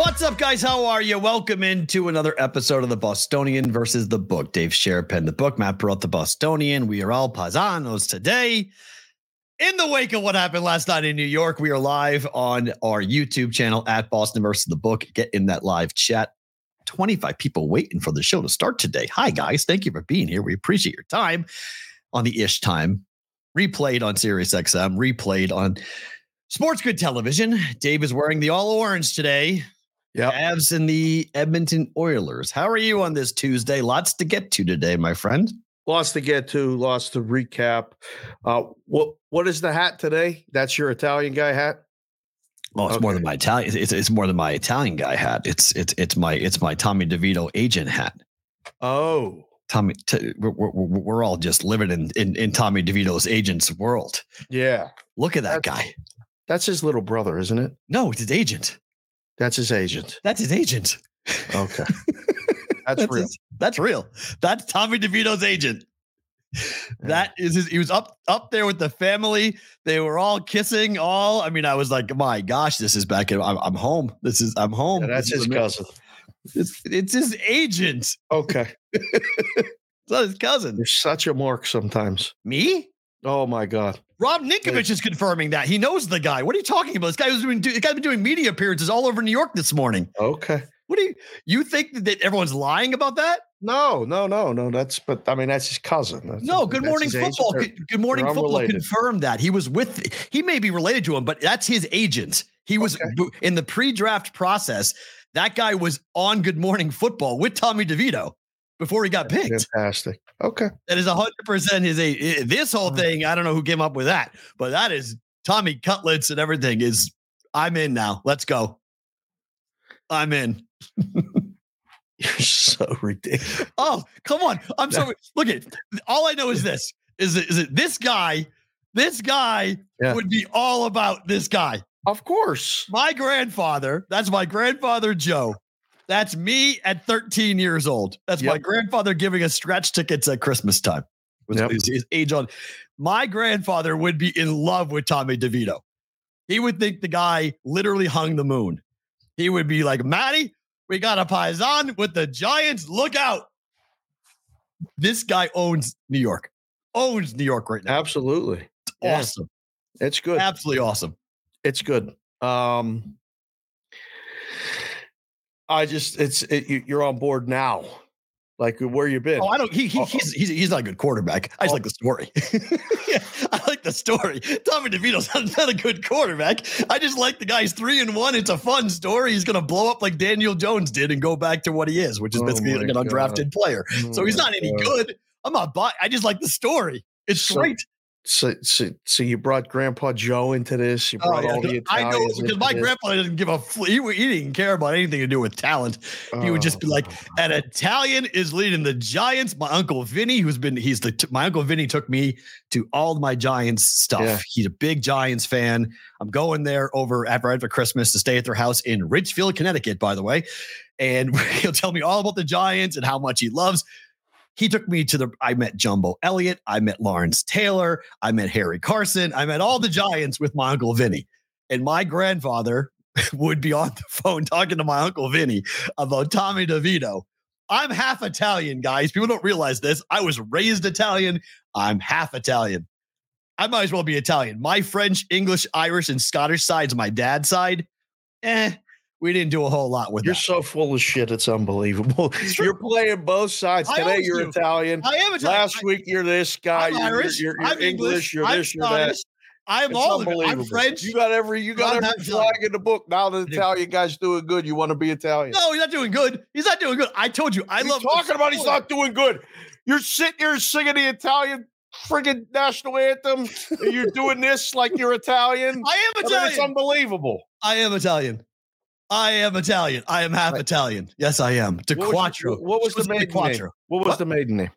What's up, guys? How are you? Welcome into another episode of the Bostonian versus the Book. Dave Sharapan, the book, Matt brought the Bostonian. We are all paisanos today. In the wake of what happened last night in New York, we are live on our YouTube channel at Boston versus the Book. Get in that live chat. 25 people waiting for the show to start today. Hi, guys. Thank you for being here. We appreciate your time on the ish time. Replayed on Sirius XM, replayed on Sports Grid Television. Dave is wearing the all orange today. Yeah. Avs and the Edmonton Oilers. How are you on this Tuesday? Lots to get to today, my friend. Lots to get to, lots to recap. Uh, what what is the hat today? That's your Italian guy hat. Oh, it's more than my Italian. It's, it's more than my Italian guy hat. It's it's it's my it's my Tommy DeVito agent hat. Oh, Tommy, t- we're, we're, we're all just living in, in in Tommy DeVito's agent's world. yeah. Look at that That's- guy. That's his little brother, isn't it? No, it's his agent. That's his agent. That's his agent. Okay. That's real. his- that's real. That's Tommy DeVito's agent. That is his. He was up up there with the family. They were all kissing. All. I mean, I was like, my gosh, this is back. In, I'm, I'm home. This is. I'm home. Yeah, that's his cousin. It's, it's his agent. Okay. It's not his cousin. You're such a mark sometimes. Me? Oh my God. Rob Ninkovich is confirming that he knows the guy. What are you talking about? This guy was doing. This guy's been doing media appearances all over New York this morning. Okay. What do you? You think that everyone's lying about that? No, no, no, no. That's but I mean that's his cousin. That's- No, Good Morning. Football. Good, Good Morning Football unrelated. confirmed that he was with. He may be related to him, but that's his agent. He was Okay. in the pre-draft process. That guy was on Good Morning Football with Tommy DeVito before he got picked. Fantastic. Okay. That is hundred percent his age. This whole Uh-huh. thing, I don't know who came up with that, but that is Tommy Cutlets and everything. Is I'm in now. Let's go. I'm in. You're so ridiculous. Oh, come on. I'm sorry. Look at all I know is this is it, is it this guy, this guy Yeah. would be all about this guy. Of course. My grandfather, that's my grandfather Joe. That's me at 13 years old. That's my grandfather giving us scratch tickets at Christmas time. Was Yep. his, age on. My grandfather would be in love with Tommy DeVito. He would think the guy literally hung the moon. He would be like, Matty, we got a paisan with the Giants. Look out. This guy owns New York. Owns New York right now. Absolutely. Yeah. Awesome. It's good. Absolutely awesome. It's good. Um I just it's it, you- you're on board now. Like where you been? Oh, I don't. He, he Oh, oh. he's, he's he's not a good quarterback. I just Oh. like the story. yeah, I like the story. Tommy DeVito's not, not a good quarterback. I just like the guy's three and one. It's a fun story. He's gonna blow up like Daniel Jones did and go back to what he is, which is Oh basically my like an God. undrafted player. so Oh he's not any God. good. I'm not. Buy- I just like the story. It's So- great. So, so so you brought Grandpa Joe into this. You Oh, brought yeah, all the th- I know because my this. grandpa didn't give a. Fl- he, he didn't care about anything to do with talent. He would just be like, Oh. an Italian is leading the Giants. My uncle Vinny, who's been he's the my uncle Vinny took me to all my Giants stuff. Yeah. He's a big Giants fan. I'm going there over after after Christmas to stay at their house in Ridgefield, Connecticut, by the way. And he'll tell me all about the Giants and how much he loves. He took me to the. I met Jumbo Elliott. I met Lawrence Taylor. I met Harry Carson. I met all the Giants with my uncle Vinny. And my grandfather would be on the phone talking to my uncle Vinny about Tommy DeVito. I'm half Italian, guys. People don't realize this. I was raised Italian. I'm half Italian. I might as well be Italian. My French, English, Irish, and Scottish sides, my dad's side, eh, we didn't do a whole lot with You're that. so full of shit. It's unbelievable. true. You're playing both sides. I Today you're do. Italian. I am Italian. Last week you're this guy. I'm You're, Irish. you're, you're, I'm English. You're I'm this. You're that. I'm It's all of it. I'm. French. You got every you got I'm every flag in the book. Now the. Italian guy's doing good. You want to be Italian? no, he's not doing good. He's not doing good. I told you, I you love talking about. He's not doing good. You're sitting here singing the Italian friggin' national anthem. and you're doing this like you're Italian. I am I mean, it's unbelievable. I am Italian. I am Italian. I am half Italian. Yes, I am. De What was- Quattro. what was the Supposed to be maiden name? What was the maiden name?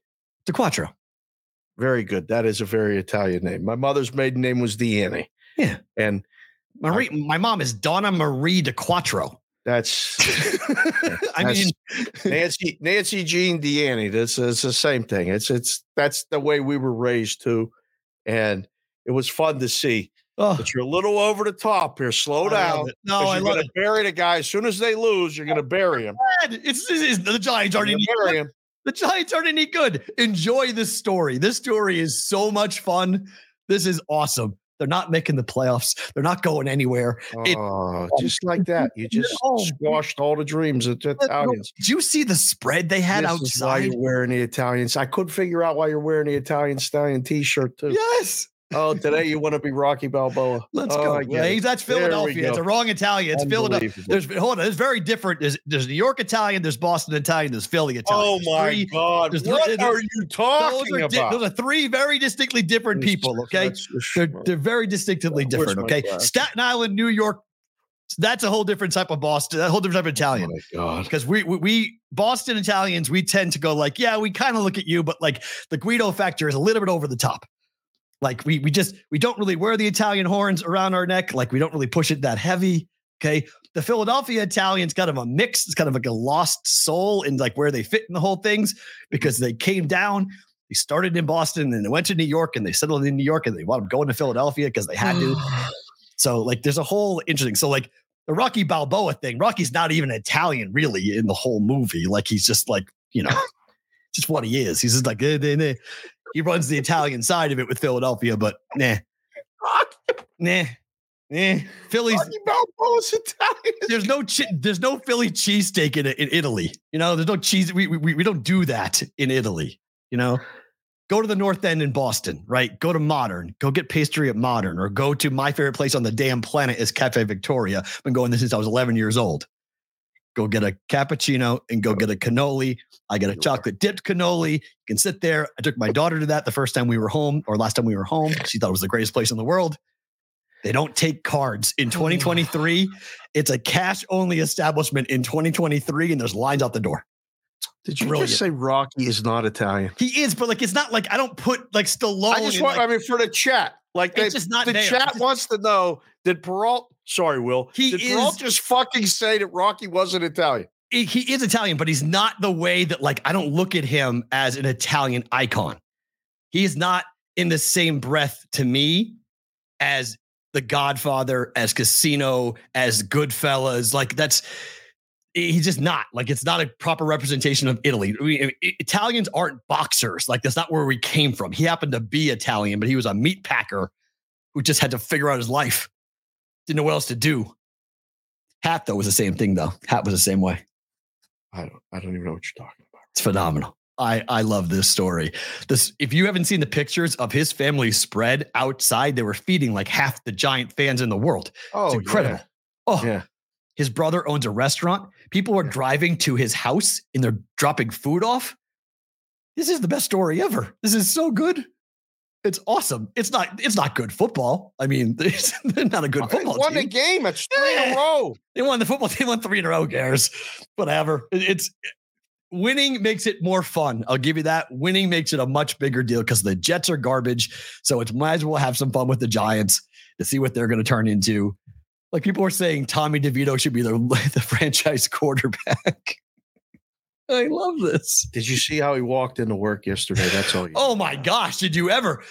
De Quattro. Very good. That is a very Italian name. My mother's maiden name was Deanne. Yeah. And Marie, my mom is Donna Marie de Quattro. that's I mean, Nancy Nancy Jean Deanne. That's it's the same thing. It's it's that's the way we were raised too, and it was fun to see. Oh, But you're a little over the top here. Slow down. it. No, I you're love gonna it. bury the guy as soon as they lose. You're gonna oh, bury him. It's, it's, it's- the Giants already need bury him. the Giants aren't any good. Enjoy this story. This story is so much fun. This is awesome. They're not making the playoffs. They're not going anywhere. It- Oh, just like that. You just squashed all the dreams of the Italians. Did you see the spread they had This is why you're wearing the Italians. I couldn't figure out why you're wearing the Italian stallion T-shirt too. Yes. Oh, today you want to be Rocky Balboa. Let's Oh, go. Yeah, it. that's Philadelphia. It's a wrong Italian. It's Philadelphia. There's hold on. There's very different. There's, there's New York Italian. There's Boston Italian. There's Philly Italian. Oh my three- God! What three- are you Those talking are, di- about? those are three very distinctly different people. Okay, they're they're very distinctively different. Okay? Staten Island, New York. That's a whole different type of Boston. A whole different type of oh Italian. Oh my God! because we, we we Boston Italians we tend to go like yeah we kind of look at you but like the Guido factor is a little bit over the top like we we just we don't really wear the Italian horns around our neck like we don't really push it that heavy okay the Philadelphia Italians kind of a mix it's kind of like a lost soul in like where they fit in the whole things because they came down they started in Boston and they went to New York and they settled in New York and they wound up going to Philadelphia because they had to so like there's a whole interesting so like the Rocky Balboa thing, Rocky's not even Italian really in the whole movie. Like he's just like, you know, just what he is. He's just like, eh, eh, eh. He runs the Italian side of it with Philadelphia, but nah, nah, nah. Philly's there's no chi- there's no Philly cheesesteak in in Italy. You know, there's no cheese. We, we we don't do that in Italy. You know, go to the North End in Boston, right? Go to Modern, go get pastry at Modern, or go to my favorite place on the damn planet is Cafe Vittoria. I've been going there since I was 11 years old. Go get a cappuccino and go get a cannoli. I get a chocolate dipped cannoli. You can sit there. I took my daughter to that the first time we were home, or last time we were home. She thought it was the greatest place in the world. They don't take cards in 2023. It's a cash only establishment in 2023, and there's lines out the door. Did you Brilliant. just say Rocky is not Italian? He is, but like it's not like I don't put like Stallone. I just want. like- I mean, for the chat, like they, just not the there. chat It's- wants to know: Did Perrault? Sorry, Will. He did is- Perrault just fucking say that Rocky wasn't Italian? he he is Italian, but he's not the way that like I don't look at him as an Italian icon. He's not in the same breath to me as The Godfather, as Casino, as Goodfellas. Like that's he's just not like it's not a proper representation of Italy. I- Italians aren't boxers. Like that's not where we came from. He happened to be Italian, but he was a meat packer who just had to figure out his life. Didn't know what else to do. Hat though was the same thing though. Hat was the same way. I don't. I don't even know what you're talking about. It's phenomenal. I, I love this story. This if you haven't seen the pictures of his family spread outside, they were feeding like half the giant fans in the world. Oh, It's incredible. Oh, Yeah. his brother owns a restaurant. People are driving to his house and they're dropping food off. This is the best story ever. This is so good. It's awesome. It's not. It's not good football. I mean, it's not a good They football won team. the game. It's three in a row. They won the football team won three in a row. who Cares, whatever. It- It's winning makes it more fun. I'll give you that. Winning makes it a much bigger deal because the Jets are garbage. So it's might as well have some fun with the Giants to see what they're going to turn into. Like people are saying, Tommy DeVito should be the the franchise quarterback. I love this. Did you see how he walked into work yesterday? That's all. You Oh my gosh, did you ever?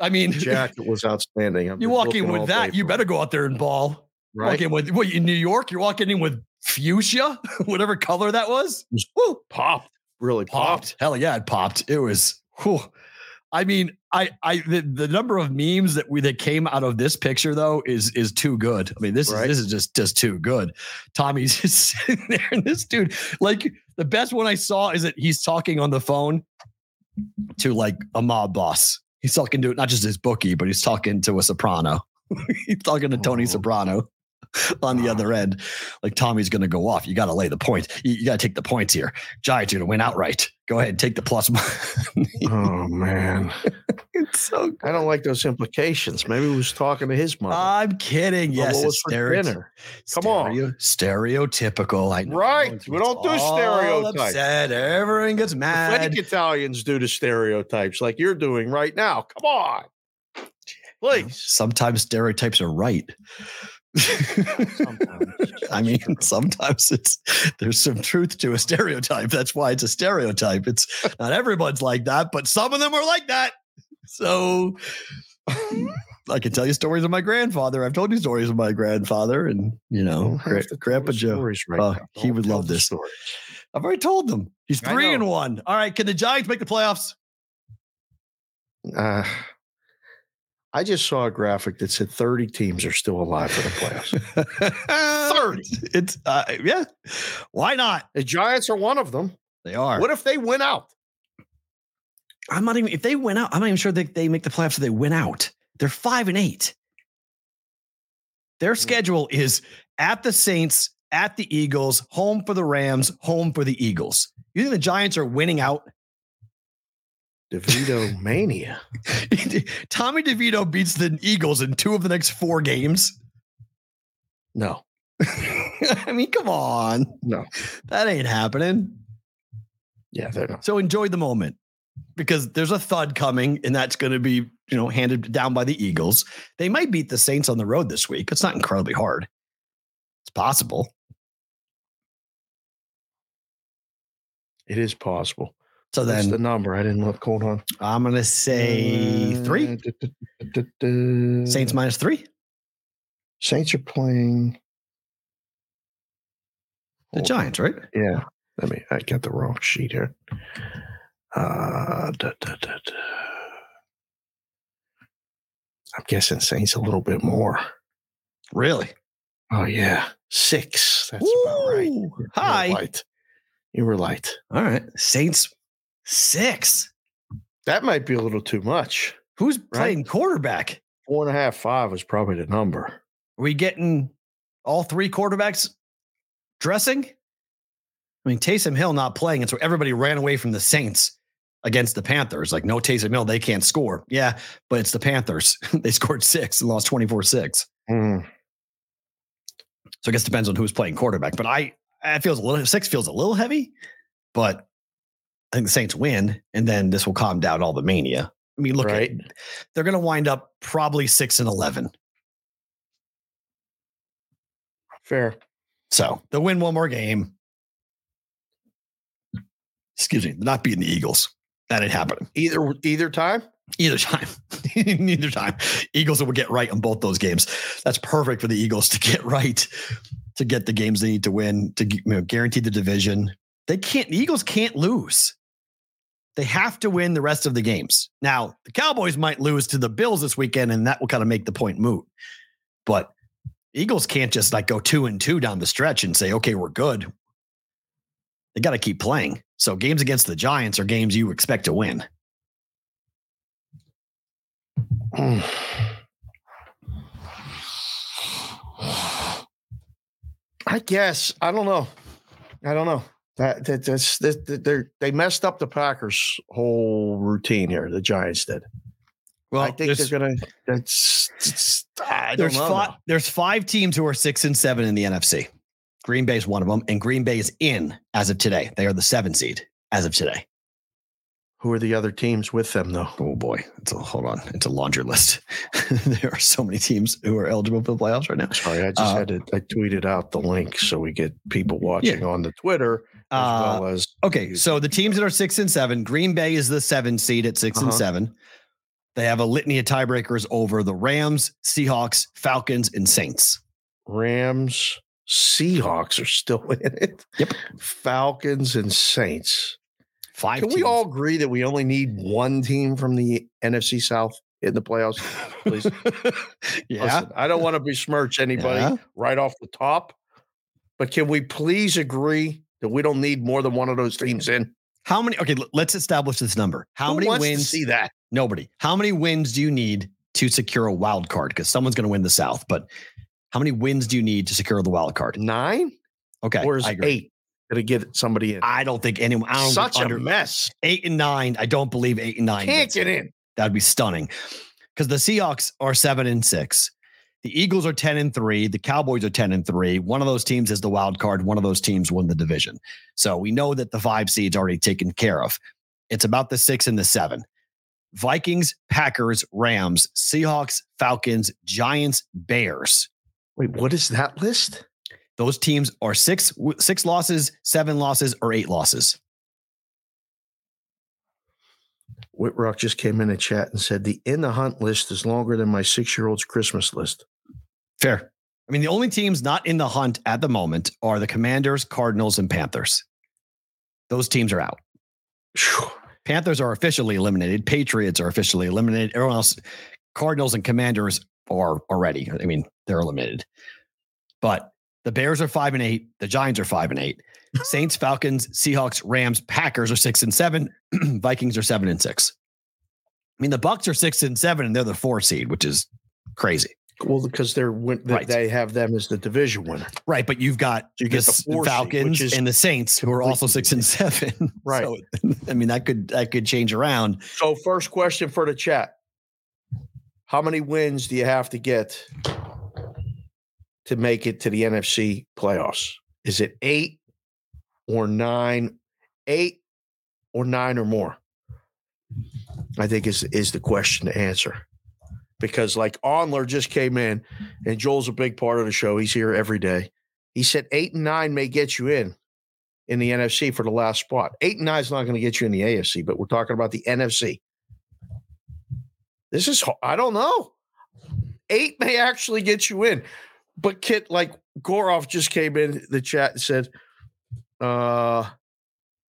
I mean, jacket was outstanding. I've you walk in with that, you better go out there and ball. right. Walk in with what in New York, you're walking in with fuchsia, whatever color that was. Woo, Popped. Really popped. popped. Hell yeah, it popped. It was. whew. I mean, I, I, the, the number of memes that we that came out of this picture though is is too good. I mean, this Right. is this is just just too good. Tommy's just sitting there, and this dude, like the best one I saw is that he's talking on the phone to like a mob boss. He's talking to not just his bookie, but he's talking to a soprano. he's talking to Tony Oh. Soprano on the other end. Like Tommy's going to go off. You got to lay the point. You, you got to take the points here. Giants are going to win outright. Go ahead, take the plus. money. Oh man, it's so good. I don't like those implications. Maybe he was talking to his mother. I'm kidding. Well, Yes, it's stereo- dinner? Come on. stereotypical. I know. Right. We don't do stereotypes. Upset. Everyone gets mad. fake Italians do the stereotypes like you're doing right now. Come on, please. Sometimes stereotypes are right. I mean, sometimes it's there's some truth to a stereotype. That's why it's a stereotype. It's not everyone's like that, but some of them are like that. So I can tell you stories of my grandfather. I've told you stories of my grandfather, and you know, Gra- Grandpa Joe. right now. he would love this. Story. I've already told them. He's three and one. All right, can the Giants make the playoffs? Uh, I just saw a graphic that said 30 teams are still alive for the playoffs. 30. It's uh, yeah. Why not? the Giants are one of them. They are. What if they win out? I'm not even if they win out, I'm not even sure that they make the playoffs if they win out. They're five and eight. Their schedule is at the Saints, at the Eagles, home for the Rams, home for the Eagles. You think the Giants are winning out? DeVito mania. Tommy DeVito beats the Eagles in two of the next four games. No, I mean, come on. no. That ain't happening. Yeah, they're not. So enjoy the moment because there's a thud coming, and that's going to be, you know, handed down by the Eagles. They might beat the Saints on the road this week. It's not incredibly hard. It's possible. It is possible. So That's then the number. I didn't look. Hold on. I'm to say three. Uh, duh. Saints minus three. Saints are playing The Giants, right? Yeah. Let me. I got the wrong sheet here. Uh. I'm guessing Saints a little bit more. Really? Oh yeah, six. That's about right. Ooh, You were Hi. light. You were light. All right. Saints six. That might be a little too much. Who's playing quarterback? Four and a half, five is probably the number. Are we getting all three quarterbacks dressing? I mean, Taysom Hill not playing, and so everybody ran away from the Saints against the Panthers. Like, no Taysom Hill, they can't score. Yeah, but it's the Panthers. they scored six and lost 24 6. Hmm. So I guess it depends on who's playing quarterback. But I, it feels a little, six feels a little heavy, but I think the Saints win, and then this will calm down all the mania. I mean, look, Right. at, they're going to wind up probably six and 11. Fair. So they'll win one more game. Excuse me, they're not beating the Eagles. That ain't happening Either either time. either time. Neither time. Eagles will get right on both those games. That's perfect for the Eagles to get right, to get the games they need to win, to you know, guarantee the division. They can't. The Eagles can't lose. They have to win the rest of the games. Now, the Cowboys might lose to the Bills this weekend, and that will kind of make the point moot. But Eagles can't just like go two and two down the stretch and say, okay, we're good. They got to keep playing. So games against the Giants are games you expect to win. I guess I don't know. I don't know. That, that that's that, they're they messed up the Packers' whole routine here. The Giants did. Well, I think they're gonna. That's. I there's five, now. there's five teams who are six and seven in the NFC. Green Bay is one of them, and Green Bay is in as of today. They are the seven seed as of today. Who are the other teams with them though? Oh boy, it's a hold on, it's a laundry list. there are so many teams who are eligible for the playoffs right now. Sorry, I just Uh, had to. I tweeted out the link so we get people watching on the Twitter Uh, well as. Okay, so the teams that are six and seven, Green Bay is the seven seed at 6 and Uh-huh. seven. They have a litany of tiebreakers over the Rams, Seahawks, Falcons, and Saints. Rams, Seahawks are still in it. Yep. Falcons and Saints. Five. Can we all agree that we only need one team from the NFC South in the playoffs? Please. yeah. Listen, I don't want to besmirch anybody Yeah. right off the top, but can we please agree that we don't need more than one of those teams in? How many? Okay, let's establish this number. How Who many wins? see that? Nobody. How many wins do you need to secure a wild card? Because someone's going to win the South, but how many wins do you need to secure the wild card? Nine Okay, or is eight going to get somebody in? I don't think anyone. I don't Such think a mess. eight and nine. I don't believe eight and nine Can't get in. That'd be stunning. Because the Seahawks are seven and six. The Eagles are 10 and three. The Cowboys are 10 and three. One of those teams is the wild card. One of those teams won the division. So we know that the five seed's are already taken care of. It's about the six and the seven. Vikings, Packers, Rams, Seahawks, Falcons, Giants, Bears. Wait, what is that list? Those teams are six six losses, seven losses, or eight losses. Whitrock just came in the chat and said the in the hunt list is longer than my six year old's Christmas list. Fair. I mean, the only teams not in the hunt at the moment are the Commanders, Cardinals, and Panthers. Those teams are out. Phew. Panthers are officially eliminated. Patriots are officially eliminated. Everyone else, Cardinals and Commanders are already. I mean, they're eliminated. But the Bears are five and eight. The Giants are five and eight. Saints, Falcons, Seahawks, Rams, Packers are six and seven. Vikings are seven and six. I mean, the Bucs are six and seven, and they're the four seed, which is crazy. Well, because they're Right. they have them as the division winner. Right, but you've got You get the seed, Falcons is and the Saints, who are also six and seven. Right. So, I mean, that could that could change around. So, first question for the chat: How many wins do you have to get to make it to the NFC playoffs? Is it eight or nine? Eight or nine or more? I think is is the question to answer. Because like Onler just came in, and Joel's a big part of the show. He's here every day. He said eight and nine may get you in in the NFC for the last spot. Eight and nine is not going to get you in the AFC, but we're talking about the NFC. This is I don't know. Eight may actually get you in, but Kit like Goroff just came in the chat and said, "Uh,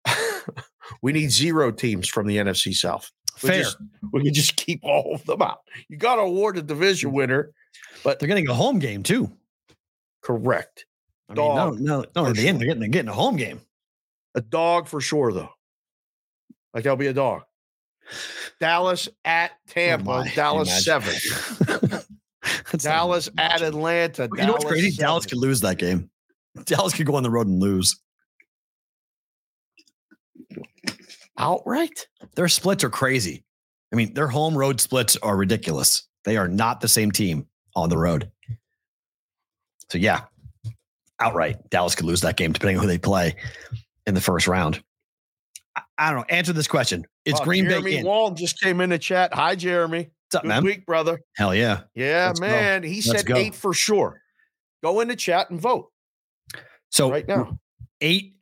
we need zero teams from the NFC South. We Fair. just- we can just keep all of them out. You got to award a division mm-hmm. winner, but They're getting a home game too. correct. I mean, no, Dog, no, no. At the end, they're getting they're getting a home game. A dog for sure, though. Like I'll be a dog. Dallas at oh, Tampa. Oh Dallas seven. Dallas at. Atlanta. You know what's crazy? seven. Dallas could lose that game. Dallas could go on the road and lose. Outright. Their splits are crazy. I mean, their home road splits are ridiculous. They are not the same team on the road. So yeah, outright, Dallas could lose that game depending on who they play in the first round. I, I don't know. Answer this question: It's Oh, Green Jeremy Bay in? Wall just came in the chat. Hi, Jeremy. What's up, Good man? week, brother. Hell yeah! Yeah, Let's go. man. He Let's said go. eight for sure. Go in the chat and vote So right now. eight,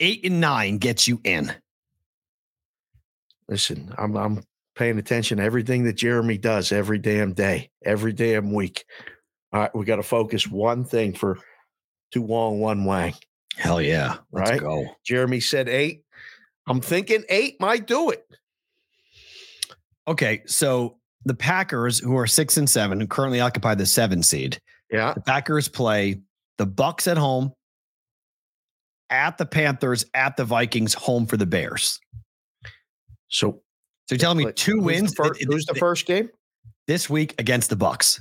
eight and nine gets you in. Listen, I'm I'm paying attention to everything that Jeremy does every damn day, every damn week. All right, we got to focus one thing for Tu Wong, one Wang. Hell yeah! Let's Right. go. Jeremy said eight. I'm thinking eight might do it. Okay, so the Packers, who are six and seven, who currently occupy the seven seed, Yeah. the Packers play the Bucs at home, at the Panthers, at the Vikings, home for the Bears. So So you're telling me two wins fir- th- th- who's the first game? this week against the Bucs?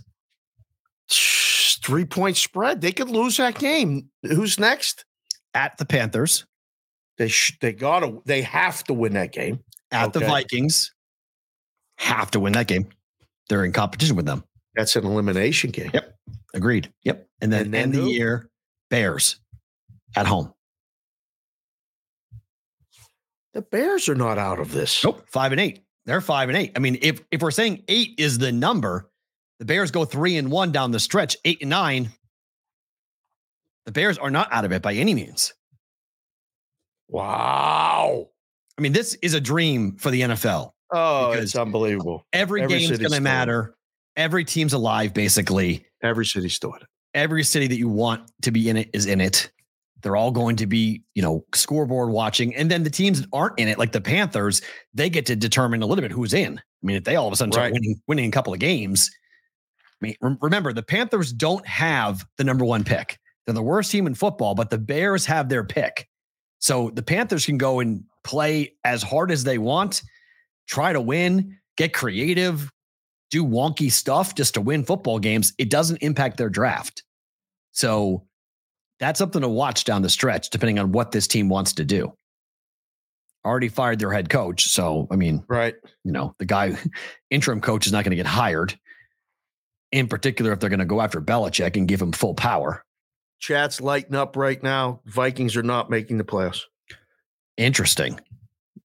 Three point spread. They could lose that game. Who's next? At the Panthers, They sh- they gotta they have to win that game. at the Vikings, have to win that game. They're in competition with them. That's an elimination game. Yep. Agreed. Yep. And then And then end the year, Bears at home. The Bears are not out of this. Nope. Five and eight. They're five and eight. I mean, if if we're saying eight is the number, the Bears go three and one down the stretch, eight and nine. The Bears are not out of it by any means. Wow. I mean, this is a dream for the NFL. Oh, it's unbelievable. Every, Every game's going to matter. Every team's alive, basically. Every city's doing it. Every city that you want to be in it is in it. They're all going to be, you know, scoreboard watching. And then the teams that aren't in it, like the Panthers, they get to determine a little bit who's in. I mean, if they all of a sudden start winning, winning a couple of games, I mean, rem- remember the Panthers don't have the number one pick. They're the worst team in football, but the Bears have their pick. So the Panthers can go and play as hard as they want, try to win, get creative, do wonky stuff just to win football games. It doesn't impact their draft. So that's something to watch down the stretch, depending on what this team wants to do. Already fired their head coach. So, I mean, Right. you know, the guy, interim coach is not going to get hired. In particular, if they're going to go after Belichick and give him full power. Chat's lighting up right now. Vikings are not making the playoffs. Interesting.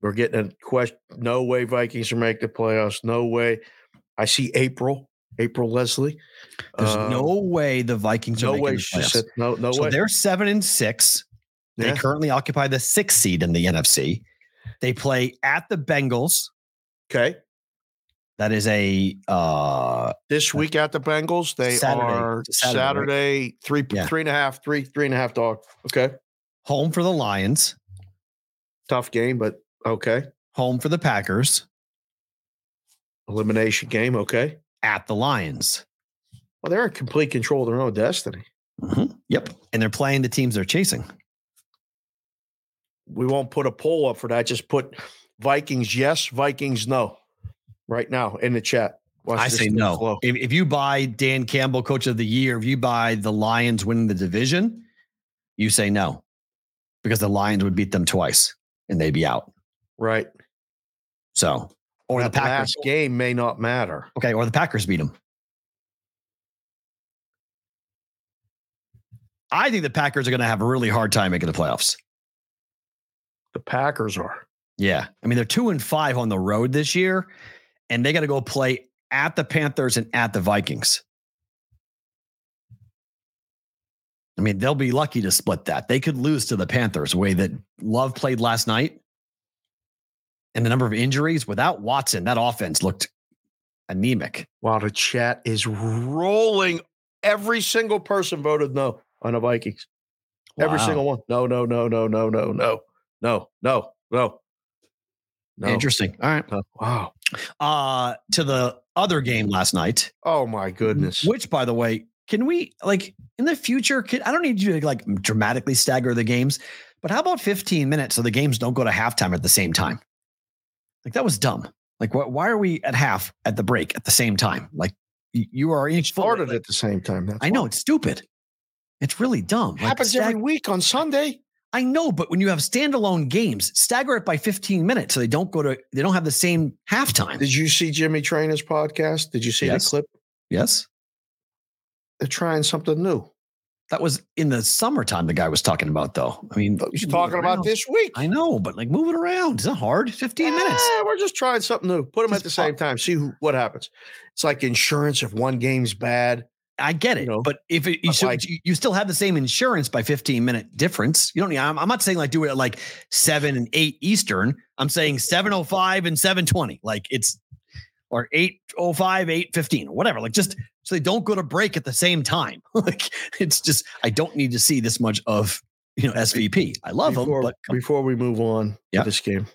We're getting a question. No way Vikings are making the playoffs. No way. I see April, April Leslie. There's Uh, no way the Vikings are no way. She said no, no so way. they're seven and six. They Yeah. currently occupy the sixth seed in the NFC. They play at the Bengals. Okay. That is a uh This week at the Bengals, they Saturday. are Saturday, right? Saturday, three, Yeah. three and a half, three, three and a half dog. Okay. home for the Lions, Tough game, but okay. home for the Packers, Elimination game. Okay. At the Lions. Well, they're in complete control of their own destiny. Mhm. Yep. And they're playing the teams they're chasing. We won't put a poll up for that. Just put Vikings yes, Vikings no, right now in the chat. Watch I say no. If, if you buy Dan Campbell, coach of the year, if you buy the Lions winning the division, you say no because the Lions would beat them twice and they'd be out. Right. So, or the that Packers. game may not matter. Okay. Or the Packers beat them. I think the Packers are going to have a really hard time making the playoffs. The Packers are. Yeah. I mean, they're two and five on the road this year, and they got to go play at the Panthers and at the Vikings. I mean, they'll be lucky to split that. They could lose to the Panthers the way that Love played last night. And the number of injuries without Watson, that offense looked anemic. Wow, the chat is rolling. Every single person voted no on the Vikings. Every single one. No, no, no, no, no, no, no, no, no, no. No. Interesting. All right. no. Wow. Uh to the other game last night, Oh my goodness. which by the way, can we like in the future? Can, I don't need you to like dramatically stagger the games, but how about 15 minutes so the games don't go to halftime at the same time? Like that was dumb. Like wh- why are we at half at the break at the same time? Like you are in full- Started like, at the same time. That's I know why. it's stupid. It's really dumb. Like, happens every week on Sunday. I know, but when you have standalone games, stagger it by 15 minutes so they don't go to they don't have the same halftime. Did you see Jimmy Traina's podcast? Did you see Yes. the clip? yes. They're trying something new. That was in the summertime the guy was talking about though. I mean, He's talking about this week. I know, but like moving around. is not hard. 15 minutes. Eh, we're just trying something new. Put them Just at the same time. See who, what happens. It's like insurance. If one game's bad, I get it, You know, but if it, but so like- you, still have the same insurance by 15 minute difference. You don't need, I'm, I'm not saying like do it at like seven and eight Eastern. I'm saying 705 and 720. Like it's, or 805, 815, or whatever. Like just so they don't go to break at the same time. like it's just, I don't need to see this much of, you know, SVP. I love before, them, but before we move on Yeah. to this game,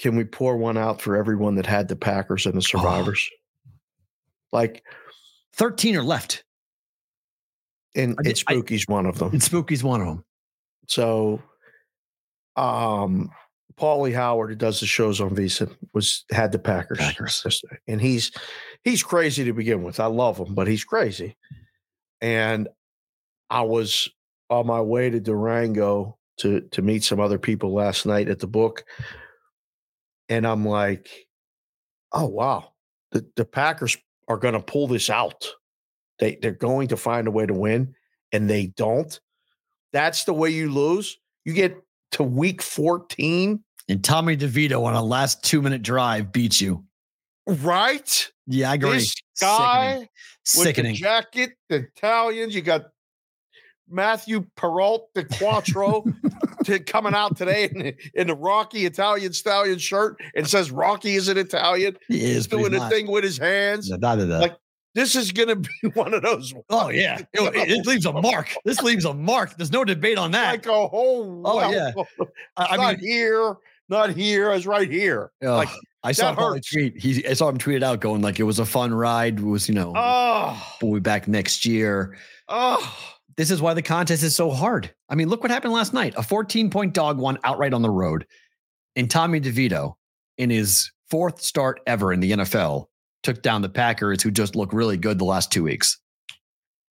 can we pour one out for everyone that had the Packers Oh. and the survivors? Like, 13 are left. and I and Spooky's one of them. And Spooky's one of them. So, um, Paulie Howard, who does the shows on VSiN, was had the Packers. Packers. yesterday. and he's he's crazy to begin with. I love him, but he's crazy. And I was on my way to Durango to to meet some other people last night at the book, and I'm like, oh wow, the the Packers are going to pull this out. They they're going to find a way to win, and they don't. That's the way you lose. You get to week 14, And Tommy DeVito on a last two minute drive beats you. right? Yeah, I agree. This guy with Sickening. the jacket, the Italians. You got Matthew Perrault, De Quattro, to, coming out today in, the- in the Rocky Italian Stallion shirt and says Rocky is an Italian. He is He's doing a thing with his hands. Da, da, da, da. Like, This is going to be one of those. oh yeah, it, it- it leaves a mark. This leaves a mark. There's no debate on that. Like a whole. Oh, well, yeah. I, I mean, here, not here. I was right here. like, I saw hurts. tweet. He, I saw him tweet it out, going like it was a fun ride. It was you know, Oh, we'll be back next year. oh. this is why the contest is so hard. I mean, look what happened last night. A 14 point dog won outright on the road. And Tommy DeVito, in his fourth start ever in the NFL, took down the Packers, who just look really good the last two weeks.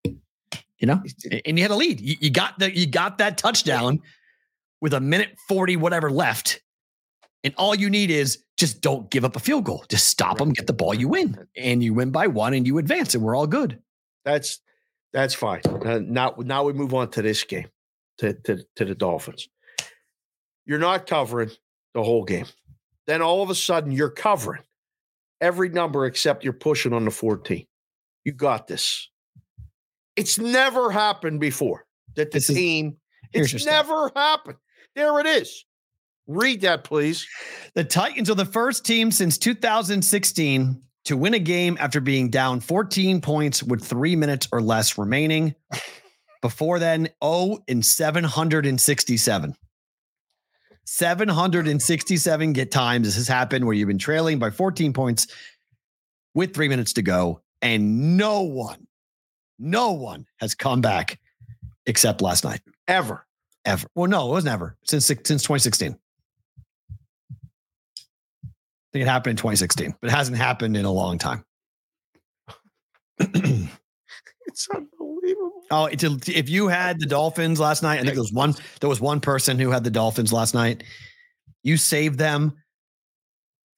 You know, and you had a lead. You, you got the you got that touchdown with a minute 40 whatever left. And all you need is just don't give up a field goal. Just stop them, get the ball, you win. And you win by one and you advance, and we're all good. That's that's fine. Uh, now now we move on to this game, to, to to the Dolphins. You're not covering the whole game. Then all of a sudden you're covering every number except you're pushing on the 14. You got this. It's never happened before that the This team. your It's never happened. There it is. Read that, please. The Titans are the first team since 2016 to win a game after being down 14 points with three minutes or less remaining. Before then, 0 and 767. 767 get times this has happened where you've been trailing by 14 points with three minutes to go, and no one, no one has come back except last night. Ever. Ever. Well, no, it was never since since 2016. I think it happened in 2016, but it hasn't happened in a long time. It's unbelievable. oh, it's a- if you had the Dolphins last night, I think there was one. There was one person who had the Dolphins last night. You saved them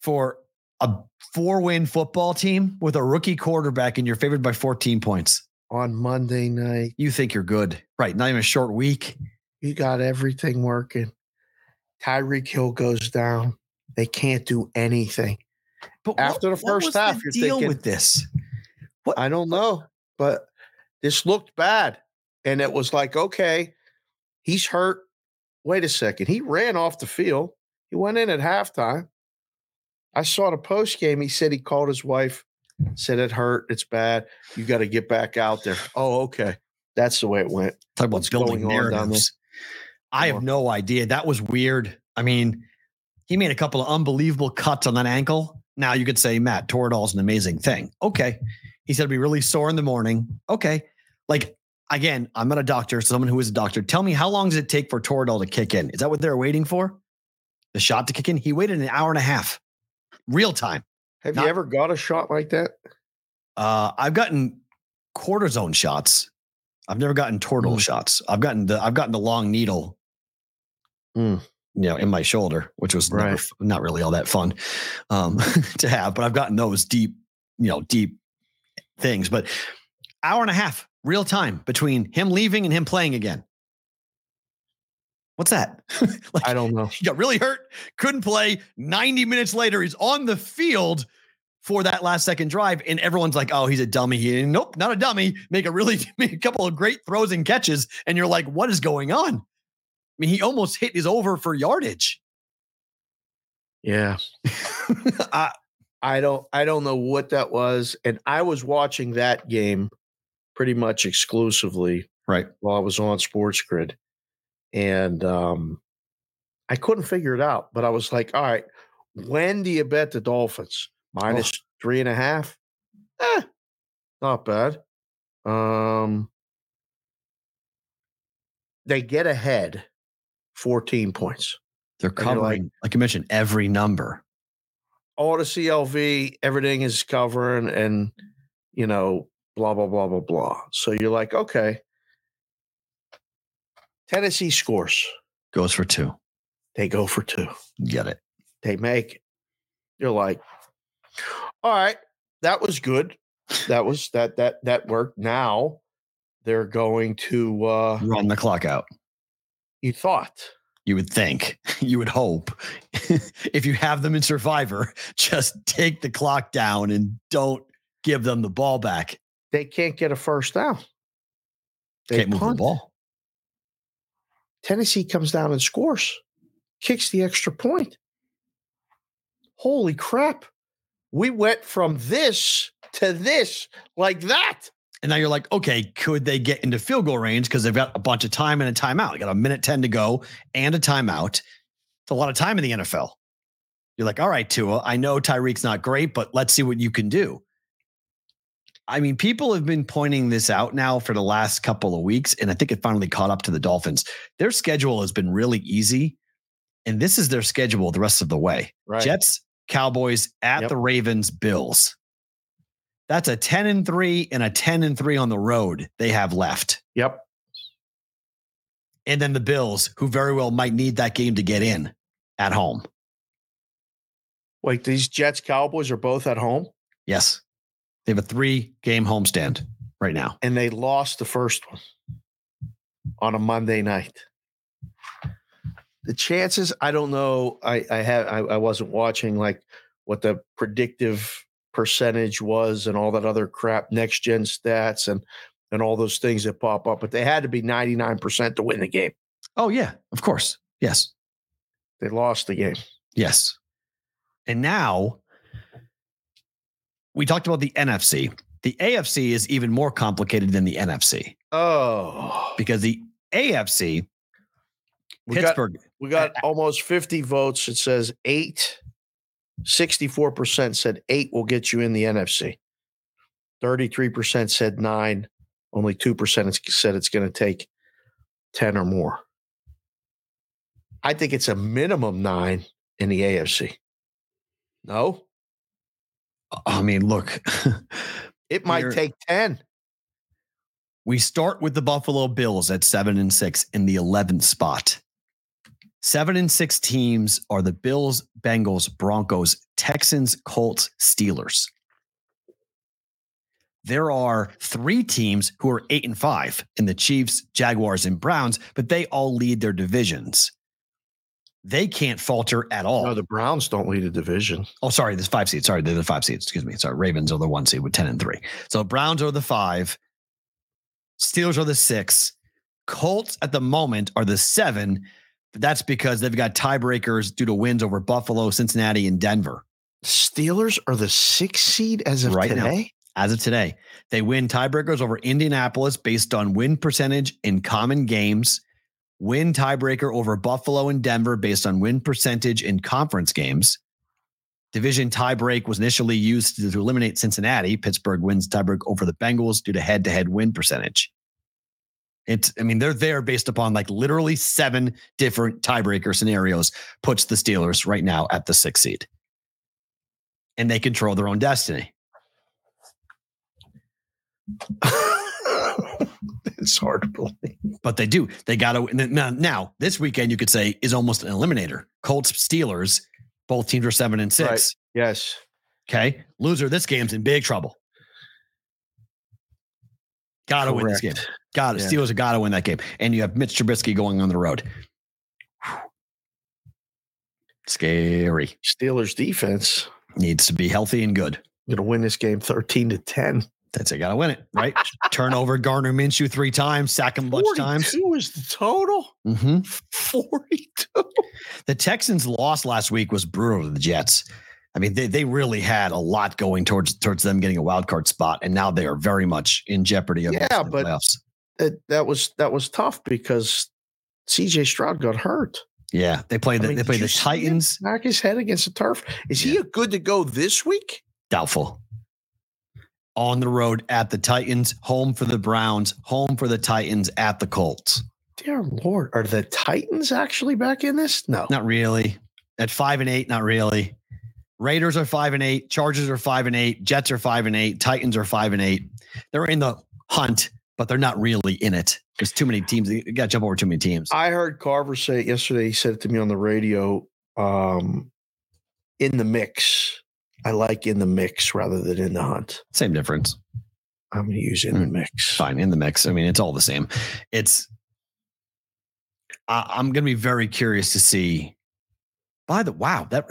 for a four-win football team with a rookie quarterback, and you're favored by 14 points. On Monday night, You think you're good, right? Not even a short week. you got everything working. Tyreek Hill goes down. They can't do anything. But After the first half, the you're deal thinking- with this. What? I don't know, but this looked bad. And it was like, okay, he's hurt. Wait a second. He ran off the field. He went in at halftime. I saw the post game. He said he called his wife, said it hurt. It's bad. You got to get back out there. Oh, okay. That's the way it went. Talk about What's building going on down there? narratives. I have no idea. That was weird. I mean, he made a couple of unbelievable cuts on that ankle. Now you could say Matt Toradol's an amazing thing. Okay. He said it'd be really sore in the morning. Okay. Like again, I'm not a doctor, someone who is a doctor. Tell me how long does it take for Toradol to kick in? Is that what they're waiting for? The shot to kick in? He waited an hour and a half. Real time. Have Not- you ever got a shot like that? Uh, I've gotten cortisone shots. I've never gotten Toradol Mm. shots. I've gotten the I've gotten the long needle, Mm. You know, in my shoulder, which was Right. f- not really all that fun um, to have. But I've gotten those deep, you know, deep things. But hour and a half, real time between him leaving and him playing again. What's that? like, I don't know. he got really hurt, couldn't play. 90 minutes later, he's on the field for that last second drive. And everyone's like, oh, he's a dummy. He, nope, not a dummy. Make a really, make a couple of great throws and catches. And you're like, what is going on? I mean, he almost hit his over for yardage. Yeah. I, I don't I don't know what that was. And I was watching that game pretty much exclusively right. while I was on Sports Grid. And um I couldn't figure it out, but I was like, all right, when do you bet the Dolphins? Minus three and a half? Eh, not bad. Um they get ahead 14 points. They're you're like- covering, like you mentioned, every number. all the CLV, everything is covering and, you know, blah, blah, blah, blah, blah. So you're like, okay. Tennessee scores. Goes for two. They go for two. Get it. They make it. You're like, all right, that was good. That was that that that worked. Now they're going to uh Run the clock out. You thought. You would think, you would hope. if you have them in Survivor, just take the clock down and don't give them the ball back. They can't get a first down. They Can't move the ball. Tennessee comes down and scores, kicks the extra point. Holy crap. We went from this to this like that. And now you're like, okay, could they get into field goal range? Because they've got a bunch of time and a timeout. They got a minute 10 to go and a timeout. It's a lot of time in the NFL. You're like, all right, Tua, I know Tyreek's not great, but let's see what you can do. I mean, people have been pointing this out now for the last couple of weeks, and I think it finally caught up to the Dolphins. Their schedule has been really easy, and this is their schedule the rest of the way. Right. Jets, Cowboys, at Yep. the Ravens, Bills. That's a 10 and 3 and a 10 and 3 on the road they have left. Yep. And then the Bills, who very well might need that game to get in at home. Wait, these Jets Cowboys are both at home Yes. They have a three game homestand right now. and they lost the first one on a Monday night. The chances, I don't know. I I have I, I wasn't watching like what the predictive percentage was and all that other crap, next gen stats and and all those things that pop up, but they had to be 99% to win the game. Oh, yeah, of course. Yes. They lost the game. Yes. And now we talked about the NFC. The AFC is even more complicated than the NFC Oh, because the AFC, we got Pittsburgh, we got almost 50 votes. It says eight. 64% said eight will get you in the NFC. 33% said nine. Only 2% said it's going to take 10 or more. I think it's a minimum nine in the AFC. No, I mean, look, it might take 10. we start with the Buffalo Bills at seven and six in the 11th spot. Seven and six teams are the Bills, Bengals, Broncos, Texans, Colts, Steelers. There are three teams who are eight and five in the Chiefs, Jaguars, and Browns, but they all lead their divisions. They can't falter at all. No, the Browns don't lead a division. Oh, sorry, there's five seeds. Sorry, they're the five seeds. Excuse me. Sorry, Ravens are the one seed with 10 and three. So Browns are the five. Steelers are the six. Colts at the moment are the seven. But that's because they've got tiebreakers due to wins over Buffalo, Cincinnati, and Denver. Steelers are the sixth seed as of Right now. today. As of today, they win tiebreakers over Indianapolis based on win percentage in common games, win tiebreaker over Buffalo and Denver based on win percentage in conference games. Division tiebreak was initially used to, to eliminate Cincinnati. Pittsburgh wins tiebreak over the Bengals due to head to head win percentage. It's, I mean, they're there based upon like literally seven different tiebreaker scenarios, puts the Steelers right now at the sixth seed. And they control their own destiny. it's hard to believe. but they do. They got to now, now. This weekend, you could say is almost an eliminator. Colts, Steelers, both teams are seven and six. Right. Yes. Okay, loser. This game's in big trouble. Got to win this game. Got it. Yeah. Steelers have got to win that game, and you have Mitch Trubisky going on the road. Scary. Steelers defense Needs to be healthy and good. to win this game 13 to 10. That's it. Got to win it, right? Turnover, Gardner Minshew three times, sack him a bunch of times. 42 is the total. hmm 42. The Texans' loss last week was brutal to the Jets. I mean, they they really had a lot going towards towards them getting a wild card spot, and now they are very much in jeopardy of Yeah, but- playoffs. That, that was that was tough because CJ Stroud got hurt. Yeah, they played. the I mean, they play did the you see him Titans. Knock his head against the turf. Is he a good to go this week? Doubtful. On the road at the Titans, home for the Browns, home for the Titans at the Colts. Dear Lord, are the Titans actually back in this? No. Not really. At five and eight, not really. Raiders are five and eight. Chargers are five and eight. Jets are five and eight. Titans are five and eight. They're in the hunt, but they're not really in it. There's too many teams. You got to jump over too many teams. I heard Carver say it yesterday. He said it to me on the radio. Um, in the mix. I like in the mix rather than in the hunt. Same difference. I'm going to use in the Mm. mix. Fine in the mix. I mean, it's all the same. It's. I, I'm going to be very curious to see. By the wow, that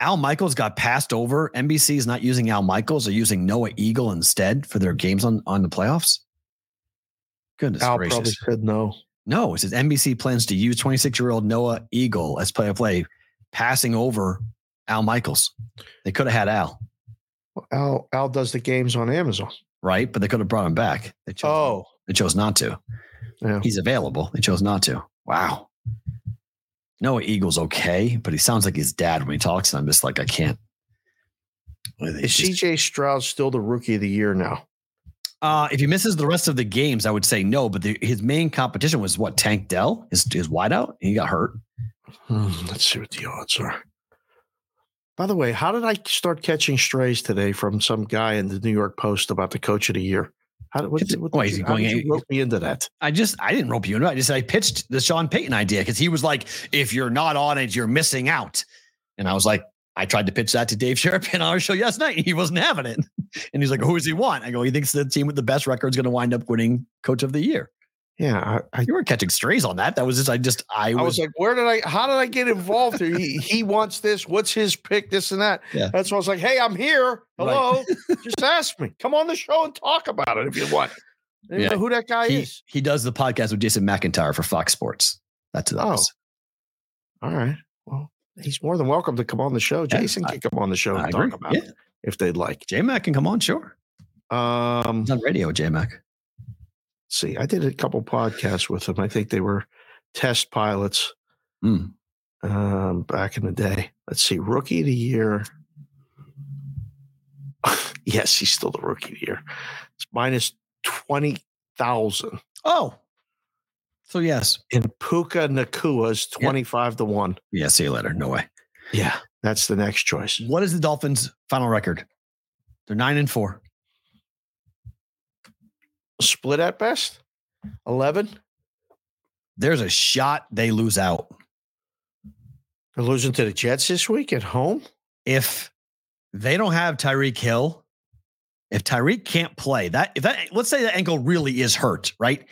Al Michaels got passed over. NBC is not using Al Michaels; they're using Noah Eagle instead for their games on on the playoffs. Goodness Al gracious! probably said no. No, it says NBC plans to use 26 year old Noah Eagle as play of play, passing over Al Michaels. They could have had Al, Well, Al Al does the games on Amazon. right? But they could have brought him back. They chose, Oh, they chose not to. yeah. He's available. They chose not to. Wow. Noah Eagle's okay, but he sounds like his dad when he talks. And I'm just like, I can't. Is CJ Stroud still the rookie of the year now? Uh, if he misses the rest of the games, I would say no. But the, his main competition was what Tank Dell, his his wideout. He got hurt. Hmm, let's see what the odds are. By the way, how did I start catching strays today from some guy in the New York Post about the coach of the year? How what, what did is he going you rope me into that? I just I didn't rope you into it. I just I pitched the Sean Payton idea because he was like, if you're not on it, you're missing out. And I was like, I tried to pitch that to Dave Sharapan on our show last night. He wasn't having it. And he's like, who does he want? I go, he thinks the team with the best record is going to wind up winning coach of the year. Yeah, I, I, You weren't catching strays on that. That was just I just I I was, was like, where did I? How did I get involved here? He he wants this. What's his pick? This and that. Yeah. That's why I was like, hey, I'm here. Hello. Just ask me. Come on the show and talk about it if you want. I Yeah. know who that guy he, is. he does the podcast with Jason McIntyre for Fox Sports. That's who that Oh. All right. Well, he's more than welcome to come on the show. Yeah, Jason I- can come on the show I and agree. talk about Yeah. it if they'd like. J Mac can come on, sure. Um, He's on radio, J Mac. See, I did a couple podcasts with them. I think they were test pilots Mm. um, back in the day. Let's see, rookie of the year. yes, he's still the rookie of the year. It's minus twenty thousand. Oh. So yes. And Puka Nacua's twenty five to one. Yeah, see you later. No way. Yeah, that's the next choice. What is the Dolphins' final record? They're nine and four. Split at best. Eleven. There's a shot they lose out. They're losing to the Jets this week at home. If they don't have Tyreek Hill, if Tyreek can't play, that if that let's say that ankle really is hurt, right?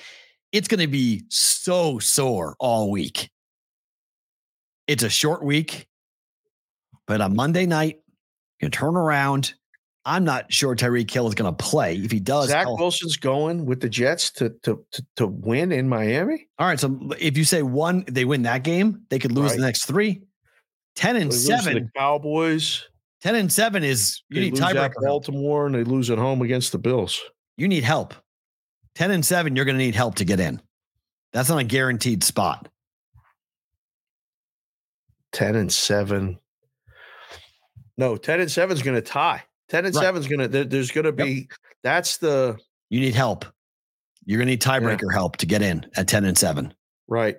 It's going to be so sore all week. It's a short week, but on Monday night, you can turn around. I'm not sure Tyreek Hill is going to play. If he does, Zach I'll- Wilson's going with the Jets to to to, to win in Miami. All right. So if you say one, they win that game, they could lose Right. the next three. 10 They and to seven. Cowboys. 10 and seven is you They need tiebreaker. Baltimore, and they lose at home against the Bills. You need help. 10 and seven, you're going to need help to get in. That's not a guaranteed spot. Ten and seven. No, ten and seven is going to tie. Ten and Right. seven is going to. There, there's going to be. That's the You need help. You're going to need tiebreaker help to get in at 10 and seven. right.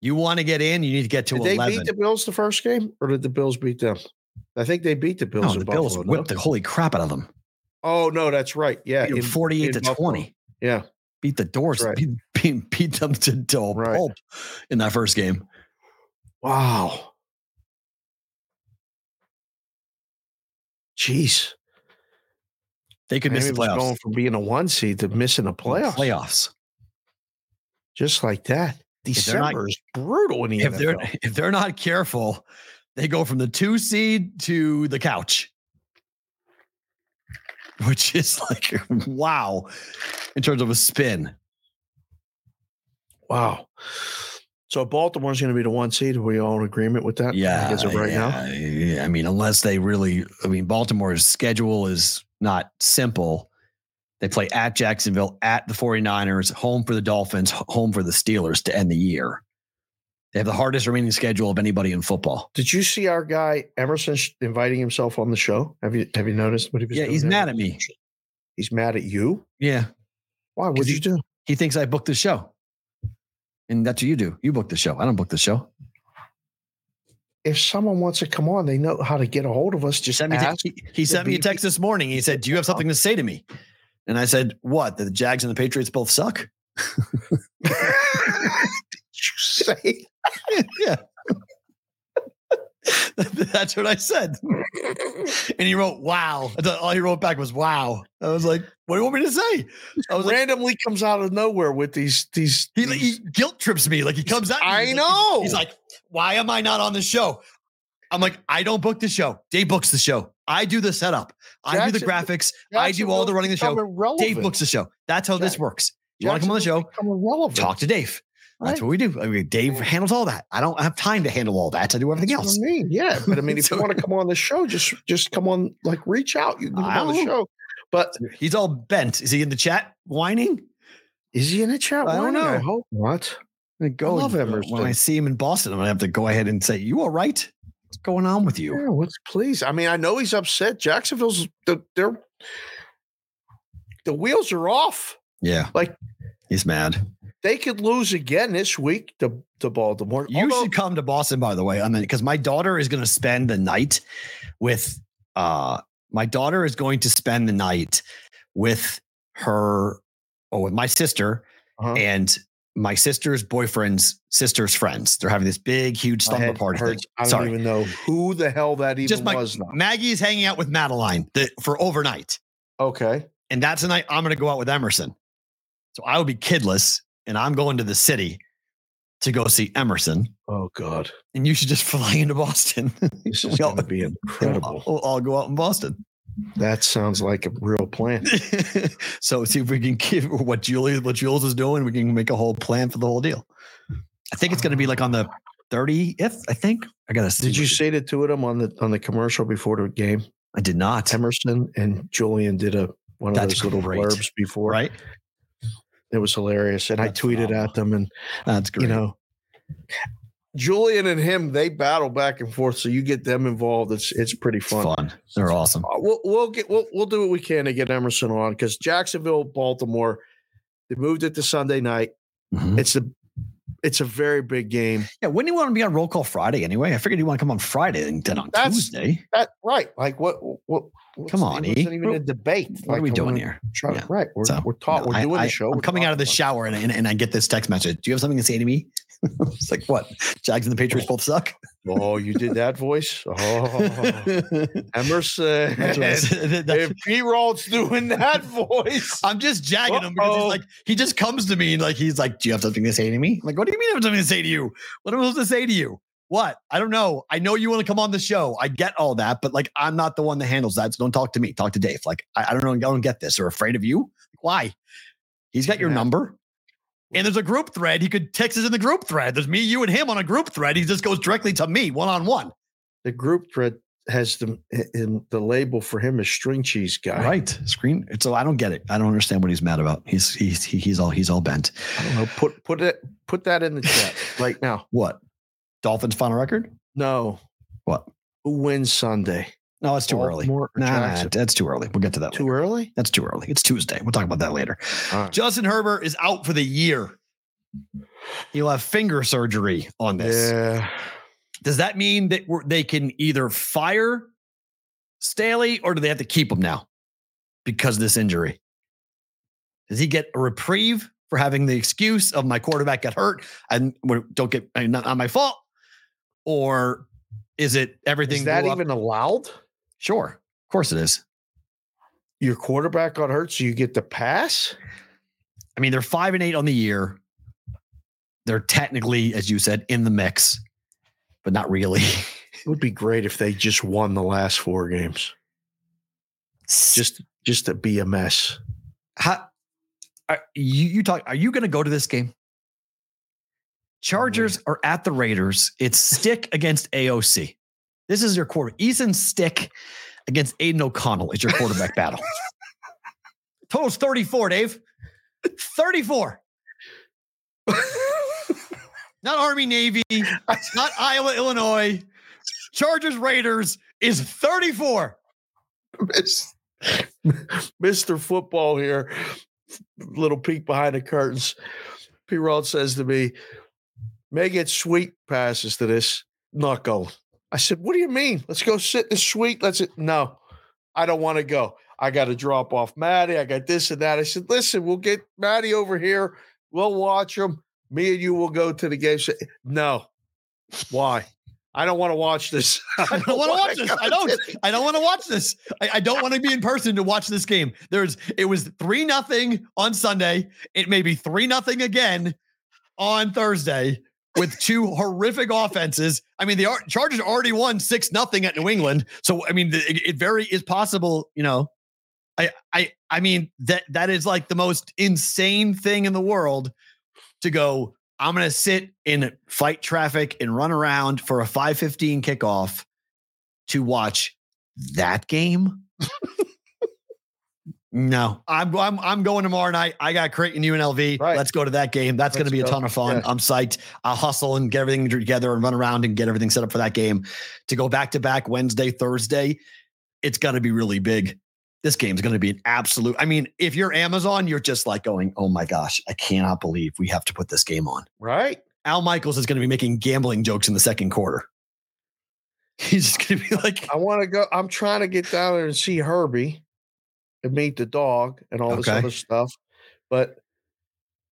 You want to get in, you need to get to Did they 11. beat the Bills the first game, or did the Bills beat them? I think they beat the Bills. no, the Bills Buffalo, no? whipped the holy crap out of them. Oh no, that's right. Yeah, in- 48 in to Buffalo. 20. Yeah, Beat the doors, right. beat, beat, beat them to, to a Right. pulp in that first game. Wow. Jeez. They could miss the Miami playoffs. going from being a one seed to missing the playoff. Playoffs. Just like that. they're not- is brutal in the if they're if they're not careful, they go from the two seed to the couch, which is like wow in terms of a spin. Wow. So Baltimore's going to be the one seed. Are we all in agreement with that? Yeah, As of right now. yeah, yeah. I mean, unless they really, I mean, Baltimore's schedule is not simple. They play at Jacksonville, at the 49ers, home for the Dolphins, home for the Steelers to end the year. They have the hardest remaining schedule of anybody in football. Did you see our guy Emerson inviting himself on the show? Have you have you noticed what he was Yeah, he's there? mad at me. He's mad at you? Yeah. Why? What'd he- you do? He thinks I booked the show. And that's what you do. You book the show. I don't book the show. If someone wants to come on, they know how to get a hold of us. Just Sent me ask. he, he sent me a text this morning. He said, Do you have something to say to me? And I said, What? That the Jags and the Patriots both suck? Did you say? yeah. That's what I said. And he wrote, Wow. All he wrote back was wow. I was like, What do you want me to say? I was like, randomly comes out of nowhere with these these. he, he guilt trips me. Like he comes out. I he's like- know. He's like, Why am I not on the show? I'm like, I don't book the show. Dave books the show. I do the setup. I do the Jackson- graphics. I do all the running the show. Irrelevant. Dave books the show. That's how this works. You want to come on the show? Talk to Dave. That's what we do. I mean, Dave handles all that. I don't have time to handle all that. I do everything That's else. I mean, yeah, but I mean, if So- you want to come on the show, just just come on, like reach out. You can come on the show. But He's all bent. Is he in the chat whining? is he in the chat? I don't whining? I know. hope not. I go love and- Emerson. When I see him in Boston, I'm gonna have to go ahead and say, "You all right? What's going on with you?" Yeah, what's please? I mean, I know he's upset. Jacksonville's they're they're, the wheels are off. Yeah. Like- he's mad. They could lose again this week to, to Baltimore. You Although- should come to Boston, by the way, on the because my daughter is going to spend the night with uh my daughter is going to spend the night with her oh with my sister Uh-huh. and my sister's boyfriend's sister's friends. They're having this big, huge slumber party thing. I don't Sorry. even know who the hell that even Just my was now. Maggie's hanging out with Madeline the, for overnight. Okay. And that's the night I'm going to go out with Emerson. So I will be kidless and I'm going to the city to go see Emerson. Oh God. And you should just fly into Boston. This is gonna be incredible. We'll all go out in Boston. That sounds like a real plan. so see if we can give what Julie, what Jules is doing. We can make a whole plan for the whole deal. I think it's going to be like on the 30th. I think I got to. Did you say the two of them on the on the commercial before the game? I did not. Emerson and Julian did a one of That's those little great. blurbs before. Right. It was hilarious. And That's I tweeted phenomenal. at them and That's great. you know Julian and him, they battle back and forth. So you get them involved. It's it's pretty it's fun. fun. They're awesome. Uh, We'll we'll get we'll we'll do what we can to get Emerson on because Jacksonville, Baltimore, they moved it to Sunday night. Mhm. It's a it's a very big game. Yeah. When do you want to be on roll call Friday anyway? I figured you want to come on Friday and then on That's- Tuesday. That right? Like what? What? what's- Come on, E. even a debate. What are Like, we I'm doing here? try- Yeah. Right, we're So, we're taught. No, we're doing I, the show. I'm we're coming out of the shower and, and, and I get this text message. Do you have something to say to me? it's like, what? Jags and the Patriots oh. both suck? Oh, you did that voice. Oh, Emerson. That's what I said. That's- if P. Roll's doing that voice, I'm just jagging him because he's like, he just comes to me and like, he's like, Do you have something to say to me? I'm like, what do you mean I have something to say to you? What am I supposed to say to you? What? I don't know. I know you want to come on the show. I get all that, but like, I'm not the one that handles that. So don't talk to me. Talk to Dave. Like, I, I don't know. I don't get this. Or afraid of you? Why? He's got your Yeah. number. And there's a group thread. He could text us in the group thread. There's me, you, and him on a group thread. He just goes directly to me one on one. the group thread has the in the label for him is string cheese guy. Right. Screen. So I don't get it. I don't understand what he's mad about. He's he's he's all he's all bent. I don't know. Put put it put that in the chat right now. What? Dolphins final record? No. What? Who wins Sunday? No, it's too early. Nah, nah, that's too early. We'll get to that. Too later. early? That's too early. It's Tuesday. We'll talk about that later. Right. Justin Herbert is out for the year. He'll have finger surgery on this. Yeah. Does that mean that we're, they can either fire Staley or do they have to keep him now because of this injury? Does he get a reprieve for having the excuse of my quarterback got hurt and don't get not, not my fault? Or is it everything? Is that up? even allowed? Sure? Of course it is. Your quarterback got hurt, so you get the pass? I mean, they're five and eight on the year. They're technically, as you said, in the mix, but not really. It would be great if they just won the last four games. Just just to be a mess. How, are you, you talk? Are you going to go to this game? Oh, Chargers are at the Raiders. It's Stick against AOC. This is your quarter. Easton Stick against Aidan O'Connell is your quarterback battle. Total's 34, Dave. 34. not Army Navy, not Iowa, Illinois. Chargers Raiders is 34. Mr. Football here. Little peek behind the curtains. P. Rod says to me, May get sweet passes to this. Not going. I said, What do you mean? Let's go sit in the suite. Let's it. No, I don't want to go. I got to drop off Maddie. I got this and that. I said, Listen, we'll get Maddie over here. We'll watch him. Me and you will go to the game. She- No. Why? I don't want to watch this. I don't want to watch this. I don't. I don't want to watch this. I, I don't want to be in person to watch this game. There's. It was three nothing on Sunday. It may be three nothing again on Thursday with two horrific offenses. I mean, the Ar- Chargers already won six nothing at New England. So I mean, it, it very is possible. You know, I I I mean that that is like the most insane thing in the world to go. I'm going to sit in fight traffic and run around for a 515 kickoff to watch that game. no, I'm, I'm I'm going tomorrow night. I got Creighton UNLV. Right. Let's go to that game. That's going to be a ton of fun. Yeah. I'm psyched. I'll hustle and get everything together and run around and get everything set up for that game. To go back to back Wednesday, Thursday, it's going to be really big. this game's going to be an absolute. I mean, if you're Amazon, you're just like going, "Oh my gosh, I cannot believe we have to put this game on." Right. Al Michaels is going to be making gambling jokes in the second quarter. He's just going to be like, I want to go. I'm trying to get down there and see Herbie and meet the dog and all this Okay. other stuff. But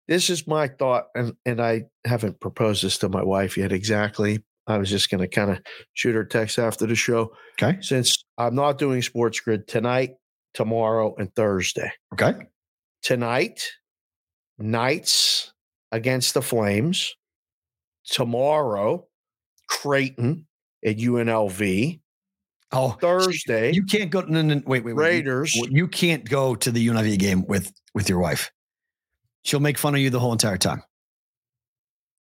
this is my thought, and and I haven't proposed this to my wife yet. Exactly. I was just going to kind of shoot her text after the show. "Okay, Since I'm not doing Sports Grid tonight, tomorrow, and Thursday. okay, Tonight, Knights against the Flames. Tomorrow, Creighton at UNLV. Oh, Thursday, you can't go." No, no, wait, wait, wait. Raiders. You, can't go to the UNLV game with with your wife. She'll make fun of you the whole entire time.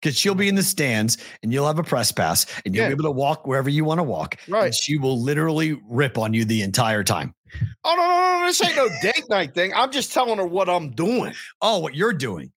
Because she'll be in the stands and you'll have a press pass and you'll Yeah. be able to walk wherever you want to walk. Right. And she will literally rip on you the entire time. Oh no, no, no! This ain't no date night thing. I'm just telling her what I'm doing. Oh, what you're doing.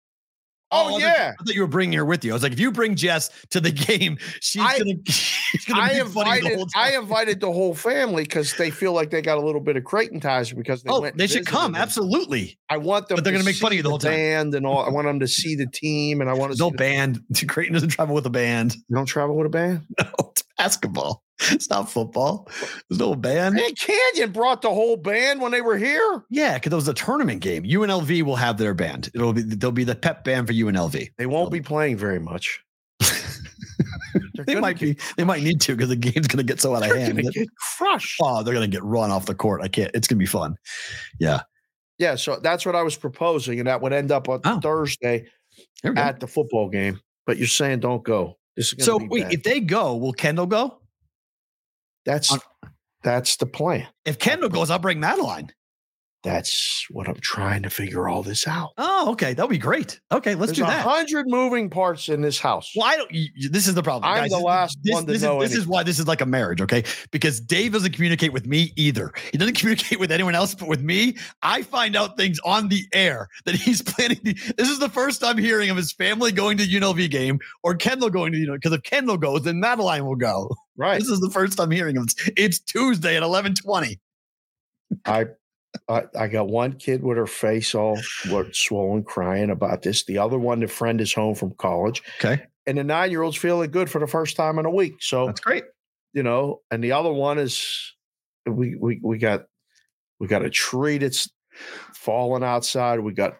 Oh, oh thought- yeah. I thought you were bringing her with you. I was like, if you bring Jess to the game, she's I- gonna, she's gonna I be funny the invited I invited the whole family because they feel like they got a little bit of Creighton ties because they oh, went. they should come. them. Absolutely. I want them. But they're to gonna make fun of you the whole time. Band and all. I want them to see the team, and I want to. No the, band. Creighton doesn't travel with a band. you don't travel with a band. No, basketball. It's not football. There's no band. Man, Canyon brought the whole band when they were here. Yeah, because it was a tournament game. UNLV will have their band. It'll be they'll be the pep band for UNLV. They won't be playing very much. They might be. They might need to because the game's going to get so out of They're hand. gonna get crushed. oh, they're going to get run off the court. I can't. It's going to be fun. Yeah. Yeah, so that's what I was proposing, and that would end up on Oh. Thursday go. at the football game. But you're saying don't go. So wait, bad. if they go, will Kendall go? that's that's the plan. If Kendall goes, I'll bring Madeline. That's what I'm trying to figure all this out. Oh, okay. That'll be great. Okay, let's There's do that. hundred moving parts in this house. Well, I don't. You, this is the problem. I'm guys. the last this, one to this know Is, this is why this is like a marriage, okay? Because Dave doesn't communicate with me either. He doesn't communicate with anyone else, but with me, I find out things on the air that he's planning. To, this is the first time hearing of his family going to UNLV game or Kendall going to you know. Because if Kendall goes, then Madeline will go. Right. This is the first time hearing of this. It's Tuesday at eleven twenty. I, I I got one kid with her face all swollen, crying about this. The other one, the friend is home from college, Okay, and the nine year old's feeling good for the first time in a week. So that's great. you know, and the other one is we we we got we got a tree that's falling outside. We got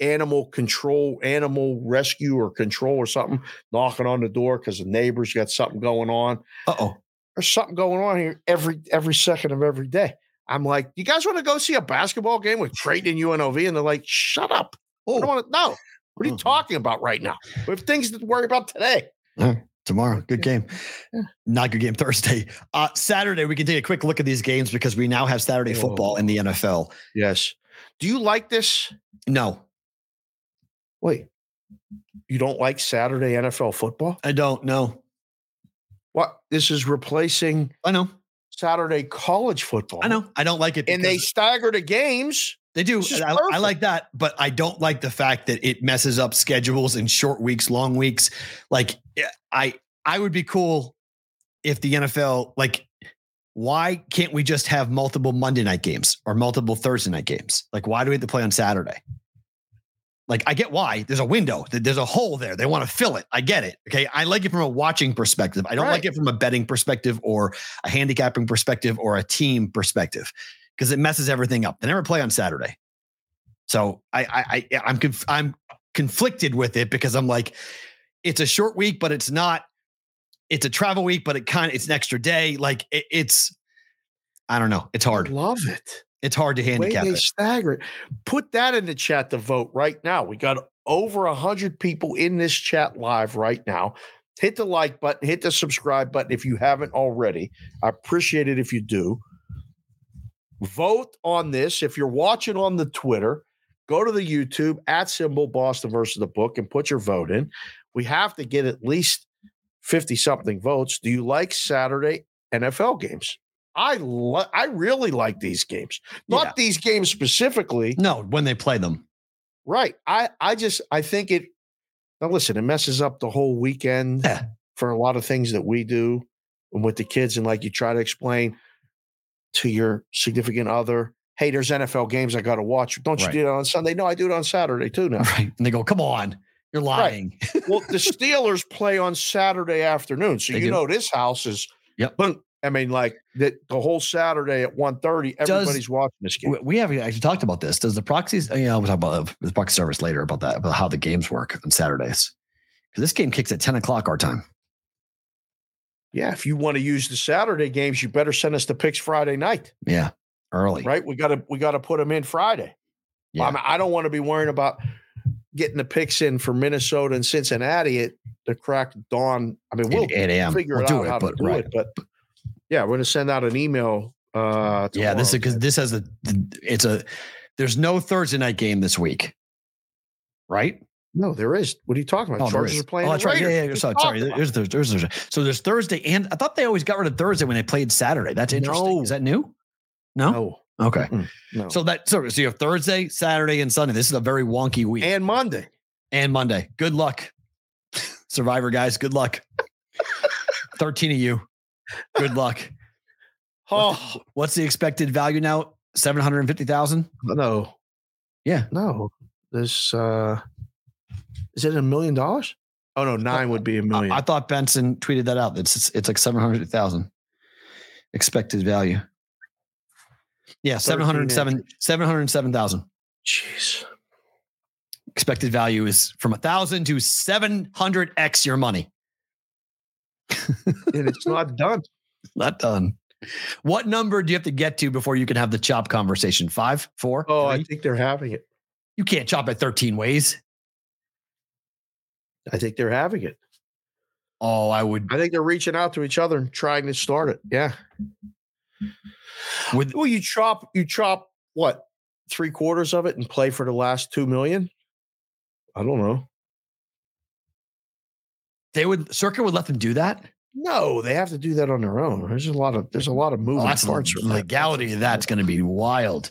animal control, animal rescue or control or something knocking on the door because the neighbors got something going on. Uh oh. There's something going on here every every second of every day. I'm like, you guys want to go see a basketball game with Creighton and UNLV? And they're like, shut up. I don't Oh, want to know. What are you Mhm. talking about right now? We have things to worry about today. tomorrow. Good game. Not good game Thursday. Uh, Saturday, we can take a quick look at these games because we now have Saturday football in the NFL. Yes. Do you like this? No, Wait, you don't like Saturday NFL football? I don't know. What? This is replacing I know. Saturday college football. I know. I don't like it. And they stagger the games. they do. I, I like that, but I don't like the fact that it messes up schedules in short weeks, long weeks. Like eh, I, I would be cool if the NFL like. Why can't we just have multiple Monday night games or multiple Thursday night games? Like, why do we have to play on Saturday? Like, I get why there's a window, there's a hole there. They want to fill it. I get it. Okay. I like it from a watching perspective. I don't like it from a betting perspective or a handicapping perspective or a team perspective because it messes everything up. They never play on Saturday. So I, I, I I'm, conf- I'm conflicted with it because I'm like, it's a short week, but it's not. It's a travel week, but it kind of it's an extra day. Like it, it's, I don't know. It's hard. Love it. It's hard to Way handicap they it. stagger it. Put that in the chat to vote right now. We got over a hundred people in this chat live right now. Hit the like button, hit the subscribe button if you haven't already. I appreciate it if you do. Vote on this. If you're watching on the Twitter, go to the YouTube at symbol Boston versus the book and put your vote in. We have to get at least 50 something votes. Do you like Saturday NFL games? I lo- I really like these games. Not Yeah. these games specifically. No, when they play them. Right. I I just I think it now listen, it messes up the whole weekend Yeah. for a lot of things that we do and with the kids and like you try to explain to your significant other hey, there's NFL games I got to watch. Don't you Right. do that on Sunday? No, I do it on Saturday too now. Right. And they go, come on, you're lying. well, the Steelers play on Saturday afternoon, so They you do. know this house is. Yep. Boom. I mean, like the, the whole Saturday at 1.30, everybody's watching this game. We- haven't actually talked about this. Does the proxies, uh, you know, we'll talk about uh, the proxy service later about that, about how the games work on Saturdays. Because this game kicks at 10 o'clock our time. yeah, if you want to use the Saturday games, you better send us the picks Friday night, Yeah. Early. right? We got to we got to put them in Friday. Yeah. I, mean, I don't want to be worrying about getting the picks in for Minnesota and Cincinnati at the crack dawn. I mean, we'll 8, 8 a.m. figure we'll it do out it, how but to do right. it. But yeah, we're going to send out an email. Uh, Yeah, this is because this has a it's a there's no Thursday night game this week. Right? no, there is. What are you talking about? Oh, Chargers is. are playing. Oh, that's right. Yeah, Raiders. yeah. Are Sorry, sorry. There's, there's, there's, there's, so there's Thursday, and I thought they always got rid of Thursday when they played Saturday. That's interesting. No. Is that new? No. No, Okay. no. So that so, so you have Thursday, Saturday, and Sunday. This is a very wonky week. and Monday. and Monday. Good luck, Survivor guys. Good luck. Thirteen of you. Good luck. Oh What's the expected value now? Seven hundred and fifty thousand. no, Yeah. no. This uh, is it a million dollars? Oh no, nine would be a million. I thought Benson tweeted that out. It's it's like seven hundred thousand expected value. Yeah, 13 seven hundred seven entries. seven hundred seven thousand Jeez. expected value is from a thousand to seven hundred x your money. And it's not done. Not done. What number do you have to get to before you can have the chop conversation? Five, four? Oh, I think they're having it. You can't chop it 13 ways. I think they're having it. Oh, I would. I think they're reaching out to each other and trying to start it. Yeah. With Well, you chop, you chop what three quarters of it and play for the last two million. I don't know. They would Circa would let them do that. No, they have to do that on their own. There's a lot of there's a lot of oh, moving Oh, parts. the that. legality of that's going to be wild.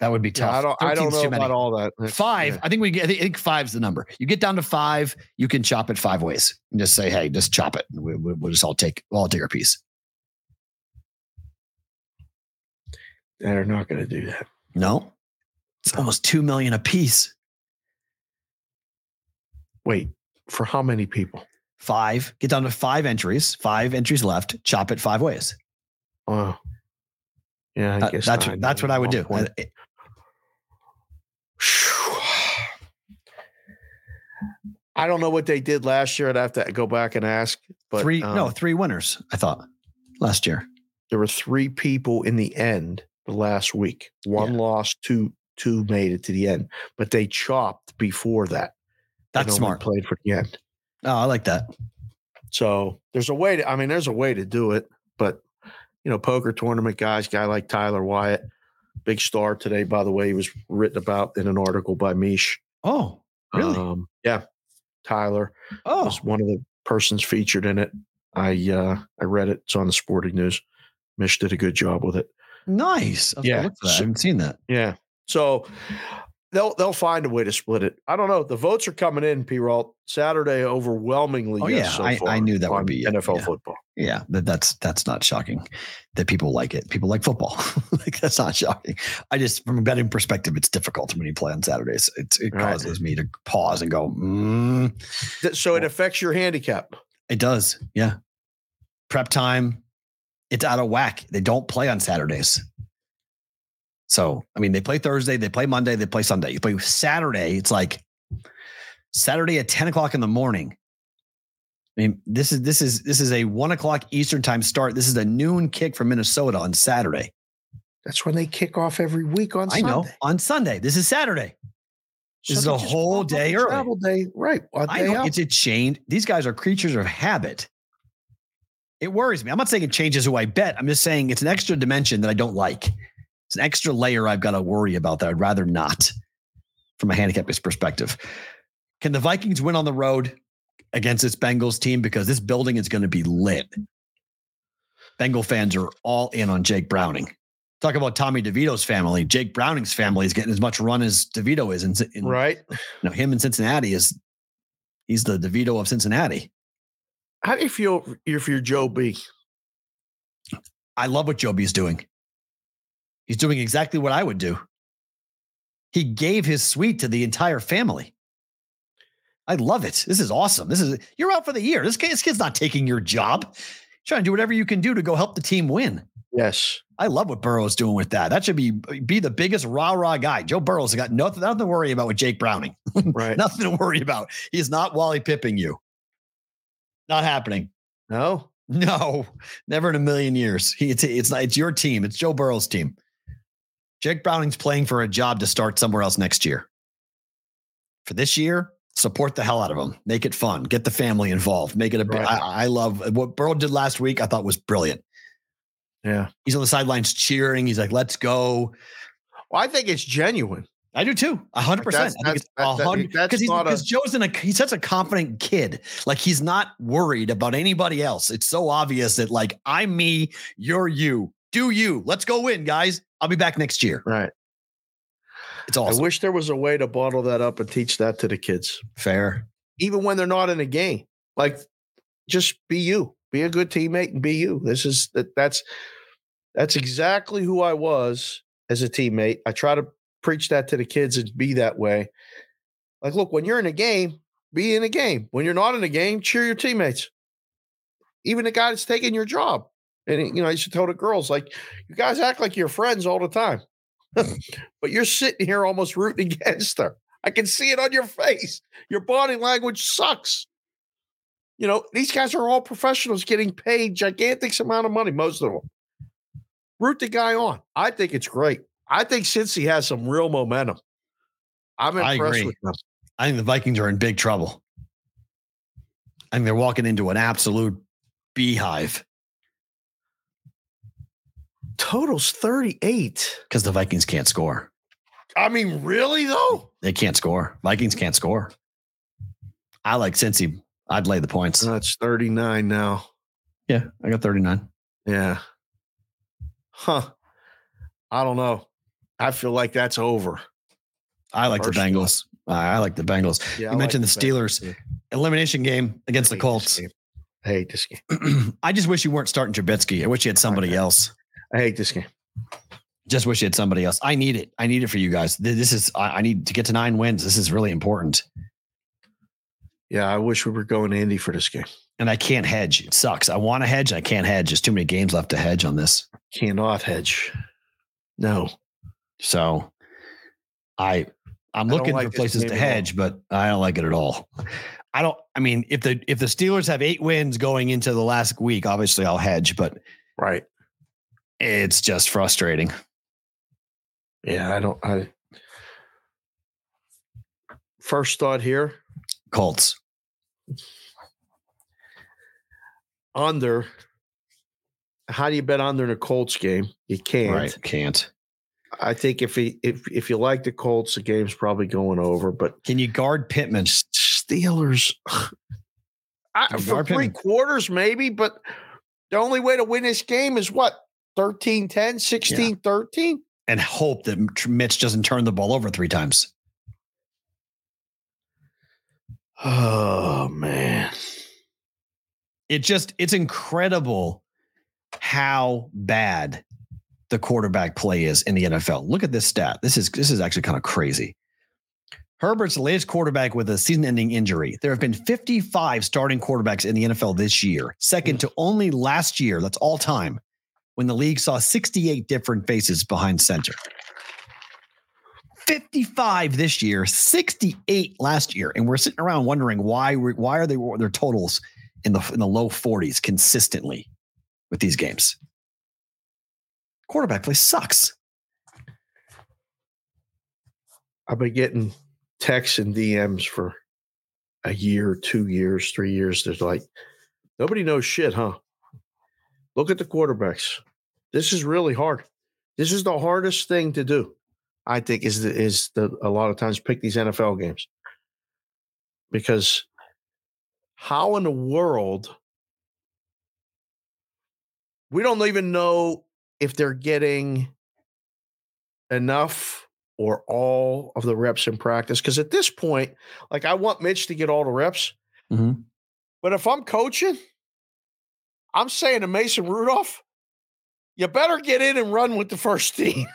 That would be Yeah, tough. I don't. I don't know about all that. Five. yeah. I think we get. I think, five's the number. You get down to five, you can chop it five ways and just say, "Hey, just chop it." We, we, we'll just all take. We'll all take our piece. They're not going to do that. No, it's almost two million a piece. Wait, for how many people? Five. Get down to five entries. Five entries left. Chop it five ways. Oh, yeah. I That- guess that's that's what I would do. million. Uh, I don't know what they did last year. I'd have to go back and ask. But three. um, no, three winners. I thought last year. there were three people in the end the last week. One lost, two two made it to the end, but they chopped before that. That's smart. Played for the end. Oh, I like that. So there's a way to. I mean, there's a way to do it, but you know, poker tournament guys, guy like Tyler Wyatt, big star today. By the way, he was written about in an article by Mish. Oh, really? Um, yeah, Tyler oh, was one of the persons featured in it. I uh I read it. It's on the Sporting News. Mish did a good job with it. nice. I was gonna Yeah, look for that. I haven't seen that. Yeah. So they'll they'll find a way to split it. I don't know. The votes are coming in, P. Roll Saturday overwhelmingly. Oh, yes yeah, so I- I knew that would be NFL yeah. football. Yeah, that, that's that's not shocking that people like it. People like football. like that's not shocking. I just, from a betting perspective, it's difficult when you play on Saturdays. It's, it Right. causes me to pause and go. Mm, So it affects your handicap. it does. Yeah. Prep time. It's out of whack. They don't play on Saturdays. So I mean, they play Thursday, they play Monday, they play Sunday. You play Saturday. It's like Saturday at ten o'clock in the morning. I mean, this is this is this is a one o'clock Eastern time start. This is a noon kick from Minnesota on Saturday. That's when they kick off every week on I Sunday. know on Sunday. This is Saturday. This is a whole day early. Travel day, right? I know out. it's a change. These guys are creatures of habit. It worries me. I'm not saying it changes who I bet. I'm just saying it's an extra dimension that I don't like. It's an extra layer I've got to worry about that I'd rather not from a handicapper's perspective. Can the Vikings win on the road against this Bengals team? Because this building is going to be lit. Bengal fans are all in on Jake Browning. Talk about Tommy DeVito's family. Jake Browning's family is getting as much run as DeVito is in, in right. you know, him in Cincinnati is he's the DeVito of Cincinnati. How do you feel if you're Joe B? I love what Joe B's doing. He's doing exactly what I would do. He gave his suite to the entire family. I love it. This is awesome. This is you're out for the year. This, kid, this kid's not taking your job. Trying to do whatever you can do to go help the team win. Yes. I love what Burrow's doing with that. That should be be the biggest rah rah guy. Joe Burrow's got nothing, nothing to worry about with Jake Browning. Right. nothing to worry about. He's not Wally Pipping you. Not happening. No. No, never in a million years. He, it's it's not. It's your team. It's Joe Burrow's team. Jake Browning's playing for a job to start somewhere else next year. For this year, support the hell out of him. Make it fun. Get the family involved. Make it a. Right. I, I love what Burrow did last week. I thought was brilliant. Yeah. He's on the sidelines cheering. He's like, "Let's go." Well, I think it's genuine. I do too. Hundred percent. I think it's That's- a that- hundred because because Joe's in a he's such a confident kid. Like he's not worried about anybody else. It's so obvious that like I'm me, you're you. Do you? Let's go win, guys. I'll be back next year. Right. It's awesome. I wish there was a way to bottle that up and teach that to the kids, Fair. even when they're not in a game. Like, just be you, be a good teammate, and be you. This is that. That's that's exactly who I was as a teammate. I try to preach that to the kids and be that way. Like, look, when you're in a game, be in a game. When you're not in a game, cheer your teammates. Even the guy that's taking your job. And eh, you know, I used to tell the girls, like, you guys act like you're friends all the time. Mm. but you're sitting here almost rooting against her. I can see it on your face. Your body language sucks. You know, these guys are all professionals getting paid gigantic amount of money, most of them. Root the guy on. I think it's great. I think Cincy has some real momentum. I'm I impressed agree. with them. I think the Vikings are in big trouble. I think they're walking into an absolute beehive Totals 38. because the Vikings can't score. I mean, really though? They can't score. Vikings can't score. I like Cincy. I'd lay the points. That's 39 now. Yeah, I got 39. Yeah. Huh. I don't know. I feel like that's over. I like the Bengals. I I like the Bengals. Yeah, I you mentioned like the Steelers Bengals, elimination game against the Hate this Colts. game. I hate this game. I just wish you weren't starting Trubisky. I wish you had somebody Okay. else. I hate this game. Just wish you had somebody else. I need it. I need it for you guys. This is. I I need to get to nine wins. This is really important, Yeah, I wish we were going to Indy for this game. and I can't hedge. It sucks. I want to hedge. I can't hedge. There's too many games left to hedge on this. Cannot hedge. No. So, I I'm I looking like for places to hedge, but I don't like it at all. I don't. I mean, if the if the Steelers have eight wins going into the last week, obviously I'll hedge, but Right. It's just frustrating. Yeah, I don't I first thought here, Colts. under. How do you bet under in a Colts game? You can't. Right. Can't. I think if he if if you like the Colts, the game's probably going over. But Can you guard Pittman? Steelers, I, for three Pittman? quarters maybe, but the only way to win this game is what 13 10, 16 13. and hope that Mitch doesn't turn the ball over three times. Oh man. It just it's incredible how bad the quarterback play is in the NFL. Look at this stat. This is this is actually kind of crazy. Herbert's the latest quarterback with a season-ending injury. There have been 55 starting quarterbacks in the NFL this year, second mm. to only last year. That's all time when the league saw 68 different faces behind center. 55 this year, 68 last year, and we're sitting around wondering why why are they their totals in the in the low 40s consistently with these games. Quarterback play sucks. I've been getting texts and DMs for a year, two years, three years. There's like nobody knows shit, huh? Look at the quarterbacks. This is really hard. This is the hardest thing to do. I think is the, is the a lot of times pick these NFL games because how in the world we don't even know if they're getting enough or all of the reps in practice. Because at this point, like I want Mitch to get all the reps, Mhm. but if I'm coaching, I'm saying to Mason Rudolph, you better get in and run with the first team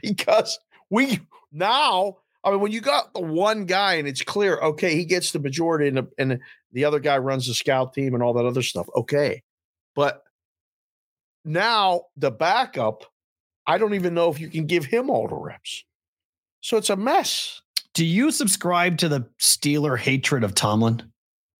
because we now. I mean, when you got the one guy and it's clear, okay, he gets the majority, and the, and the other guy runs the scout team and all that other stuff. Okay, but now the backup, I don't even know if you can give him all the reps. So it's a mess. Do you subscribe to the Steeler hatred of Tomlin?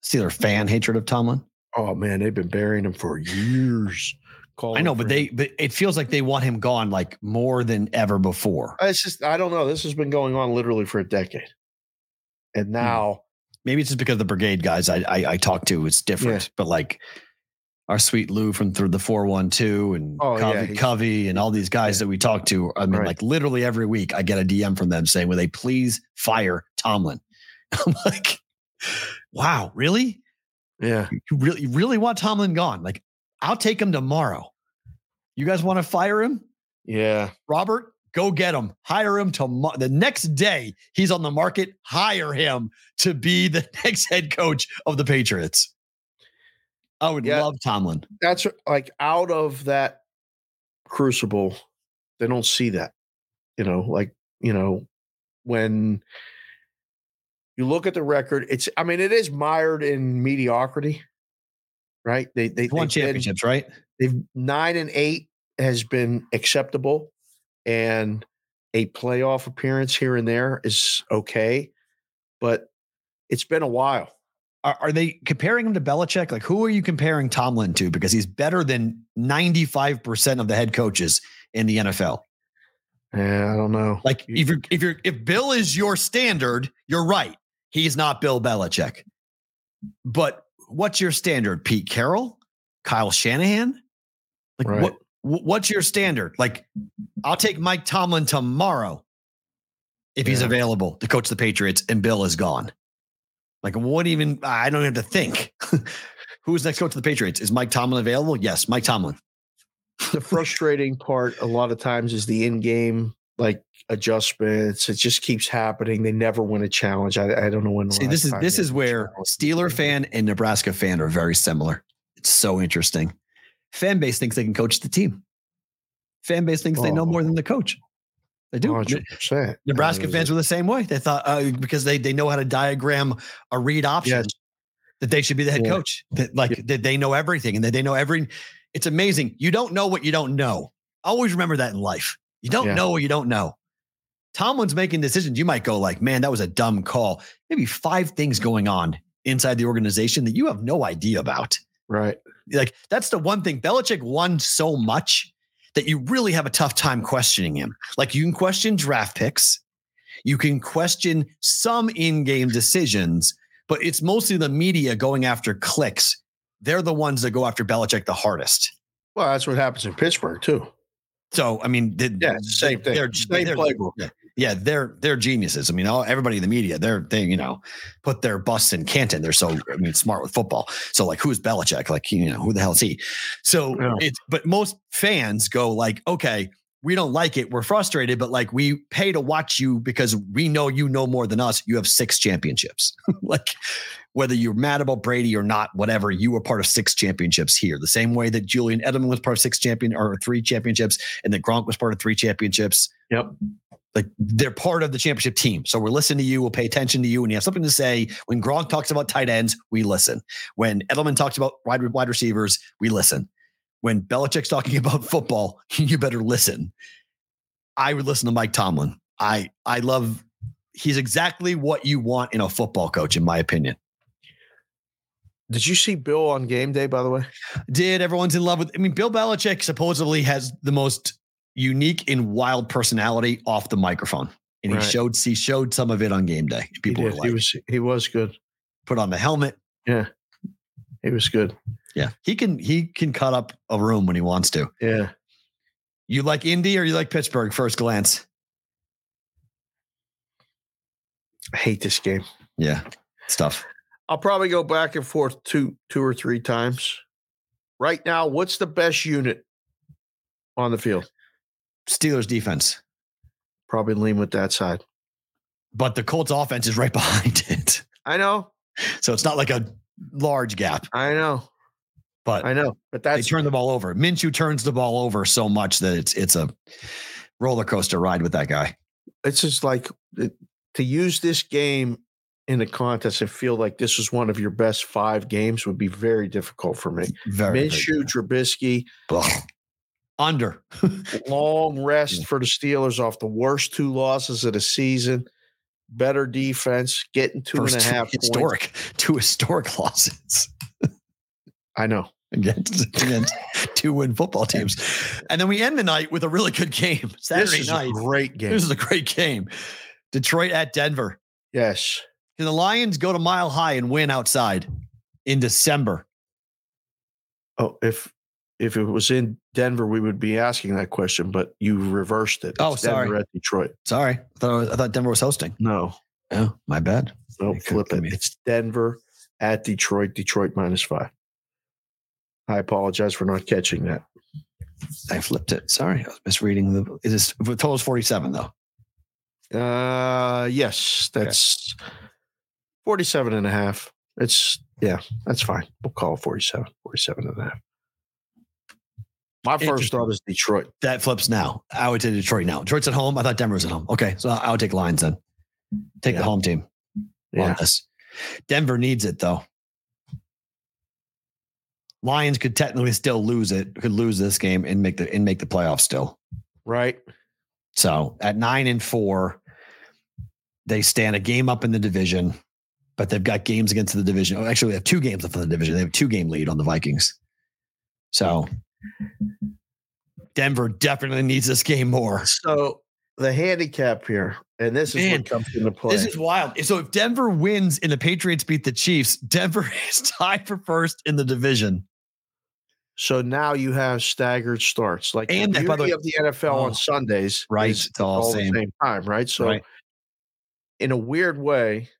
Steeler fan hatred of Tomlin? Oh man, they've been burying him for years. I know, but they but it feels like they want him gone like more than ever before. Uh, it's just I don't know. This has been going on literally for a decade, and hmm. now maybe it's just because the brigade guys I I, I talk to it's different. Yeah. But like our sweet Lou from through the four one two and oh, Covey, yeah, Covey and all these guys yeah. that we talk to. I mean, right. like literally every week I get a DM from them saying, "Will they please fire Tomlin?" I'm like, "Wow, really? Yeah, you really you really want Tomlin gone? Like, I'll take him tomorrow. You guys want to fire him? Yeah. Robert, go get him. Hire him tomorrow. The next day he's on the market, hire him to be the next head coach of the Patriots. I would yeah, love Tomlin. That's like out of that crucible, they don't see that. You know, like, you know, when you look at the record, it's I mean, it is mired in mediocrity right? They they won championships, been, right? They've nine and eight has been acceptable, and a playoff appearance here and there is okay, but it's been a while. Are, are they comparing him to Belichick? Like, who are you comparing Tomlin to? Because he's better than ninety five percent of the head coaches in the NFL. Yeah, I don't know. Like, if you're if you're if Bill is your standard, you're right. He's not Bill Belichick. But what's your standard? Pete Carroll, Kyle Shanahan? Like right. what what's your standard? Like I'll take Mike Tomlin tomorrow if yeah. he's available to coach the Patriots and Bill is gone. Like what even I don't even have to think. Who's next coach of the Patriots? Is Mike Tomlin available? Yes, Mike Tomlin. the frustrating part a lot of times is the in-game like adjustments. It just keeps happening. They never win a challenge. I, I don't know when. See, this is this is where Steeler fan and Nebraska fan are very similar. It's so interesting. Fan base thinks they can coach the team. Fan base thinks oh. they know more than the coach. They do. 100%. Nebraska fans were the same way. They thought uh, because they they know how to diagram a read option yes. that they should be the head yeah. coach. That like yeah. that they know everything and that they know every. It's amazing. You don't know what you don't know. Always remember that in life. You don't yeah. know what you don't know. Tomlin's making decisions. You might go like, man, that was a dumb call. Maybe five things going on inside the organization that you have no idea about. Right. Like that's the one thing. Belichick won so much that you really have a tough time questioning him. Like you can question draft picks, you can question some in-game decisions, but it's mostly the media going after clicks. They're the ones that go after Belichick the hardest. Well, that's what happens in Pittsburgh too. So I mean, yeah, same thing. They're, same they're, playbook. Yeah, they're they're geniuses. I mean, all, everybody in the media, they're they you know put their bust in Canton. They're so I mean smart with football. So like, who's Belichick? Like you know who the hell is he? So yeah. it's but most fans go like, okay, we don't like it. We're frustrated, but like we pay to watch you because we know you know more than us. You have six championships. like whether you're mad about Brady or not, whatever, you were part of six championships here. The same way that Julian Edelman was part of six champion or three championships, and that Gronk was part of three championships. Yep. Like they're part of the championship team. So we're listening to you. We'll pay attention to you. And you have something to say. When Gronk talks about tight ends, we listen. When Edelman talks about wide, wide receivers, we listen. When Belichick's talking about football, you better listen. I would listen to Mike Tomlin. I I love he's exactly what you want in a football coach, in my opinion. Did you see Bill on game day, by the way? Did. Everyone's in love with I mean, Bill Belichick supposedly has the most unique and wild personality off the microphone. And right. he showed he showed some of it on game day. People he were like, he was he was good. Put on the helmet. Yeah. He was good. Yeah. He can he can cut up a room when he wants to. Yeah. You like Indy or you like Pittsburgh first glance? I hate this game. Yeah. Stuff. I'll probably go back and forth two two or three times. Right now, what's the best unit on the field? Steelers defense. Probably lean with that side. But the Colts offense is right behind it. I know. So it's not like a large gap. I know. But I know, but they that's turn the ball over. Minshew turns the ball over so much that it's it's a roller coaster ride with that guy. it's just like to use this game in the contest and feel like this was one of your best five games would be very difficult for me. Very, very Minshew, Trubisky, Ugh. Under. long rest for the Steelers off the worst two losses of the season. Better defense, getting two and a First half two points. historic, two historic losses I know. against, against two win football teams. And then we end the night with a really good game. Saturday this is night. a great game. This is a great game. Detroit at Denver. yes. Can the Lions go to mile high and win outside in December? Oh, if if it was in Denver, we would be asking that question, but you reversed it. Oh, It's Denver at Detroit. Sorry. I thought, I was- I thought Denver was hosting. No, Oh, my bad. no, It flip it. It's Denver at Detroit. Detroit minus five. I apologize for not catching that. I flipped it. Sorry. I was misreading the. Is the total is 47, though. Uh yes, that's 47 and a half. It's yeah, that's fine. We'll call it 47, 47 and a half. My first thought is Detroit. That flips now. I would take Detroit now. Detroit's at home. I thought Denver was at home. Okay. So I would take Lions then. Take Yeah. the home team on this. Denver needs it, though. Lions could technically still lose it, could lose this game and make the and make the playoffs still. Right. So at nine and four, they stand a game up in the division, but they've got games against the division. Oh, actually, they have two games up in the division. They have a two game lead on the Vikings. So Denver definitely needs this game more. So the handicap here, and this is Man, what comes into play. This is wild. So if Denver wins and the Patriots beat the Chiefs, Denver is tied for first in the division. so now you have staggered starts. Like And the by the way- of the NFL Oh, on Sundays, right, it's all all same. the same time, right? So Right. in a weird way,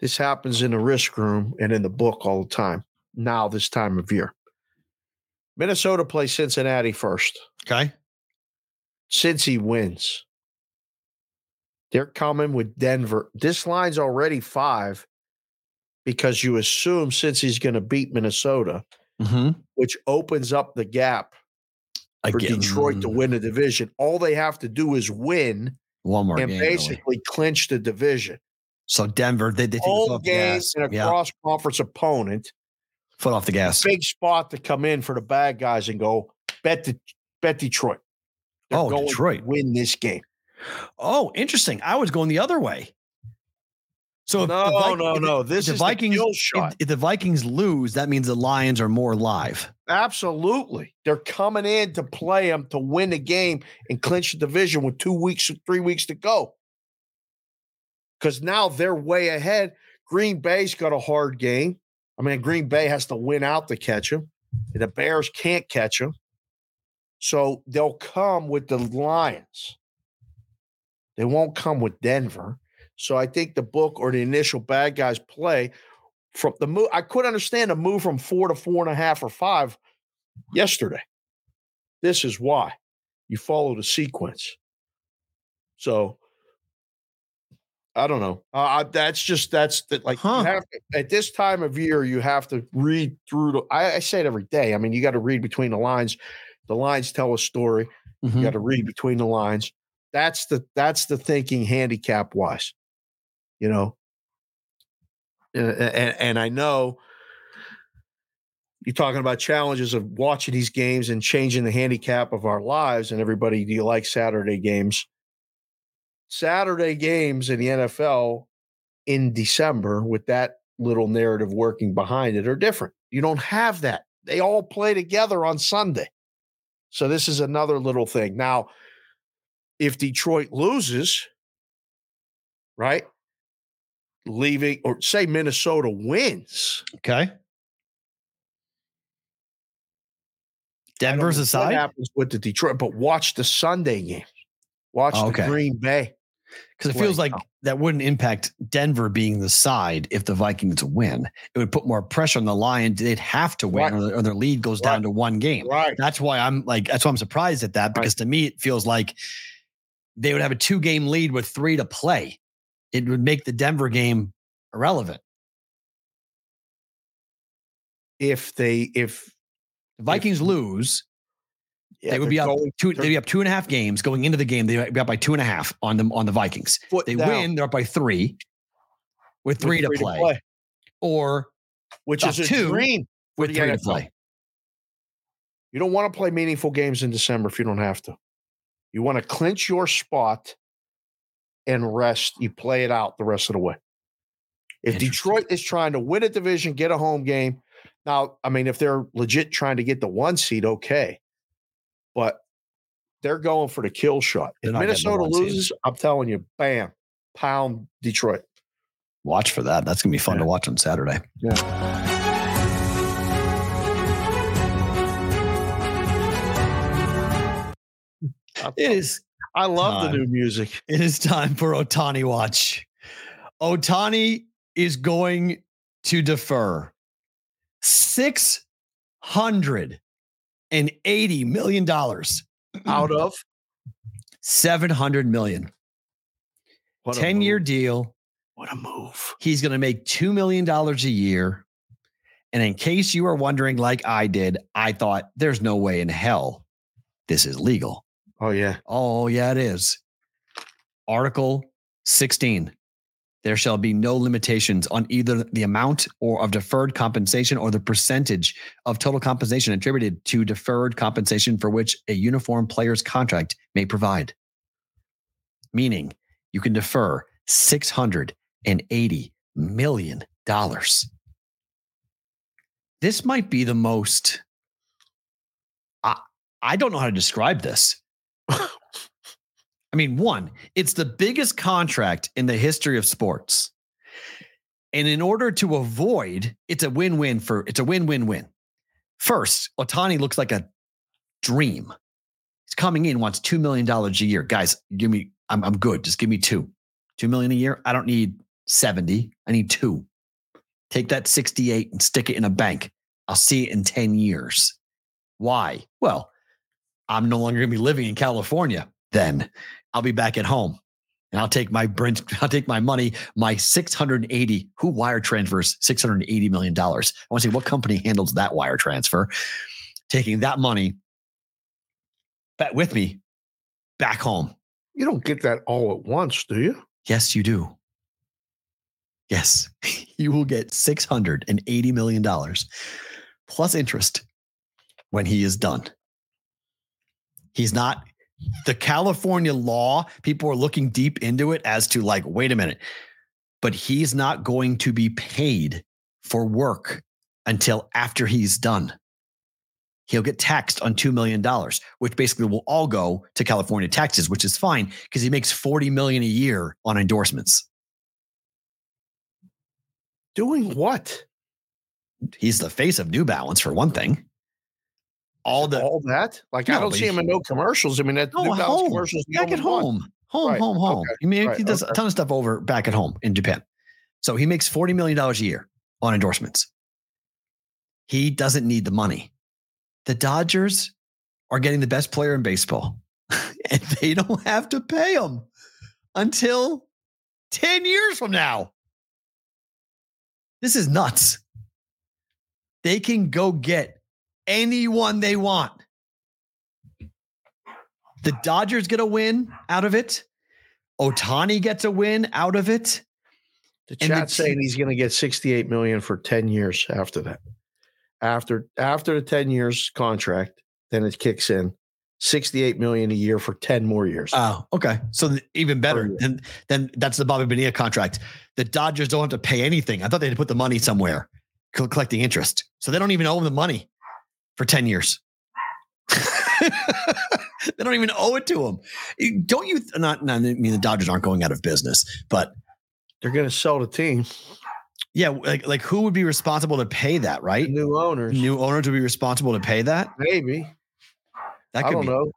this happens in the risk room and in the book all the time. Now, this time of year, Minnesota plays Cincinnati first. Okay. Cincy wins. They're coming with Denver. This line's already five because you assume Cincy's going to beat Minnesota, Mm-hmm. which opens up the gap for Detroit to win the division. All they have to do is win one more and really. basically clinch the division. So Denver, they, they take the foot Home off the game gas. and a Yeah, cross conference opponent. Foot off the gas. Big spot to come in for the bad guys and go bet the bet Detroit. They're Oh, going to Detroit. win this game. Oh, interesting. I was going the other way. So no, Vi- no, no. This the is Vikings. the kill if- shot. If, the Vikings lose, that means the Lions are more live. Absolutely. They're coming in to play them to win the game and clinch the division with two weeks or three weeks to go. Because now they're way ahead. Green Bay's got a hard game. I mean, Green Bay has to win out to catch them. The Bears can't catch them. So they'll come with the Lions. They won't come with Denver. So I think the book or the initial bad guys play from the move. I could understand a move from four to four and a half or five yesterday. This is why you follow the sequence. So I don't know. Uh, that's just that's the, like Huh. to, at this time of year you have to read through. The, I, I say it every day. I mean, you got to read between the lines. The lines tell a story. Mhm. You got to read between the lines. That's the that's the thinking handicap wise. You know. Uh, and, and I know you're talking about challenges of watching these games and changing the handicap of our lives. And everybody, do you like Saturday games? Saturday games in the NFL in December with that little narrative working behind it are different. You don't have that. They all play together on Sunday. So this is another little thing. Now, if Detroit loses, right? Leaving or say Minnesota wins. Okay. Denver's aside. What happens with the Detroit? But watch the Sunday game. Watch Oh, the. Green Bay. Because it feels like oh. that wouldn't impact Denver being the side if the Vikings win. It would put more pressure on the Lions. They'd have to win, Right. or, their, lead goes Right. down to one game. Right. That's why I'm like, that's why I'm surprised at that because to me, it feels like they would have a two game lead with three to play. It would make the Denver game irrelevant. If they if The Vikings lose, Yeah, they would be up going- two. They'd be up two and a half games going into the game. They'd be up by two and a half on them on the Vikings. They down win, they're up by three with with three, to, play, or which is a two dream. with three to play. You don't want to play meaningful games in December if you don't have to. You want to clinch your spot and rest. You play it out the rest of the way. If Detroit is trying to win a division, get a home game. Now, I mean, if they're legit trying to get the one seed, okay. But they're going for the kill shot. If not getting the Minnesota one seed. loses, I'm telling you, bam, pound Detroit. Watch for that. That's gonna be fun to watch on Saturday. Yeah. It is I love the new music. It is time for Ohtani watch. Ohtani is going to defer six hundred and eighty million dollars, Out of seven hundred million, what ten year deal. What a move. He's going to make two million dollars a year. And in case you are wondering, like I did, I thought there's no way in hell this is legal. Oh yeah. Oh, yeah, it is. Article 16. There shall be no limitations on either the amount or of deferred compensation or the percentage of total compensation attributed to deferred compensation for which a uniform player's contract may provide. Meaning, you can defer $680 million. This might be the most, I, I don't know how to describe this. I mean, one, it's the biggest contract in the history of sports. And in order to avoid, it's a win-win for it's a win-win-win. First, Ohtani looks like a dream. He's coming in, wants $2 million a year. Guys, give me, I'm, I'm good. Just give me two. Two million a year. I don't need 70. I need two. Take that 68 and stick it in a bank. I'll see it in 10 years. Why? Well, I'm no longer going to be living in California. Then I'll be back at home, and I'll take my brand, I'll take my money, my 680. Who wire transfers 680 million dollars? I want to see what company handles that wire transfer. Taking that money back with me back home. You don't get that all at once, do you? Yes, you do. Yes, you will get $680 million plus interest when he is done. He's not the California law. People are looking deep into it as to like, wait a minute, but he's not going to be paid for work until after he's done. He'll get taxed on $2 million, which basically will all go to California taxes, which is fine because he makes 40 million a year on endorsements. Doing what? He's the face of New Balance for one thing. All the all that? Like I don't see him in no commercials. I mean, that No, at home. commercials back at only one. home, home, Right, home, home. okay, I mean, he right, does a ton of stuff over back at home in Japan. So he makes $40 million a year on endorsements. He doesn't need the money. The Dodgers are getting the best player in baseball, and they don't have to pay him until 10 years from now. This is nuts. They can go get anyone they want. The Dodgers get a win out of it. Ohtani gets a win out of it. The And the chat's saying he's going to get 68 million for 10 years after that. After after the 10 years contract, then it kicks in 68 million a year for 10 more years. Oh, okay. So even better. Oh, year. Then then that's the Bobby Bonilla contract. The Dodgers don't have to pay anything. I thought they had to put the money somewhere, collecting interest. So they don't even owe him the money for 10 years. they don't even owe it to them. Don't you? Not, not, I mean, the Dodgers aren't going out of business, but They're going to sell the team. yeah, like, like who would be responsible to pay that, right? New owners. New owners would be responsible to pay that. Maybe. That I don't be. know.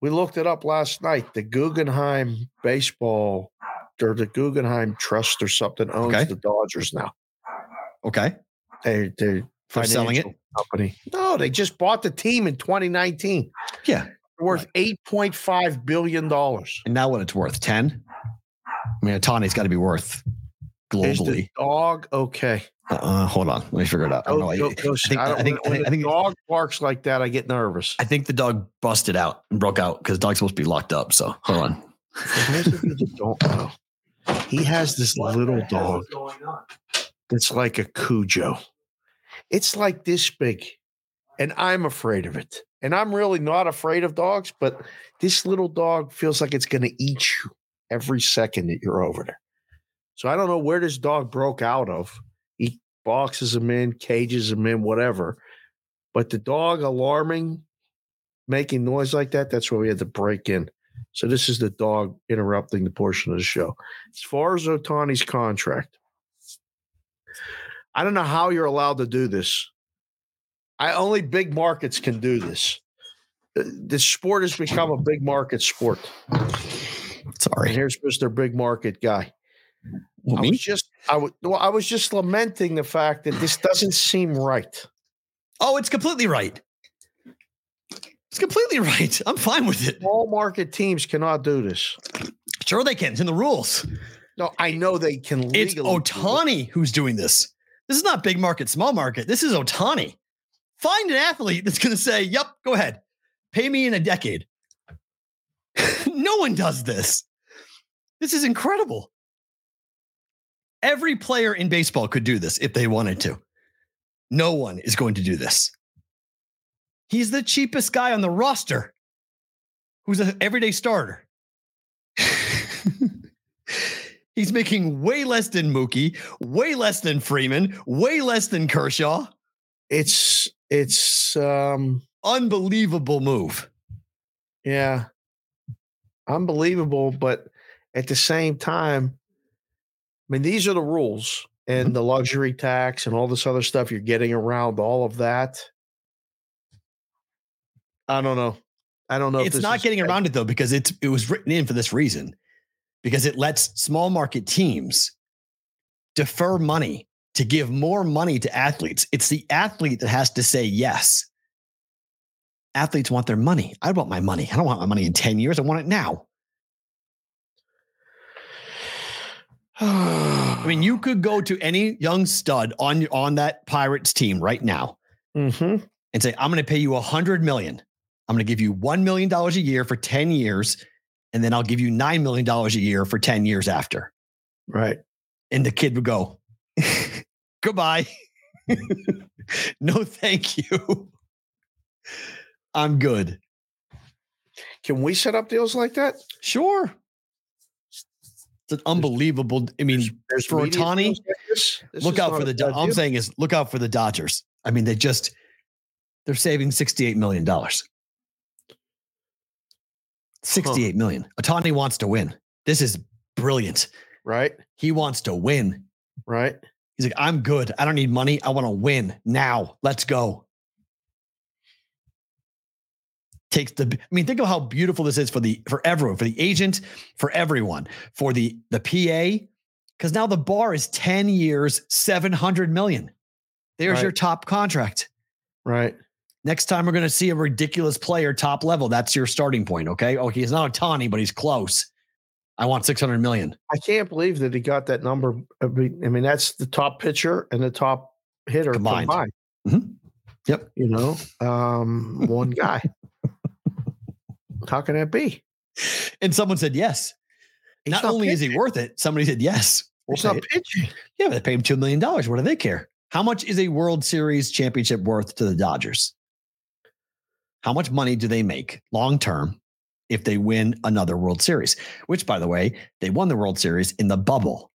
We looked it up last night. The Guggenheim baseball or the Guggenheim Trust or something owns Okay. the Dodgers now. Okay. They they For selling it? Company. No, they just bought the team in 2019. Yeah. Worth point five billion dollars. And now what it's worth? 10? I mean, Ohtani's got to be worth Is the globally. dog okay? Uh, hold on, let me figure it out. I don't know. Go- I, go- go- I think I don't- I think when I think, I think dog barks like that, I get nervous. I think the dog busted out and broke out because the dog's supposed to be locked up. So hold on. For those of you that don't know, he has this little dog that's like a Cujo. It's like this big, and I'm afraid of it. And I'm really not afraid of dogs, but this little dog feels like it's going to eat you every second that you're over there. So I don't know where this dog broke out of. He boxes him in, cages him in, whatever. But the dog alarming, making noise like that, that's where we had to break in. So this is the dog interrupting the portion of the show. As far as Ohtani's contract, I don't know how you're allowed to do this. I only big markets can do this. Uh, This sport has become a big market sport. And Sorry. here's Mr. Big Market guy. Well, I me? was just I well, I was just lamenting the fact that this doesn't seem right. Oh, it's completely right. It's completely right. I'm fine with it. Small market teams cannot do this. Sure, they can. It's in the rules. No, I know they can legally. It's do it. Ohtani who's doing this. This is not big market, small market. This is Ohtani. Find an athlete that's going to say, "Yep, go ahead, pay me in a decade." no one does this. This is incredible. Every player in baseball could do this if they wanted to. No one is going to do this. He's the cheapest guy on the roster who's an everyday starter. He's making way less than Mookie, way less than Freeman, way less than Kershaw. It's it's um Unbelievable move. yeah. Unbelievable, but at the same time, I mean, these are the rules and the luxury tax and all this other stuff. You're getting around all of that. I don't know. I don't know. if it's not getting around it though because it's it was written in for this reason because it lets small market teams defer money to give more money to athletes it's the athlete that has to say yes athletes want their money i want my money i don't want my money in 10 years i want it now i mean you could go to any young stud on on that pirates team right now Mhm. and say, I'm going to pay you a hundred million. I'm going to give you $1 million a year for 10 years. And then I'll give you $9 million a year for 10 years after. right. And the kid would go, goodbye. no, thank you. I'm good. Can we set up deals like that? Sure. It's an unbelievable. I mean, There's for media Ohtani, deals like this? This look out for the. Do- bad all I'm deal. saying is, look out for the Dodgers. I mean, they just they're saving sixty-eight million dollars. Sixty-eight million. Ohtani wants to win. This is brilliant. right, He wants to win. right. He's like, I'm good. I don't need money. I want to win now. Let's go. Takes the. I mean, think of how beautiful this is for the for everyone, for the agent, for everyone, for the the PA, because now the bar is ten years, seven hundred million. There's Right. your top contract. Right. Next time we're going to see a ridiculous player top level. That's your starting point. Okay. Oh, he's not Ohtani, but he's close. I want 600 million. I can't believe that he got that number. I mean, that's the top pitcher and the top hitter Combined. combined. Mhm. Yep. You know, um, one guy. How can that be? And someone said yes. He's not, only is he worth it, somebody said yes. We'll He's not it. pitching. Yeah, but they pay him $2 million. What do they care? How much is a World Series championship worth to the Dodgers? How much money do they make long term if they win another World Series? Which, by the way, they won the World Series in the bubble.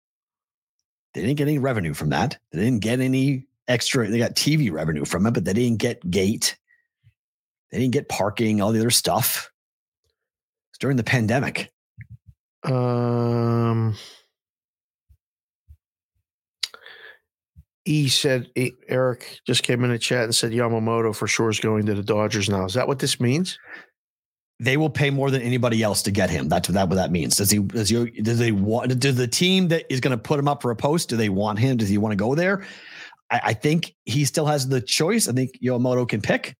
They didn't get any revenue from that. They didn't get any extra. They got TV revenue from it, but they didn't get gate. They didn't get parking, all the other stuff. It's during the pandemic. Um, he said Eric just came in the chat and said Yamamoto for sure is going to the Dodgers now. Is that what this means? they will pay more than anybody else to get him. That's what that what that means. Does he does he does they want does the team that is going to put him up for a post? Do they want him? Does he want to go there? I, I think he still has the choice. I think Yamamoto can pick,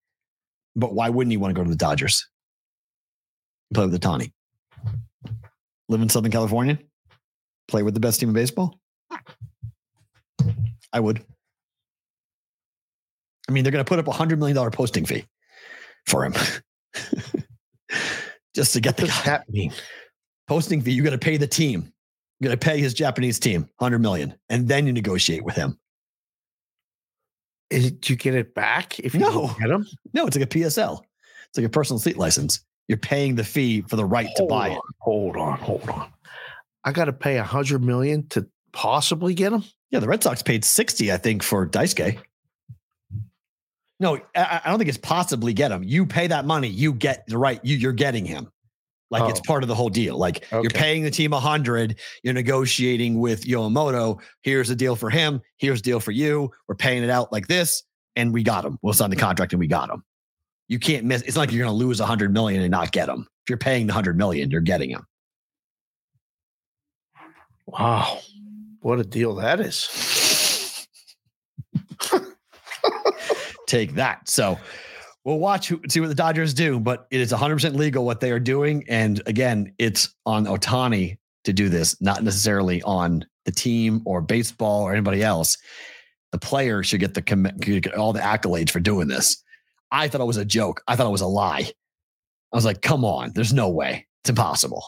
but why wouldn't he want to go to the Dodgers? Play with the Tawny. Live in Southern California. Play with the best team in baseball. I would. I mean, they're going to put up a hundred million dollar posting fee for him just to get the guy. that mean? posting fee. You got to pay the team. You got to pay his Japanese team hundred million, and then you negotiate with him. Is it, do you get it back if you No. get them? No, it's like a PSL. It's like a personal seat license. You're paying the fee for the right to buy it. Hold on, hold on. I got to pay a hundred million to possibly get them. Yeah, the Red Sox paid 60, I think, for Daisuke. No, I, I don't think it's possibly get him. You pay that money, you get the right, you, you're getting him. Like it's Oh. part of the whole deal. Like you're paying the team a hundred, you're negotiating with Yamamoto. Here's a deal for him. Here's a deal for you. We're paying it out like this, and we got him. We'll sign the contract and we got him. You can't miss. It's not like you're going to lose a hundred million and not get him. If you're paying the hundred million, you're getting him. Wow, what a deal that is! take that. So we'll watch see what the Dodgers do, but it is 100% legal what they are doing. And again, it's on Ohtani to do this, not necessarily on the team or baseball or anybody else. The player should get the get all the accolades for doing this. I thought it was a joke. I thought it was a lie. I was like, come on, there's no way. It's impossible.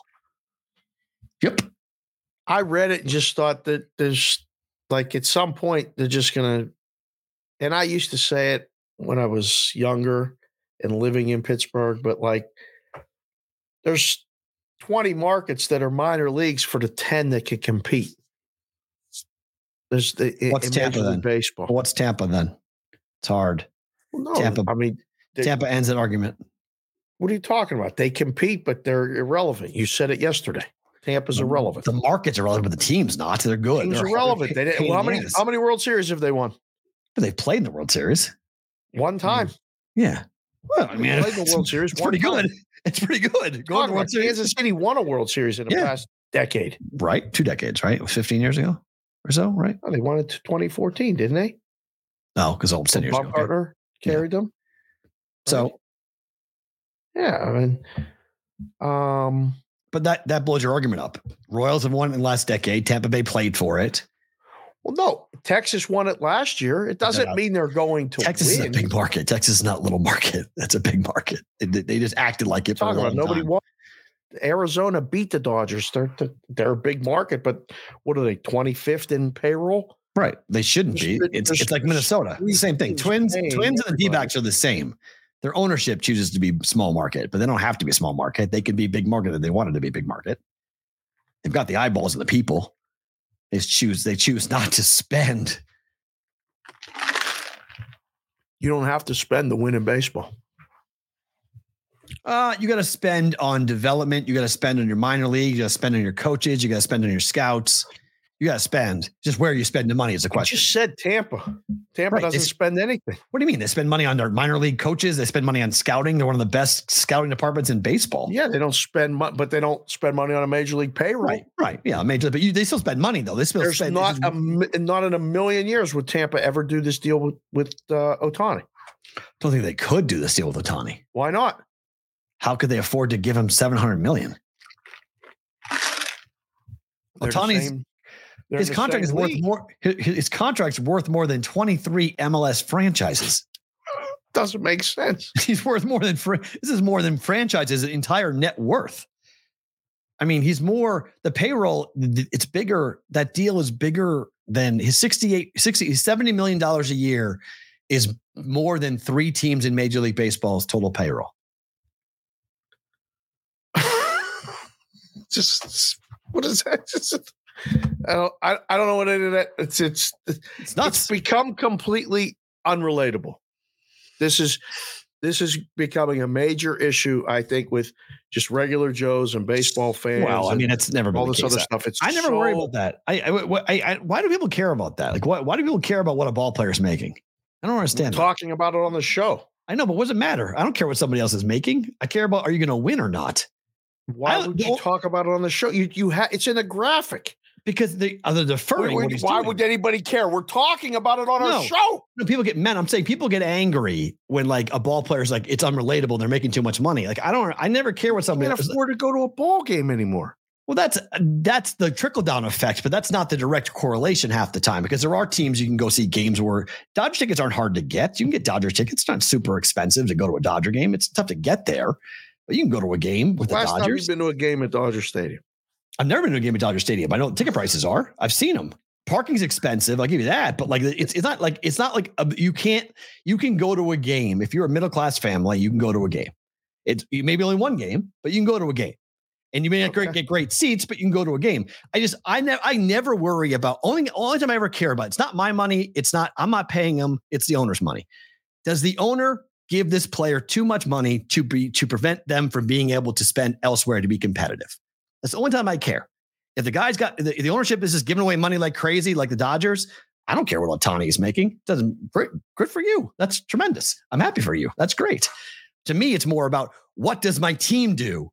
Yep. I read it and just thought that there's like at some point they're just gonna. And I used to say it when I was younger and living in Pittsburgh, but like there's 20 markets that are minor leagues for the 10 that can compete. There's the What's Tampa then? Baseball. What's Tampa then? It's hard. No, Tampa- I mean, They- Tampa ends an argument. what are you talking about? They compete, but they're irrelevant. You said it yesterday. Tampa's irrelevant. The markets are relevant, but the team's not. They're good. Teams They're are hard. relevant. They didn't, well, how many ass. how many World Series have they won? But they've played in the World Series. One time. Yeah. Well, I They mean, played in the World Series. it's pretty time. good. It's pretty good. Going Talking to the World about Series, Kansas City won a World Series in the Yeah. past decade. right? Two decades, right? 15 years ago or so, right? Oh, they won it to 2014, didn't they? No, because old 10 years ago. okay. Bumgarner carried them. So, Yeah, I mean, um, but that that blows your argument up. Royals have won in the last decade. Tampa Bay played for it. well, no, Texas won it last year. It doesn't No. mean they're going to Texas win. is a big market. Texas is not a little market. That's a big market. They, they just acted like it for a Talking long about nobody time. won. Arizona beat the Dodgers. They're they're a big market, but what are they? 25th in payroll? Right. They shouldn't be. It's it's like Minnesota. Same thing. Twins, Twins and the. D-backs are the same. Their ownership chooses to be small market, but they don't have to be small market. They could be big market if they wanted to be big market. They've got the eyeballs of the people. They choose they choose not to spend. You don't have to spend to win in baseball. Uh, you got to spend on development. You got to spend on your minor league. You got to spend on your coaches. You got to spend on your scouts. You got to spend. Just where you spend the money is the question. just said Tampa. Tampa Right, doesn't spend anything. What do you mean? They spend money on their minor league coaches. They spend money on scouting. They're one of the best scouting departments in baseball. Yeah, they don't spend money, but they don't spend money on a major league payroll. Right, right. Yeah, major, but you, they still spend money though. They still There's spend. not a not in a million years would Tampa ever do this deal with with uh, Ohtani. don't think they could do this deal with Ohtani. Why not? How could they afford to give him seven hundred million? They're Ohtani's they're his contract is worth league. more. His, his contract's worth more than twenty three MLS franchises. Doesn't make sense. He's worth more than fr- this is more than franchises' entire net worth. I mean, he's more the payroll. It's bigger. That deal is bigger than his 68, 60, 70 million dollars a year is more than three teams in Major League Baseball's total payroll. just what is that? Just, I don't I, I don't know what any of that. It's it's It's it's become completely unrelatable. This is this is becoming a major issue, I think, with just regular Joes and baseball fans. Well, I mean, it's never been all this other stuff. It's I never worry about that. I, I, I, I, why do people care about that? Like, why, why do people care about what a ball player's making? I don't understand. that. talking about it on the show. I know, but what does it matter? I don't care what somebody else is making. I care about are you going to win or not? Why I- would you talk about it on the show? You you have it's in a graphic. Because the other uh, Why deferring. why doing. would anybody care? We're talking about it on No. our show. No, people get mad. I'm saying people get angry when like a ball player is like it's unrelatable. They're making too much money. Like I don't. I never care what somebody. can't afford to go to a ball game anymore. Well, that's uh, that's the trickle down effect, but that's not the direct correlation half the time because there are teams you can go see games where Dodger tickets aren't hard to get. You can get Dodger tickets; it's not super expensive to go to a Dodger game. It's tough to get there, but you can go to a game with Last the time Dodgers. you've been to a game at Dodger Stadium. I've never been to a game at Dodger Stadium. I know what ticket prices are. I've seen them. Parking's expensive. I'll give you that, but like it's it's not like it's not like a, you can't you can go to a game if you're a middle class family. You can go to a game. It's you maybe only one game, but you can go to a game, and you may not Okay. get great seats, but you can go to a game. I just I never I never worry about only only time I ever care about. It's not my money. It's not I'm not paying them. It's the owner's money. Does the owner give this player too much money to be to prevent them from being able to spend elsewhere to be competitive? That's the only time I care. If the guy's got the, the ownership is just giving away money like crazy, like the Dodgers, I don't care what Ohtani is making. Doesn't great, good for you. That's tremendous. I'm happy for you. That's great. To me, it's more about what does my team do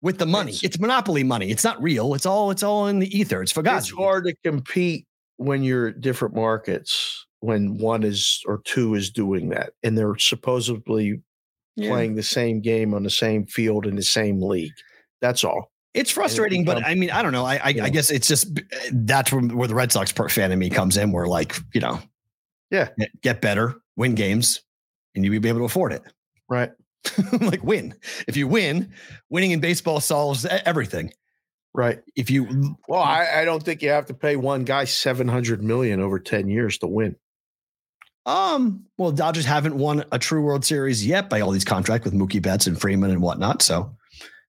with the money? It's- It's monopoly money. It's not real. It's all it's all in the ether. It's forgotten. It's hard to compete when you're different markets when one is or two is doing that and they're supposedly Yeah. playing the same game on the same field in the same league. That's all. It's frustrating, but I mean, I don't know. I I, you I guess it's just that's where, the Red Sox fan in me comes in. Where like you know, Yeah. get- better, win games, and you be able to afford it. Right. like win. If you win, winning in baseball solves everything. Right. If you Well, I, I don't think you have to pay one guy 700 million over 10 years to win. um, well, Dodgers haven't won a true World Series yet by all these contracts with Mookie Betts and Freeman and whatnot. So,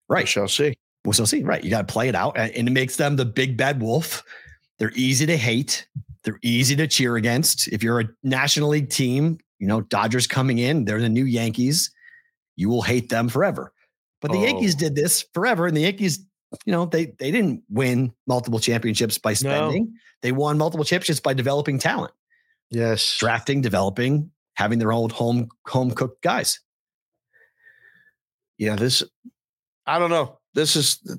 We right, shall see. We'll still see. Right, you got to play it out, and it makes them the big bad wolf. They're easy to hate. They're easy to cheer against. If you're a National League team, you know Dodgers coming in, they're the new Yankees. You will hate them forever. But the Yankees Oh. did this forever, and the Yankees, you know, they they didn't win multiple championships by spending. They won multiple championships by developing talent, Yes. drafting, developing, having their old home home cooked guys. Yeah, this I don't know. This is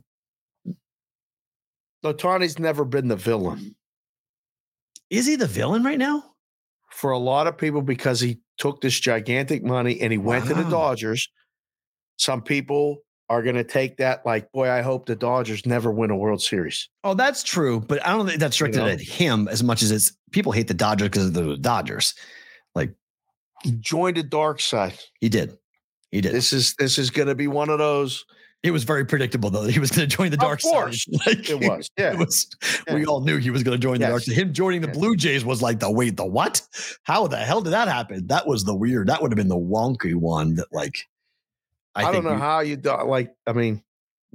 Ohtani's never been the villain Is he the villain right now? for a lot of people because he took this gigantic money and he went to the Dodgers. Some people are going to take that like, boy, I hope the Dodgers never win a World Series. Oh, that's true, but I don't think that's directed know? at him as much as it's people hate the Dodgers because they're the Dodgers. Like he joined the dark side. He did. He did. This is this is going to be one of those. It was very predictable though that he was going to join the dark side. Like, It was, yeah. it was. We all knew he was going to join the dark Yes. side. Him joining the Yes. Blue Jays was like the wait, the what? How the hell did that happen? That was the weird. That would have been the wonky one. That like, I, I, don't know we- how you do, like. I mean,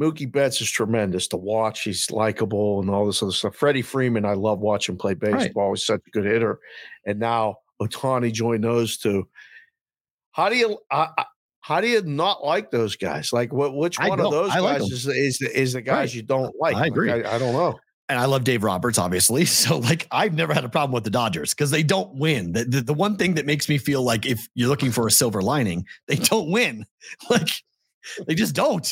Mookie Betts is tremendous to watch. He's likable and all this other stuff. Freddie Freeman, I love watching play baseball. He's such a good hitter. And now Ohtani joined those two. How do you uh, uh, how do you not like those guys? Like, what which one of those I guys them. is the, is the, is the guys Right. you don't like? I Like, agree. I, I don't know. and I love Dave Roberts, obviously. So like I've never had a problem with the Dodgers because they don't win. The, the the one thing that makes me feel like if you're looking for a silver lining, they don't win. Like they just don't.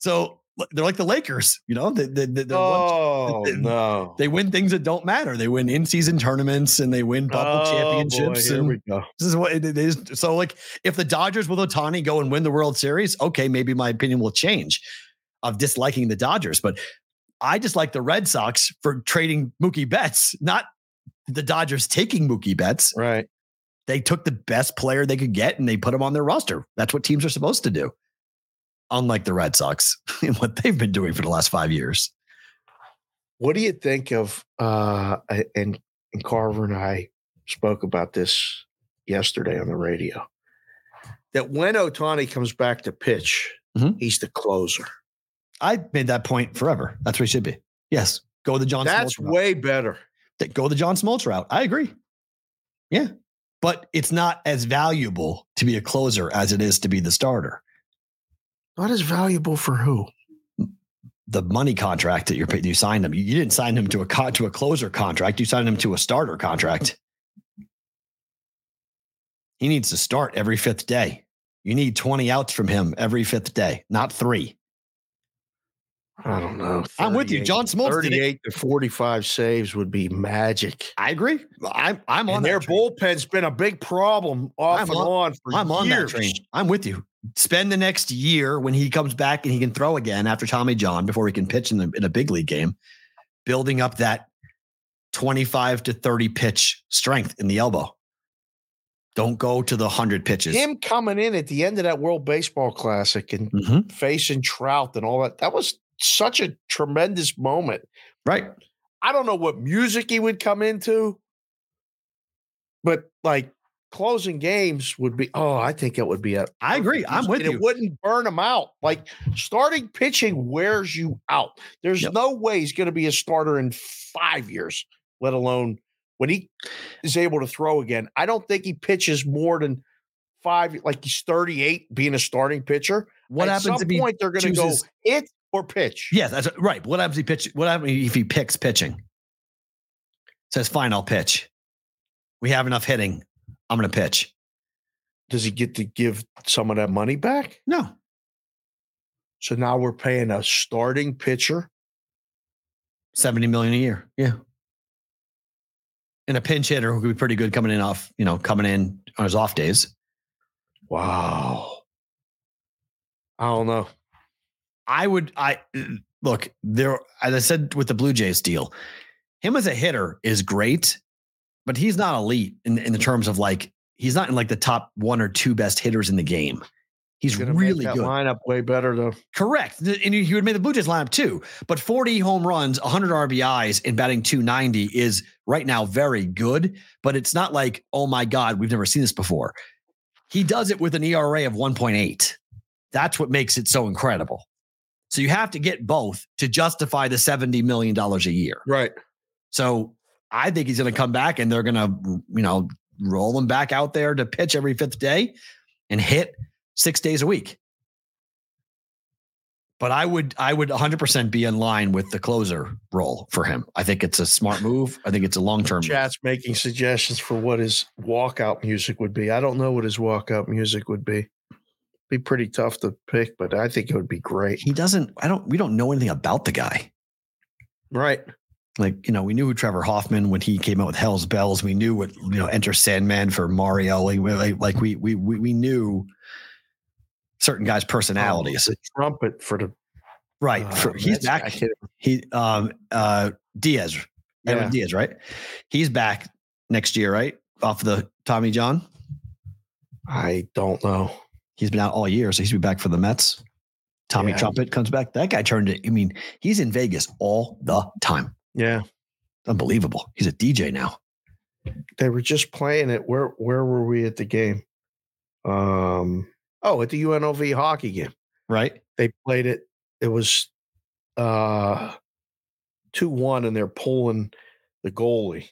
So they're like the Lakers, you know. They, they, they, they're one- Oh they- no! they win things that don't matter. They win in-season tournaments and they win bubble Oh, boy, championships. here and we go. this is what it is. So like if the Dodgers with Ohtani go and win the World Series, okay, maybe my opinion will change of disliking the Dodgers. But I just like the Red Sox for trading Mookie Betts, not the Dodgers taking Mookie Betts. Right. They took the best player they could get and they put him on their roster. That's what teams are supposed to do. Unlike the Red Sox and what they've been doing for the last five years. What do you think of uh and and Carver and I spoke about this yesterday on the radio. That when Ohtani comes back to pitch, Mhm. he's the closer. I made that point forever. That's where he should be. Yes. Go the John That's Smoltz route. That's way better. Go the John Smoltz route. I agree. Yeah. But it's not as valuable to be a closer as it is to be the starter. Not as valuable for who? The money contract that you're paid, you signed him. You, you didn't sign him to a con- to a closer contract. You signed him to a starter contract. He needs to start every fifth day. You need 20 outs from him every fifth day, not three. I don't know. I'm with you. John Smoltz did it. 38 to 45 saves would be magic. I agree. I'm I'm on And that their train. bullpen's been a big problem off I'm and on- on for I'm on that train. I'm with you. Spend the next year when he comes back and he can throw again after Tommy John before he can pitch in, the, in a big league game, building up that 25 to 30 pitch strength in the elbow. Don't go to the 100 pitches. Him coming in at the end of that World Baseball Classic and Mhm. facing Trout and all that, that was such a tremendous moment. Right. I don't know what music he would come into, but like closing games would be, oh, I think it would be a. I agree. I'm with you. It wouldn't burn him out. Like starting pitching wears you out. There's Yep. no way he's going to be a starter in five years, let alone when he is able to throw again. I don't think he pitches more than five, like he's 38 being a starting pitcher. What At happens some if he point they're going to go hit or pitch? Yes, that's right. What happens if he pitch? What happens if he picks pitching? Says, fine, I'll pitch. We have enough hitting. I'm going to pitch. Does he get to give some of that money back? No, So now we're paying a starting pitcher. 70 million a year. Yeah. And a pinch hitter who could be pretty good coming in off, you know, coming in on his off days. Wow. I don't know. I would, I look there, as I said with the Blue Jays deal, him as a hitter is great, but he's not elite in, in the terms of like, he's not in like the top one or two best hitters in the game. He's really good. lineup way better though. Correct. And he would make the Blue Jays lineup too. But 40 home runs, 100 RBIs, and batting 290 is right now very good. But it's not like, oh my God, we've never seen this before. He does it with an ERA of 1.8. That's what makes it so incredible. So you have to get both to justify the $70 million a year. Right. So I think he's going to come back and they're going to, you know, roll him back out there to pitch every fifth day and hit six days a week. But I would, I would 100% be in line with the closer role for him. I think it's a smart move. I think it's a long term. Chat's making suggestions for what his walkout music would be. I don't know what his walkout music would be. Be pretty tough to pick, but I think it would be great. He doesn't. I don't. We don't know anything about the guy. Right. Like you know, we knew Trevor Hoffman when he came out with Hell's Bells. We knew what you know, Enter Sandman for Mario. Like, we- like, we we we we knew certain guys' personalities. Oh, trumpet for the Right. uh, For- he's Mets guy, I back. He um uh Diaz. Edwin Yeah. Diaz, right? He's back next year, right? Off the Tommy John. I don't know. He's been out all year, so he's be back for the Mets. Tommy Yeah. Trumpet comes back. That guy turned it. I mean, he's in Vegas all the time. Yeah. Unbelievable. He's a DJ now. They were just playing it. Where where were we at the game? Um oh, at the UNLV hockey game. Right? They played it. It was uh 2-1 and they're pulling the goalie.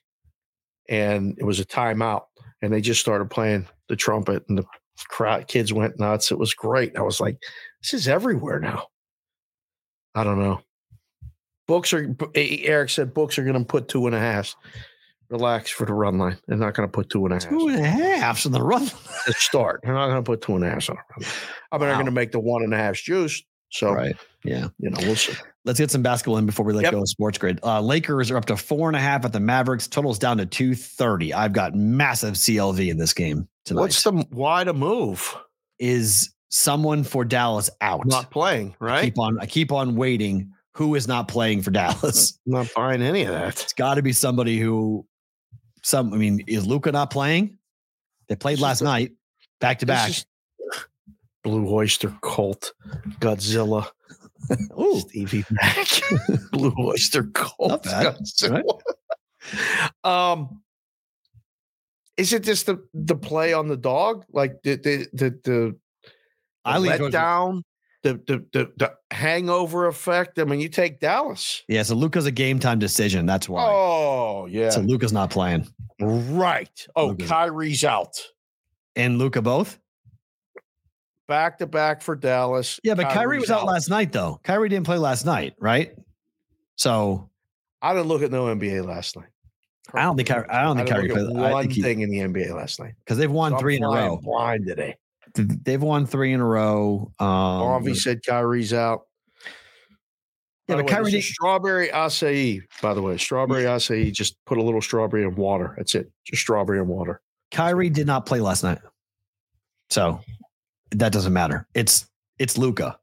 And it was a timeout. And they just started playing the trumpet and the crowd kids went nuts. It was great. I was like, this is everywhere now. I don't know. Books are Eric said books are gonna put two and a half. Relax for the run line. They're not gonna put two and a half. Two and a half on the run. to start. They're not going to put two and a half on it. I mean, they're going to make the one and a half juice. So, Right. Yeah. you know, we'll see. Let's get some basketball in before we let Yep. go of sports grid. Uh, Lakers are up to four and a half at the Mavericks. Totals down to 230. I've got massive CLV in this game tonight. What's the why to move? is someone for Dallas out? Not playing, right? I right? keep on I keep on waiting. Who is not playing for Dallas? I'm not buying any of that. It's got to be somebody who some I mean, is Luka not playing? They played last night, back to back. Blue Oyster Cult, Godzilla, Ooh, Stevie Mac, Blue Oyster Cult, bad, Godzilla. Um, is it just the the play on the dog, like the the the the, I lean let towards- down, the, the the the hangover effect? I mean, you take Dallas. yeah, so Luka's a game time decision. That's why. Oh yeah, So Luka's not playing. right. Oh, Luka's- Kyrie's out. And Luca both? Back to back for Dallas. Yeah, but Kyrie was out, last night though. Kyrie didn't play last night, right? So I didn't look at no NBA last night. I don't think Kyrie, I don't think didn't Kyrie played. I one think he, thing in the NBA last night. because they've won So three in a row. Blind today. They've won three in a row. Um, Harvey said Kyrie's out. yeah, By but way, Kyrie didn't, strawberry acai. By the way, strawberry acai. Just put a little strawberry in water. That's it. Just strawberry and water. Kyrie did not play last night. So that doesn't matter. It's it's Luka.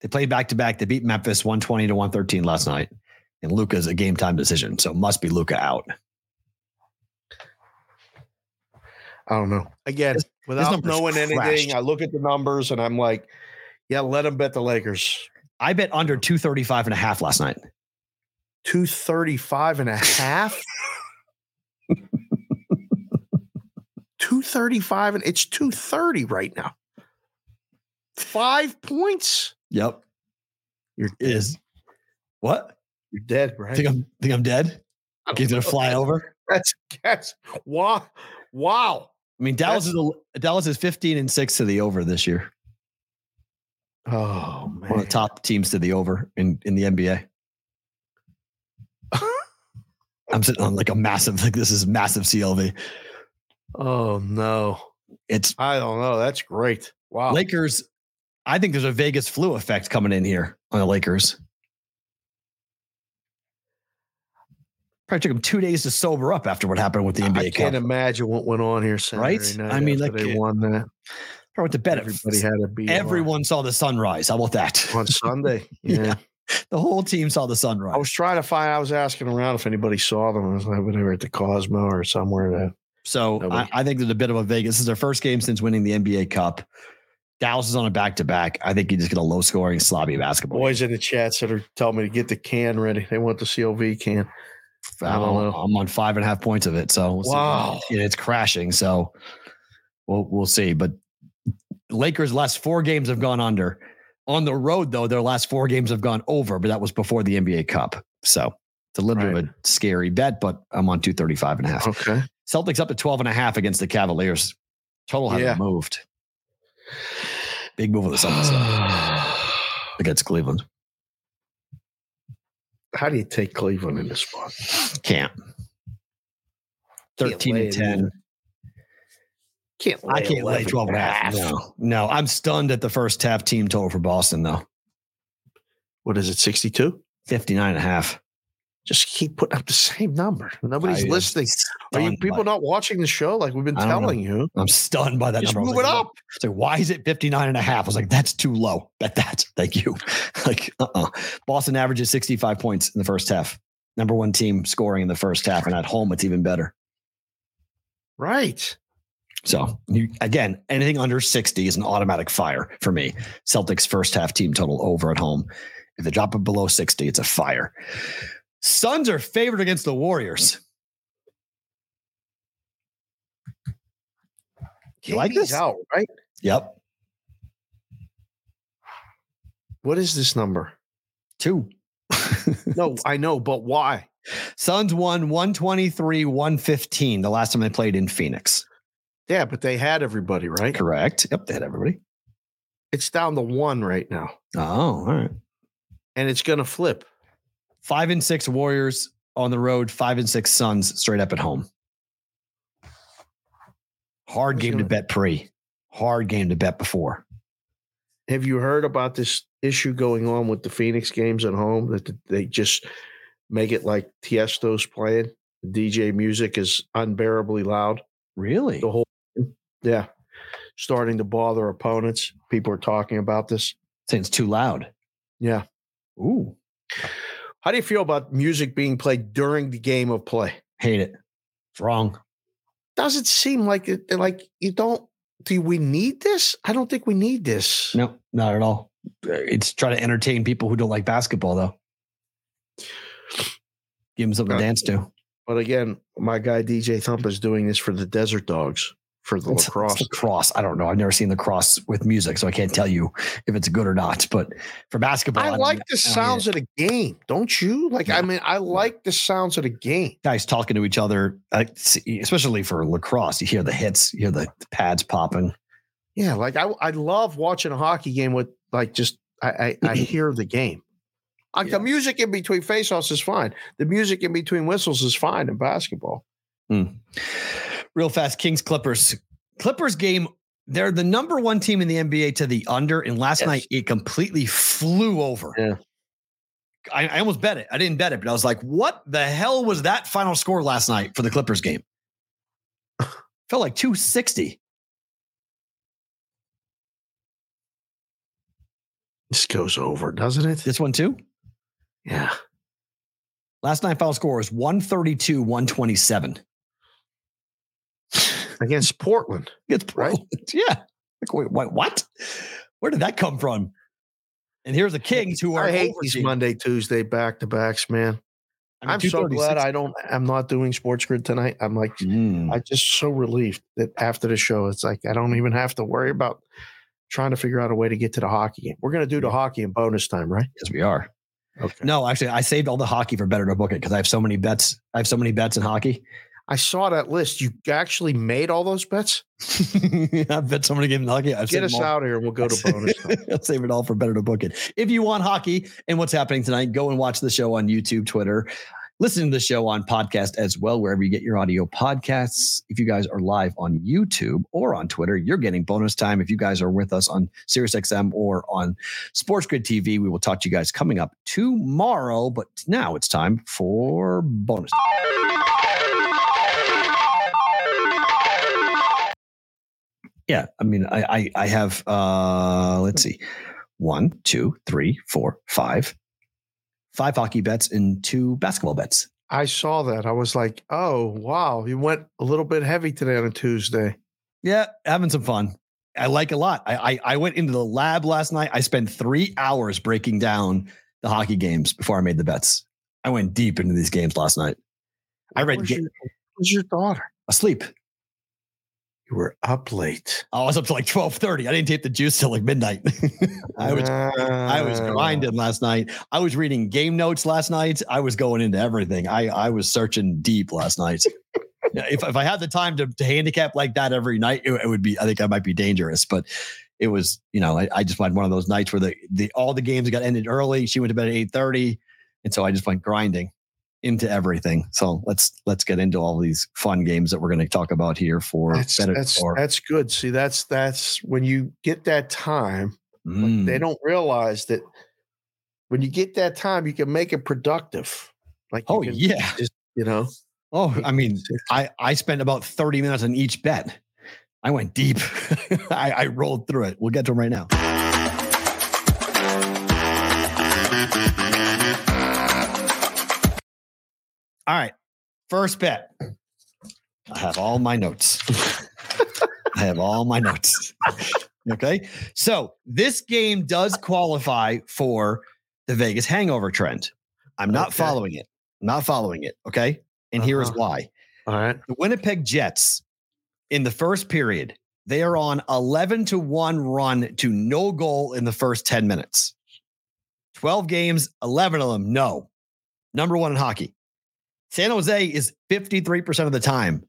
They played back to back. They beat Memphis 120 to 113 last night. And Luka's a game time decision. So it must be Luca out. I don't know. Again, without knowing anything. I look at the numbers and I'm like, yeah, let them bet the Lakers. I bet under 235 and a half last night. 235 and a half. 235 and it's 230 right now. Five points. Yep. You're Is what? You're dead, right? Think I'm think I'm dead? He's gonna fly over. That's that's wow. Wow. I mean, Dallas is a, Dallas is 15 and 6 to the over this year. Oh One of the top teams to the over in, in the NBA. I'm sitting on like a massive, like this is massive CLV. Oh no. It's I don't know. That's great. Wow. Lakers. I think there's a Vegas flu effect coming in here on the Lakers. Probably took them two days to sober up after what happened with the NBA. I can't Cup. imagine what went on here Saturday Right? I mean, like, they won that. Probably went to bed. Everybody had to be on- Everyone saw the sunrise. How about that? on Sunday. Yeah. Yeah. The whole team saw the sunrise. I was trying to find. I was asking around if anybody saw them. I was like, whatever at the Cosmo or somewhere. That So I, Nobody. I think there's a bit of a Vegas. This is their first game since winning the NBA Cup. Dallas is on a back to back. I think you just get a low scoring, sloppy basketball. boys in the chat said are telling me to get the can ready. They want the COV can. I don't oh. know. I'm on five and a half points of it. So we'll. Wow. And it's crashing. So we'll we'll see. But Lakers' last four games have gone under. On the road, though, their last four games have gone over, but that was before the NBA Cup. So it's a little bit of a scary bet, but I'm on 235 and a half. Okay. Celtics up to 12 and a half against the Cavaliers. Total hasn't Yeah. moved. Big move of the Celtics against Cleveland. How do you take Cleveland in this spot? Can't. 13 lay and 10. Can't I can't lay 11 12 and a half. No, no. I'm stunned at the first half team total for Boston, though. What is it? 62? 59 and a half. Just keep putting up the same number. Nobody's I listening. Are you people not watching the show like we've been telling you? I'm stunned by that Just number. Move it like, up. It's like, why is it 59 and a half? I was like, that's too low. Bet that. Thank you. like, uh-uh. Boston averages 65 points in the first half. Number one team scoring in the first half. And at home, it's even better. Right. So you again, anything under 60 is an automatic fire for me. Celtics first half team total over at home. If they drop it below 60, it's a fire. Suns are favored against the Warriors. You like this? out, right? Yep. What is this number? Two. No, I know, but why? Suns won 123, 115 the last time they played in Phoenix. Yeah, but they had everybody, right? Correct. Yep. They had everybody. It's down to one right now, Oh, all right. and it's going to flip. Five and six Warriors on the road, five and six Suns straight up at home. Hard game to bet pre. Hard game to bet before. Have you heard about this issue going on with the Phoenix games at home that they just make it like Tiesto's playing? The DJ music is unbearably loud. Really? The whole, yeah, starting to bother opponents. People are talking about this. Saying it's too loud. Yeah. Ooh. How do you feel about music being played during the game of play? Hate it. It's wrong. Does it seem like it? Like you don't? Do we need this? I don't think we need this. No, not at all. It's trying to entertain people who don't like basketball, though. Give them something to Uh, dance to. But again, my guy DJ Thump is doing this for the Desert Dogs for the It's- it's lacrosse. lacrosse. I don't know. I've never seen lacrosse with music, so I can't tell you if it's good or not. But for basketball, I don't- like the sounds of the game, don't you? Like, I mean, I like the sounds of the game. guys talking to each other, uh, especially for lacrosse. You hear the hits, you hear the pads popping. Yeah, like I, I love watching a hockey game with like just I, I, I hear the game. Like Yeah. the music in between faceoffs is fine. The music in between whistles is fine in basketball. Real fast, Kings Clippers. Clippers game. They're the number one team in the NBA to the under, and last Yes. night it completely flew over. Yeah. I, I almost bet it. I didn't bet it, but I was like, "What the hell was that final score last night for the Clippers game?" Felt like two sixty. This goes over, doesn't it? This one too. Yeah. Last night final score was 132, 127. Against Portland. Right? Portland. Yeah. Like, wait, what, what? Where did that come from? And here's the Kings who are I hate these. Monday, Tuesday back to backs, man. I mean, I'm so glad I don't. I'm not doing Sports Grid tonight. I'm like, Mm. I just so relieved that after the show, it's like I don't even have to worry about trying to figure out a way to get to the hockey game. We're gonna do the hockey in bonus time, right? Yes, we are. Okay. No, actually, I saved all the hockey for better to book it because I have so many bets. I have so many bets in hockey. I saw that list. You actually made all those bets. I've bet somebody games in hockey. I've Get us out of here, and we'll go to bonus. I'll save it all for better to book it. If you want hockey and what's happening tonight, go and watch the show on YouTube, Twitter. Listen to the show on podcast as well, wherever you get your audio podcasts. If you guys are live on YouTube or on Twitter, you're getting bonus time. If you guys are with us on SiriusXM or on Sports Grid TV, we will talk to you guys coming up tomorrow. But now it's time for bonus. Yeah, I mean, I I, I have uh let's see, one, two, three, four, five, five hockey bets and two basketball bets. I saw that. I was like, oh wow, you went a little bit heavy today on a Tuesday. Yeah, having some fun. I like a lot. I, I I went into the lab last night. I spent three hours breaking down the hockey games before I made the bets. I went deep into these games last night. I read Where's ga- your, where's your daughter? asleep. You were up late. I was up to like twelve thirty. I didn't take the juice till like midnight. I was I was Ah. grinding last night. I was reading game notes last night. I was going into everything. I I was searching deep last night. If if I had the time to, to handicap like that every night, it, it would be. I think I might be dangerous. But it was, you know, I, I just went one of those nights where the the all the games got ended early. She went to bed at eight thirty, and so I just went grinding into everything. So let's let's get into all these fun games that we're going to talk about here for That's better that's or that's good. See, that's that's when you get that time. like, Mm. They don't realize that when you get that time, you can make it productive. Like, Oh can yeah. just you know. Oh, I mean, I I spent about 30 minutes on each bet. I went deep. I, I rolled through it. We'll get to them right now. All right. First bet. I have all my notes. I have all my notes. Okay. So this game does qualify for the Vegas hangover trend. I'm not Okay. following it. I'm not following it. Okay. And here is Uh-huh. why. All right. The Winnipeg Jets in the first period, they are on 11 to 1 run to no goal in the first 10 minutes. 12 games, 11 of them, no. Number one in hockey. San Jose is 53% of the time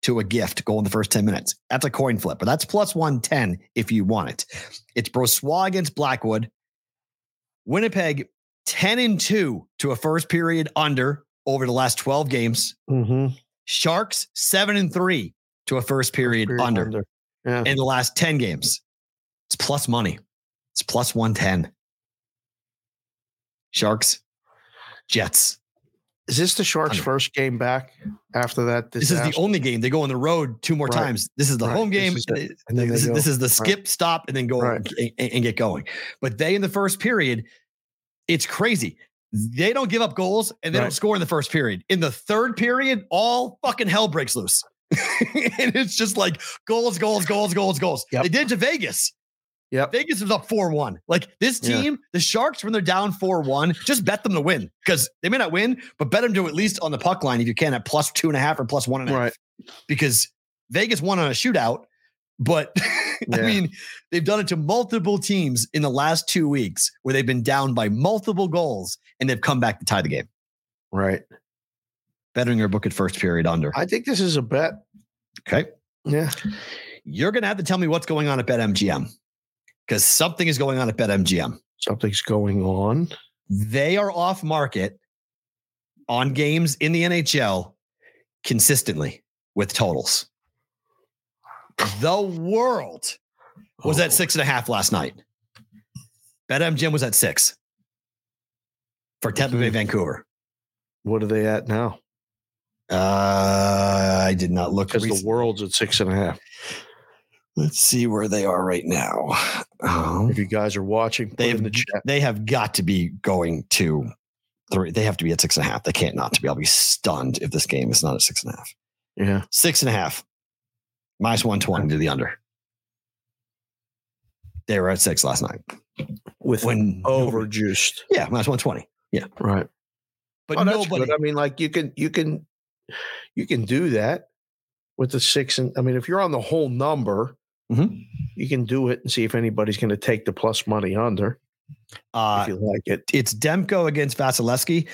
to a gift goal in the first 10 minutes. That's a coin flip, but that's plus 110 if you want it. It's Brossoit against Blackwood. Winnipeg 10 and 2 to a first period under over the last 12 games. Mm-hmm. Sharks seven and three to a first period, under, Yeah. in the last 10 games. It's plus money. It's plus 110. Sharks, Jets. Is this the Sharks' first game back after that? This is the only game. They go on the road two more Right. times. This is the Right. home This game. is and then this, is, this is the skip, stop, and then go Right. and, and- get going. But they in the first period, it's crazy. They don't give up goals and they don't score in the first period. In the third period, all fucking hell breaks loose. and it's just like goals, goals, goals, goals, goals. Yep. They did it to Vegas. Yep. Vegas was up 4 1. Like this Yeah. team, the Sharks, when they're down 4 1, just bet them to win because they may not win, but bet them to at least on the puck line if you can at plus two and a half or plus one and a half. Right. Because Vegas won on a shootout, but I mean, they've done it to multiple teams in the last two weeks where they've been down by multiple goals and they've come back to tie the game. Right. Bettering your book at first period under. I think this is a bet. Okay. Yeah. You're going to have to tell me what's going on at BetMGM because something is going on at BetMGM. Something's going on. they are off market on games in the NHL consistently with totals. The world was Oh. at six and a half last night. BetMGM was at six for Tampa Bay, Mhm. Vancouver. What are they at now? Uh, I did not look. Because the world's at six and a half. Let's see where they are right now. Oh, If you guys are watching, they it in have, the chat. they have got to be going to three. They have to be at six and a half. They can't not to be. I'll be stunned if this game is not at six and a half. Yeah. Six and a half. Minus 120 to the under. They were at six last night. With When over juiced. Yeah, minus 120. Yeah. Right. But oh, nobody. I mean, like you can you can you can do that with the six and I mean, if you're on the whole number, Mhm. you can do it and see if anybody's going to take the plus money under Uh, if you like it. it's Demko against Vasilevskiy.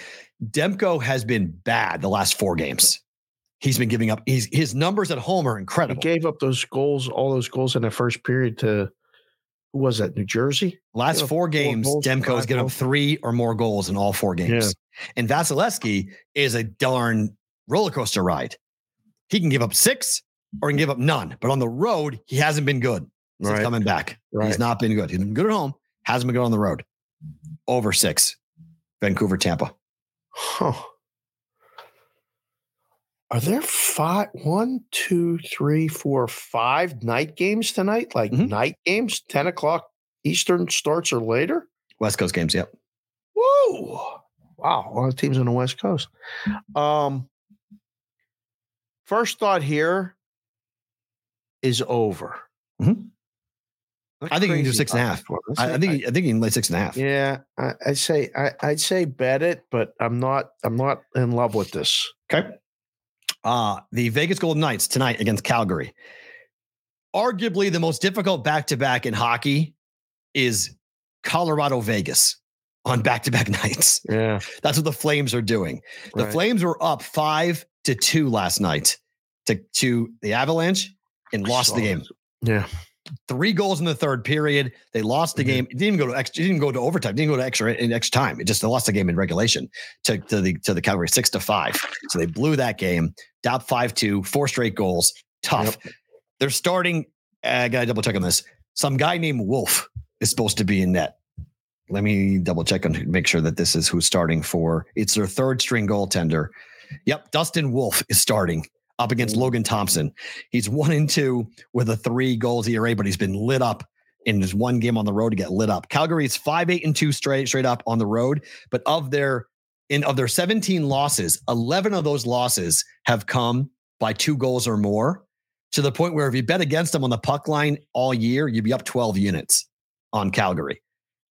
Demko has been bad the last four games. He's been giving up. He's his numbers at home are incredible. He gave up those goals, all those goals in the first period to who was that? New Jersey. Last four four games, goals, Demko has given up three or more goals in all four games. And Vasilevskiy is a darn roller coaster ride. He can give up six or he can give up none. But on the road, he hasn't been good since Right. coming back. Right. He's not been good. He's been good at home, hasn't been good on the road. Over six. Vancouver, Tampa. Huh. Are there five, one, two, three, four, five night games tonight? Like Mhm. night games, 10 o'clock Eastern starts or later? West Coast games. Yep. Whoa. Wow. A lot of teams on the West Coast. Um, first thought here is over. Mhm. I think you can do six and a half. I, I think I think you can lay six and a half. yeah, I, I say I, I'd say bet it, but I'm not I'm not in love with this. Okay. Uh, the Vegas Golden Knights tonight against Calgary. Arguably the most difficult back to back in hockey is Colorado Vegas on back to back nights. Yeah. That's what the Flames are doing. The right. Flames were up five to two last night to, to the Avalanche and lost the game. Yeah. Three goals in the third period. They lost the Mhm. game. It didn't even go to extra. It didn't go to overtime. It didn't go to extra in extra time. It just they lost the game in regulation to, to the to the Calgary six to five. So they blew that game. Down five two, four straight goals. Tough. They're starting. uh, I gotta double check on this. Some guy named Wolf is supposed to be in net. Let me double check and make sure that this is who's starting for. It's their third string goaltender. Yep, Dustin Wolf is starting up against mm. Logan Thompson. He's one and two with a three goals ERA, but he's been lit up in his one game on the road to get lit up. Calgary's five, eight, and two straight straight up on the road. But of their in of their 17 losses, 11 of those losses have come by two goals or more. To the point where if you bet against them on the puck line all year, you'd be up 12 units on Calgary.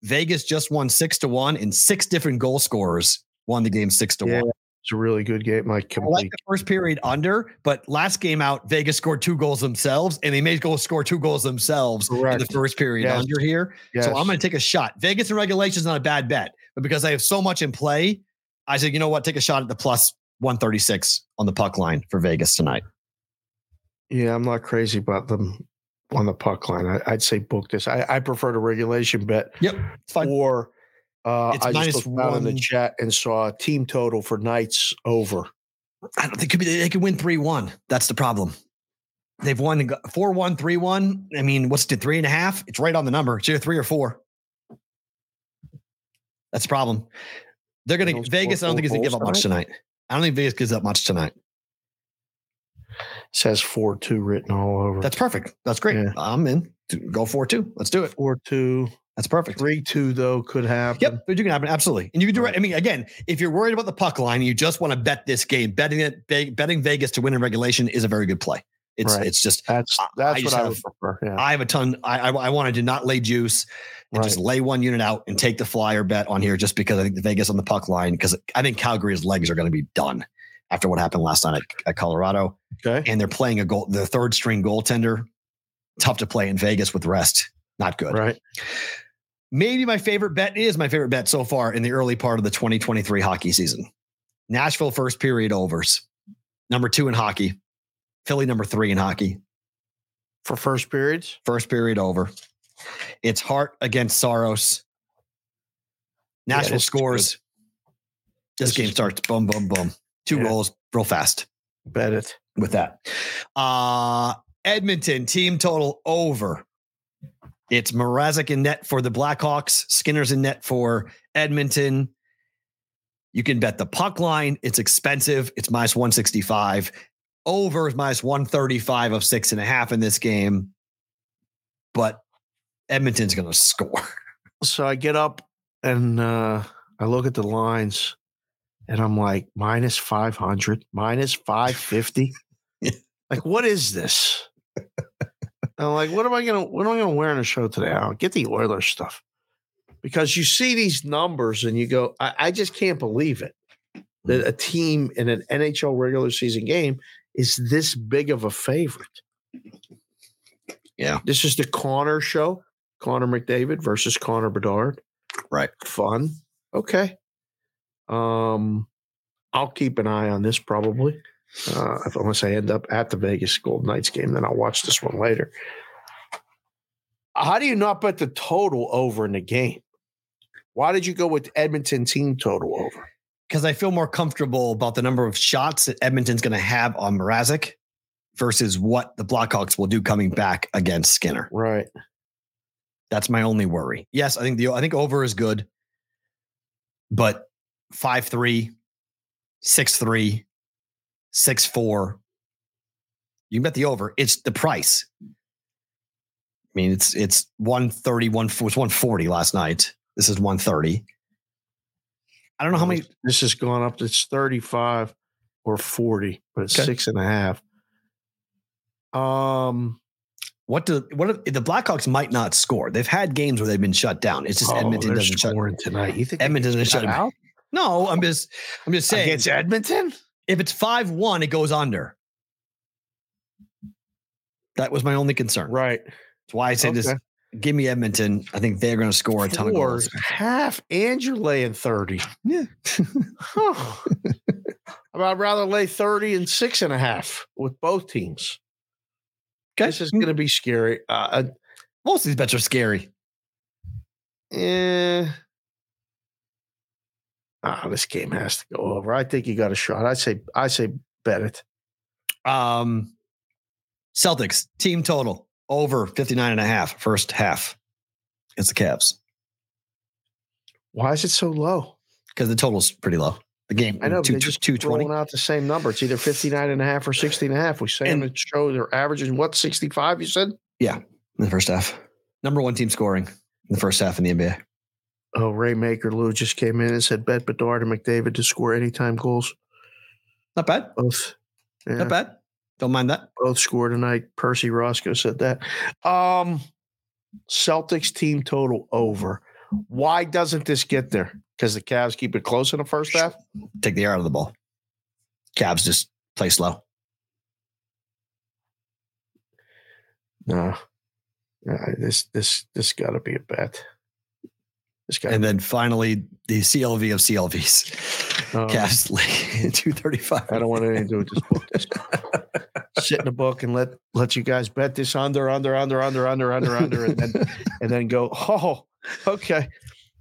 Vegas just won six to one, and six different goal scorers won the game six to Yeah, one. It's a really good game. Like I like the first period under, but last game out, Vegas scored two goals themselves, and they may go score two goals themselves in the first period Yes. under here. Yes. So I'm going to take a shot. Vegas in regulation is not a bad bet, but because I have so much in play, I said, you know what? Take a shot at the plus 136 on the puck line for Vegas tonight. Yeah, I'm not crazy about them on the puck line. I, I'd say book this. I, I prefer the regulation bet Yep, it's fine. or uh, It's I minus just looked out in the chat and saw a team total for Knights over. I don't think could be, they could win 3 1. That's the problem. They've won 4 1, 3 1. I mean, what's it, three and a half? It's right on the number. It's either three or four. That's the problem. They're going to Vegas, I don't think he's going to give up much tonight. I don't think Vegas gives up much tonight. says four two written all over. That's perfect. That's great. Yeah. I'm in. Go 4 2. Let's do it. four two. That's perfect. Three two though could happen. Yep, it can happen. Absolutely. And you can do Right. it. I mean, again, if you're worried about the puck line, you just want to bet this game. Betting it, be- betting Vegas to win in regulation is a very good play. It's Right. it's just That's I- I that's just what I would have- prefer. Yeah. I have a ton. I I, I wanted to not lay juice and just lay one unit out and take the flyer bet on here just because I think the Vegas on the puck line because I think Calgary's legs are going to be done after what happened last night at, at Colorado okay. and they're playing a goal the third string goaltender. Tough to play in Vegas with rest. Not good. Right. Maybe my favorite bet is my favorite bet so far in the early part of the 2023 hockey season. Nashville first period overs. Number two in hockey. Philly number three in hockey. For first periods. First period over. It's Hart against Saros. Nashville is scores. This, This game starts boom, boom, boom. Two Yeah. goals real fast Bet it. with that. Uh Edmonton team total over. It's Mrazek in net for the Blackhawks, Skinner's in net for Edmonton. You can bet the puck line. It's expensive. It's minus 165. Over is minus 135 of six and a half in this game. But Edmonton's going to score. So I get up and uh, I look at the lines and I'm like, minus 500, minus 550. Like, what is this? I'm like, what am I gonna what am I gonna wear in the show today? I'll get the Oilers stuff. Because you see these numbers and you go, I, I just can't believe it. That a team in an NHL regular season game is this big of a favorite. Yeah. This is the Connor show. Connor McDavid versus Connor Bedard. Right. Fun. Okay. Um, I'll keep an eye on this probably. Uh, unless I end up at the Vegas Golden Knights game, then I'll watch this one later. How do you not bet the total over in the game? Why did you go with Edmonton team total over? Because I feel more comfortable about the number of shots that Edmonton's going to have on Mrazek versus what the Blackhawks will do coming back against Skinner. Right. That's my only worry. Yes, I think the I think over is good, but five three, six four. You can bet the over. It's the price. I mean, it's it's 130, one it was 140 last night. This is 130. I don't know how many This has gone up it's 35 or 40, but it's Okay. six and a half. Um what do what if, the Blackhawks might not score. They've had games where they've been shut down. It's just oh, Edmonton doesn't shut. tonight. You think Edmonton doesn't shut shut out No, I'm just I'm just saying against Edmonton? If it's 5-1 it goes under. That was my only concern. Right. That's why I say this give me Edmonton. I think they're going to score a ton of goals. half, and you're laying 30. Yeah. Huh. I'd rather lay 30 and six and a half with both teams. Okay. This is going to be scary. Uh, Most of these bets are scary. uh, eh. Ah, this game has to go over. I think you got a shot. I say, I say, bet it. Um Celtics team total over 59 and a half first half. It's the Cavs Why is it so low? because the total's pretty low. The game I know, two, just two, 220. throwing out the same number. It's either 59 and a half or 60 and a half. We say And- the show they're averaging what, 65, you said? Yeah, in the first half. Number one team scoring in the first half in the NBA. Oh, Ray Maker Lou just came in and said bet Bedard and McDavid to score anytime goals. Not bad. Both. Yeah, Not bad. Don't mind that. both score tonight. Percy Roscoe said that. Um Celtics team total over. Why doesn't this get there? Because the Cavs keep it close in the first half? Take the air out of the ball. Cavs just play slow. No. No, this this this gotta be a bet. And then finally, the CLV of CLVs. Oh. Cavs lead 235. I don't want anything to do with this book. This sit in the book and let let you guys bet this under, under, under, under, under, under, under, and then and then go. Oh, okay.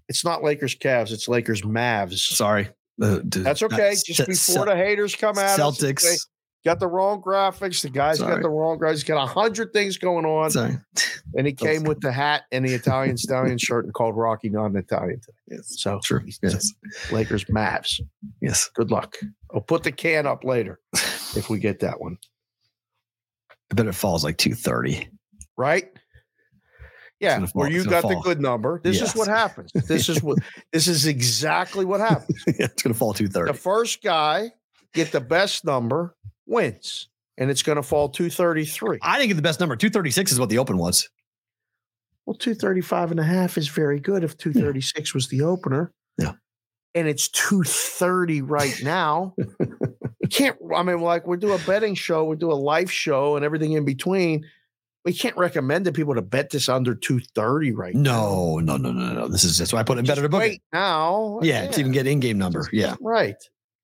It's not Lakers Cavs. It's Lakers Mavs. Sorry. Uh, That's okay. Just before the haters come and Celtics. Got the wrong graphics. The guy's got the wrong guys. He's got a hundred things going on, Sorry. and he came with the hat and the Italian stallion shirt and called Rocky non-Italian. Today. Yes. So True. Yes. Lakers Mavs. Yes. Good luck. I'll put the can up later if we get that one. I bet it falls like 230. right? Yeah, gonna where you gonna got the good number. This Yes. is what happens. This is what this is exactly what happens. yeah, it's going to fall two thirty. The first guy get the best number wins, and it's going to fall 233. I think the best number 236 is what the open was. Well, 235 and a half is very good if 236 was the opener. Yeah. And it's 230 right now. you can't, I mean, like we do a betting show, we do a live show and everything in between. We can't recommend to people to bet this under 230 right now. No, no, no, no, no. This is that's why I put it better to book it. wait now. Yeah, to even get in game number. Yeah. Right.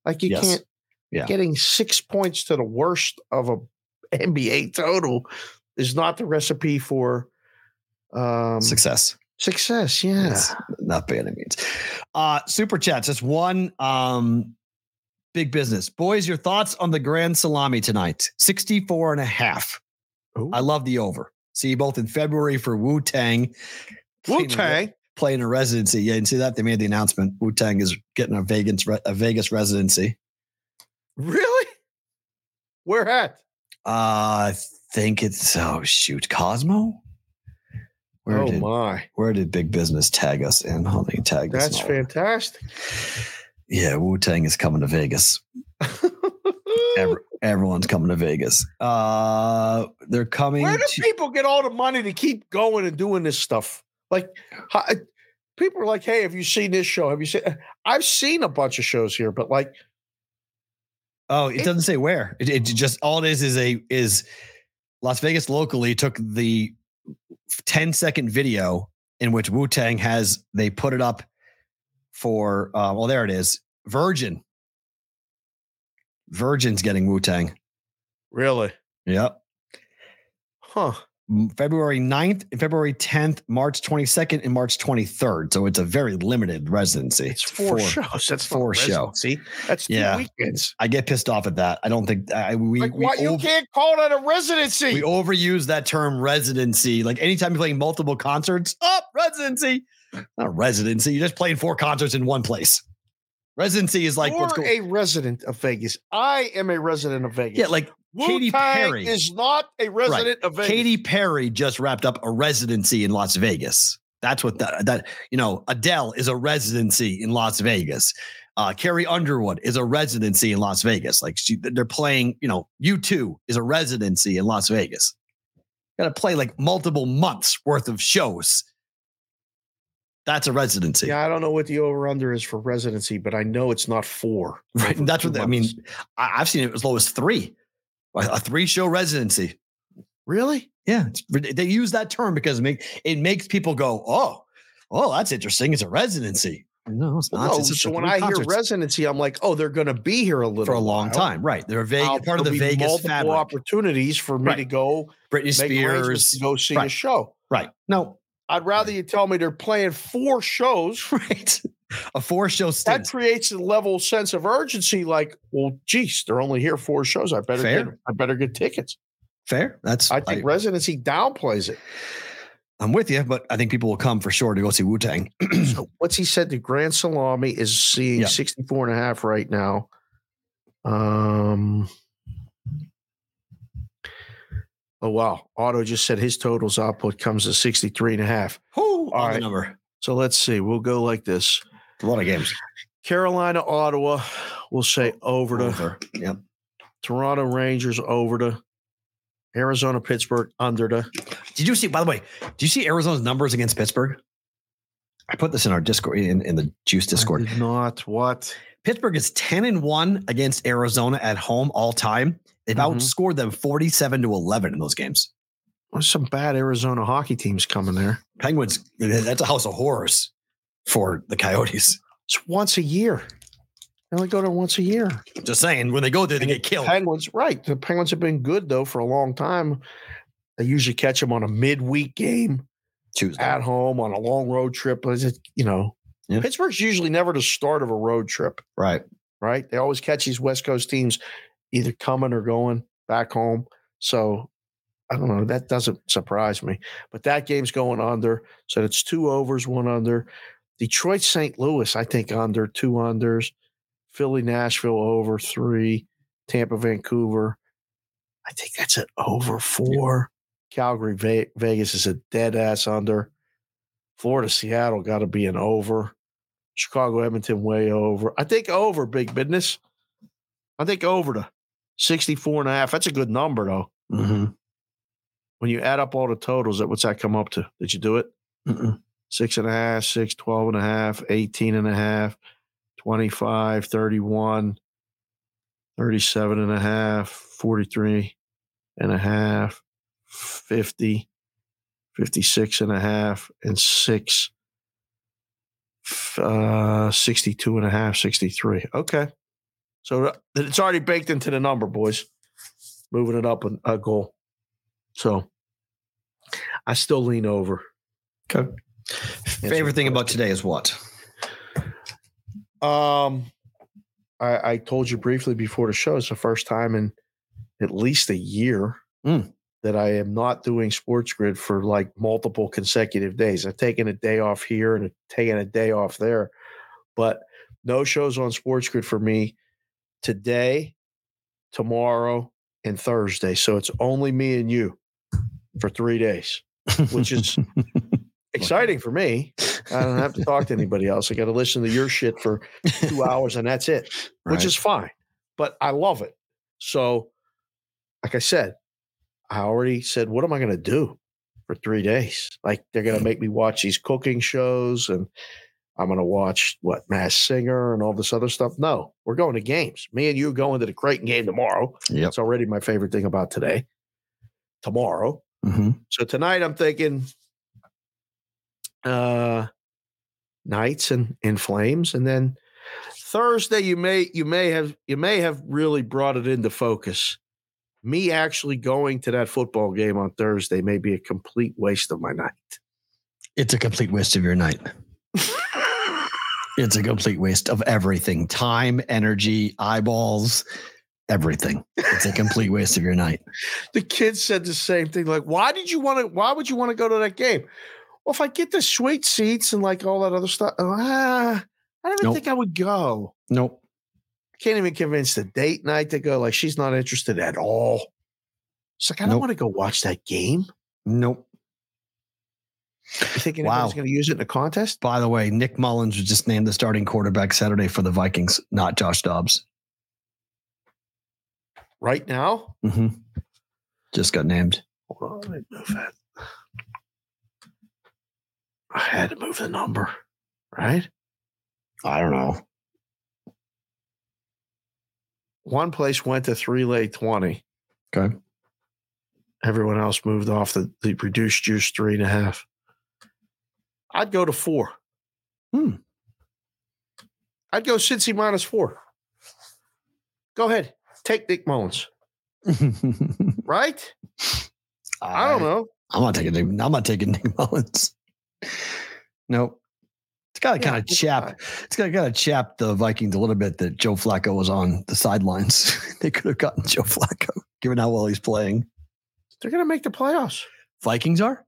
Like you Yes. can't Yeah. getting six points to the worst of a NBA total is not the recipe for um Success. success. Yeah. Yes, not by any means. Uh, super chats. Just one um, big business. Boys, your thoughts on the Grand Salami tonight? 64 and a half. Ooh. I love the over. See you both in February for Wu Tang. Wu Tang. Playing a residency. Yeah, and see that? They made the announcement. Wu Tang is getting a Vegas, a Vegas residency. Really? Where at? Uh, I think it's, oh, shoot, Cosmo? Where oh did my, where did big business tag us in? Hold on, tag us. that's fantastic. Yeah, Wu Tang is coming to Vegas. Every, everyone's coming to Vegas. Uh, they're coming. Where do to, people get all the money to keep going and doing this stuff? Like, how, people are like, "Hey, have you seen this show? Have you seen?" I've seen a bunch of shows here, but like, oh, it doesn't say where. It, it just all it is is a is Las Vegas locally took the 10 second video in which Wu Tang has they put it up for uh, well there it is Virgin. Virgin's getting Wu Tang. really, Yep. huh? February 9th, and February 10th, March 22nd, and March 23rd. So it's a very limited residency. It's four, shows. That's four four show. See, that's two Yeah. weekends. I get pissed off at that. I don't think I, we Like, we, why you can't call that a residency? we overuse that term residency. Like anytime you're playing multiple concerts, up residency. Not residency. You're just playing four concerts in one place. Residency is like You're what's going. a resident of Vegas. I am a resident of Vegas. Yeah, like Katy Wu-Tang Perry. is not a resident of Vegas. Katy Perry just wrapped up a residency in Las Vegas. That's what that that you know. Adele is a residency in Las Vegas. Uh, Carrie Underwood is a residency in Las Vegas. Like she, they're playing. You know, U two is a residency in Las Vegas. Got to play like multiple months worth of shows. That's a residency. Yeah, I don't know what the over under is for residency, but I know it's not four. Right. That's what I mean. I, I've seen it as low as three, a, a three show residency. Really? Yeah, it's, they use that term because it, make, it makes people go, "Oh, oh, that's interesting. It's a residency." No, it's not. No, It's so when I hear residency, I'm like, oh, they're going to be here a little for a long while. time, right? They're a Vegas, I'll- part of the Vegas multiple fabric. opportunities for me Right. to go Britney Spears, go see a show. right? No, I'd rather you tell me they're playing four shows. right. A four show That creates a level sense of urgency. Like, well, geez, they're only here four shows. I better Fair. get. I better get tickets. Fair. That's I think residency downplays it. I'm with you, but I think people will come for sure to go see Wu Tang. So what's he said? The Grand Salami is seeing Yeah. 64 and a half right now. Um. Oh wow! Otto just said his totals output comes to 63 and a half. Who on the number? So let's see. We'll go like this. A lot of games. Carolina, Ottawa. We'll say oh, over to Over. Yep. Toronto Rangers. Over to Arizona, Pittsburgh. Under to Did you see? By the way, did you see Arizona's numbers against Pittsburgh? I put this in our Discord in, in the Juice Discord. Not what? Pittsburgh is 10 and 1 against Arizona at home all time. They've Mhm. outscored them 47 to 11 in those games. There's some bad Arizona hockey teams coming there. Penguins, that's a house of horrors for the Coyotes. It's once a year. They only go there once a year. Just saying, when they go there, they get killed. Penguins, right? The Penguins have been good though for a long time. They usually catch them on a midweek game Tuesday. at home on a long road trip. You know, Yeah. Pittsburgh's usually never the start of a road trip, Right. right? They always catch these West Coast teams either coming or going back home. So I don't know. That doesn't surprise me. But that game's going under. So it's two overs, one under. Detroit, St. Louis, I think under, two unders. Philly, Nashville over three. Tampa, Vancouver. I think that's an over four. Calgary, Ve- Vegas is a dead ass under. Florida, Seattle got to be an over. Chicago, Edmonton, way over. I think over, big business. I think over to 64 and a half. That's a good number, though. Mm-hmm. When you add up all the totals, that what's that come up to? Did you do it? Mm-mm. Six and a half, six, 12 and a half, 18 and a half, 25, 31, 37 and a half, 43 and a half, 50, 56 and a half, and six, uh, 62 and a half, 63. Okay. So it's already baked into the number, boys. Moving it up a, a goal. So I still lean over. Okay. Favorite thing about today is what? Um, I, I told you briefly before the show. It's the first time in at least a year Mm. that I am not doing Sports Grid for like multiple consecutive days. I've taken a day off here and taken a day off there, but no shows on Sports Grid for me today, tomorrow, and Thursday. So it's only me and you for three days, which is exciting for me. I don't have to talk to anybody else. I got to listen to your shit for two hours and that's it, which is fine. But I love it. So, like I said, I already said, what am I going to do for three days? Like they're going to hmm. make me watch these cooking shows and I'm going to watch what Masked Singer and all this other stuff. No, we're going to games. Me and you going to the Creighton game tomorrow. Yep. That's already my favorite thing about today. Tomorrow. hmm So tonight I'm thinking uh Knights and in Flames. And then Thursday you may you may have you may have really brought it into focus. Me actually going to that football game on Thursday may be a complete waste of my night. It's a complete waste of your night. It's a complete waste of everything time, energy, eyeballs, everything. It's a complete waste of your night. the kids said the same thing. Like, why did you want to? Why would you want to go to that game? Well, if I get the sweet seats and like all that other stuff, ah, I don't even Nope. think I would go. Nope. Can't even convince the date night to go. Like, she's not interested at all. It's like I don't Nope. want to go watch that game. Nope. You think anybody's Wow. going to use it in a contest? By the way, Nick Mullens was just named the starting quarterback Saturday for the Vikings, not Josh Dobbs. Right now? Mm-hmm. Just got named. Hold on, let me move that. I had to move the number, right? I don't know. One place went to three late 20. Okay. Everyone else moved off the, the reduced juice three and a half. I'd go to four. Hmm. I'd go Cincy minus four. Go ahead. Take Nick Mullens, right? I don't know. I'm not taking. Nick- I'm not taking Nick Mullens. Nope. It's got to Yeah, kind of chap. It's got to kind of chap the Vikings a little bit that Joe Flacco was on the sidelines. they could have gotten Joe Flacco, given how well he's playing. They're going to make the playoffs. Vikings are.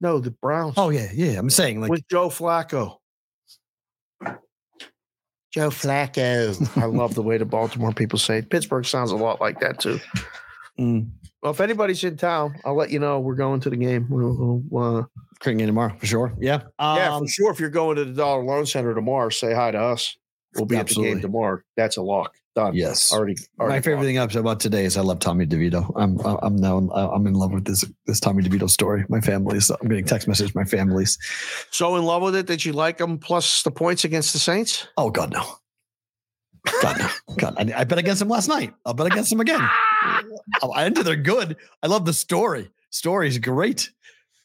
No, the Browns. Oh yeah, yeah. I'm saying like with Joe Flacco. Joe Flacco. I love the way the Baltimore people say it. Pittsburgh sounds a lot like that too. mm, Well, if anybody's in town, I'll let you know. We're going to the game. We'll, we'll, uh, Creighton game tomorrow for sure. Yeah. yeah, Um, for sure. If you're going to the Dollar Loan Center tomorrow, say hi to us. We'll be at the Absolutely. game tomorrow. That's a lock. Done. Yes. Already. My already favorite locked. thing up about today is I love Tommy DeVito. I'm I'm now I'm in love with this this Tommy DeVito story. My family's I'm getting text messages. My family's. So in love with it that you like them plus the points against the Saints. Oh God no. God no. God, I, I bet against him last night. I'll bet against him again. Oh, I know they're good. I love the story. Story's great.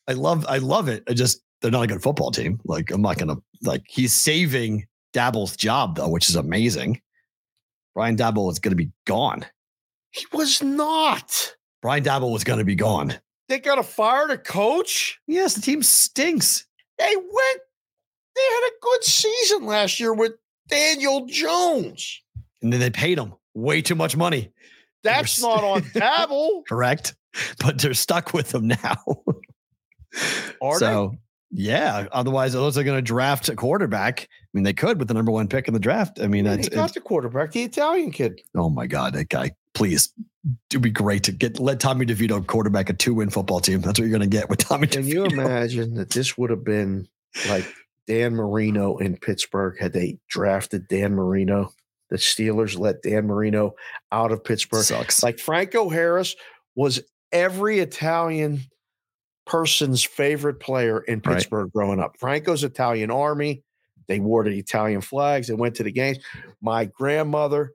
I love I love it. I just they're not a good football team. Like I'm not gonna like he's saving Daboll's job though, which is amazing. Brian Daboll is gonna be gone. He was not. Brian Daboll was gonna be gone. They got to fire the coach. Yes, the team stinks. They went. They had a good season last year with Daniel Jones. And then they paid him way too much money. That's not on Daboll. Correct. But they're stuck with him now. Are so yeah. Otherwise, those are going to draft a quarterback. I mean, they could with the number one pick in the draft. I mean, that's got the quarterback, the Italian kid. oh my god, that guy. Please, it'd be great to get let Tommy DeVito quarterback a two win football team. That's what you're going to get with Tommy. Can you imagine that this would have been like Dan Marino in Pittsburgh had they drafted Dan Marino? The Steelers let Dan Marino out of Pittsburgh. Sucks. Like Franco Harris was every Italian person's favorite player in Right. Pittsburgh growing up. Franco's Italian army. They wore the Italian flags. They went to the games. My grandmother,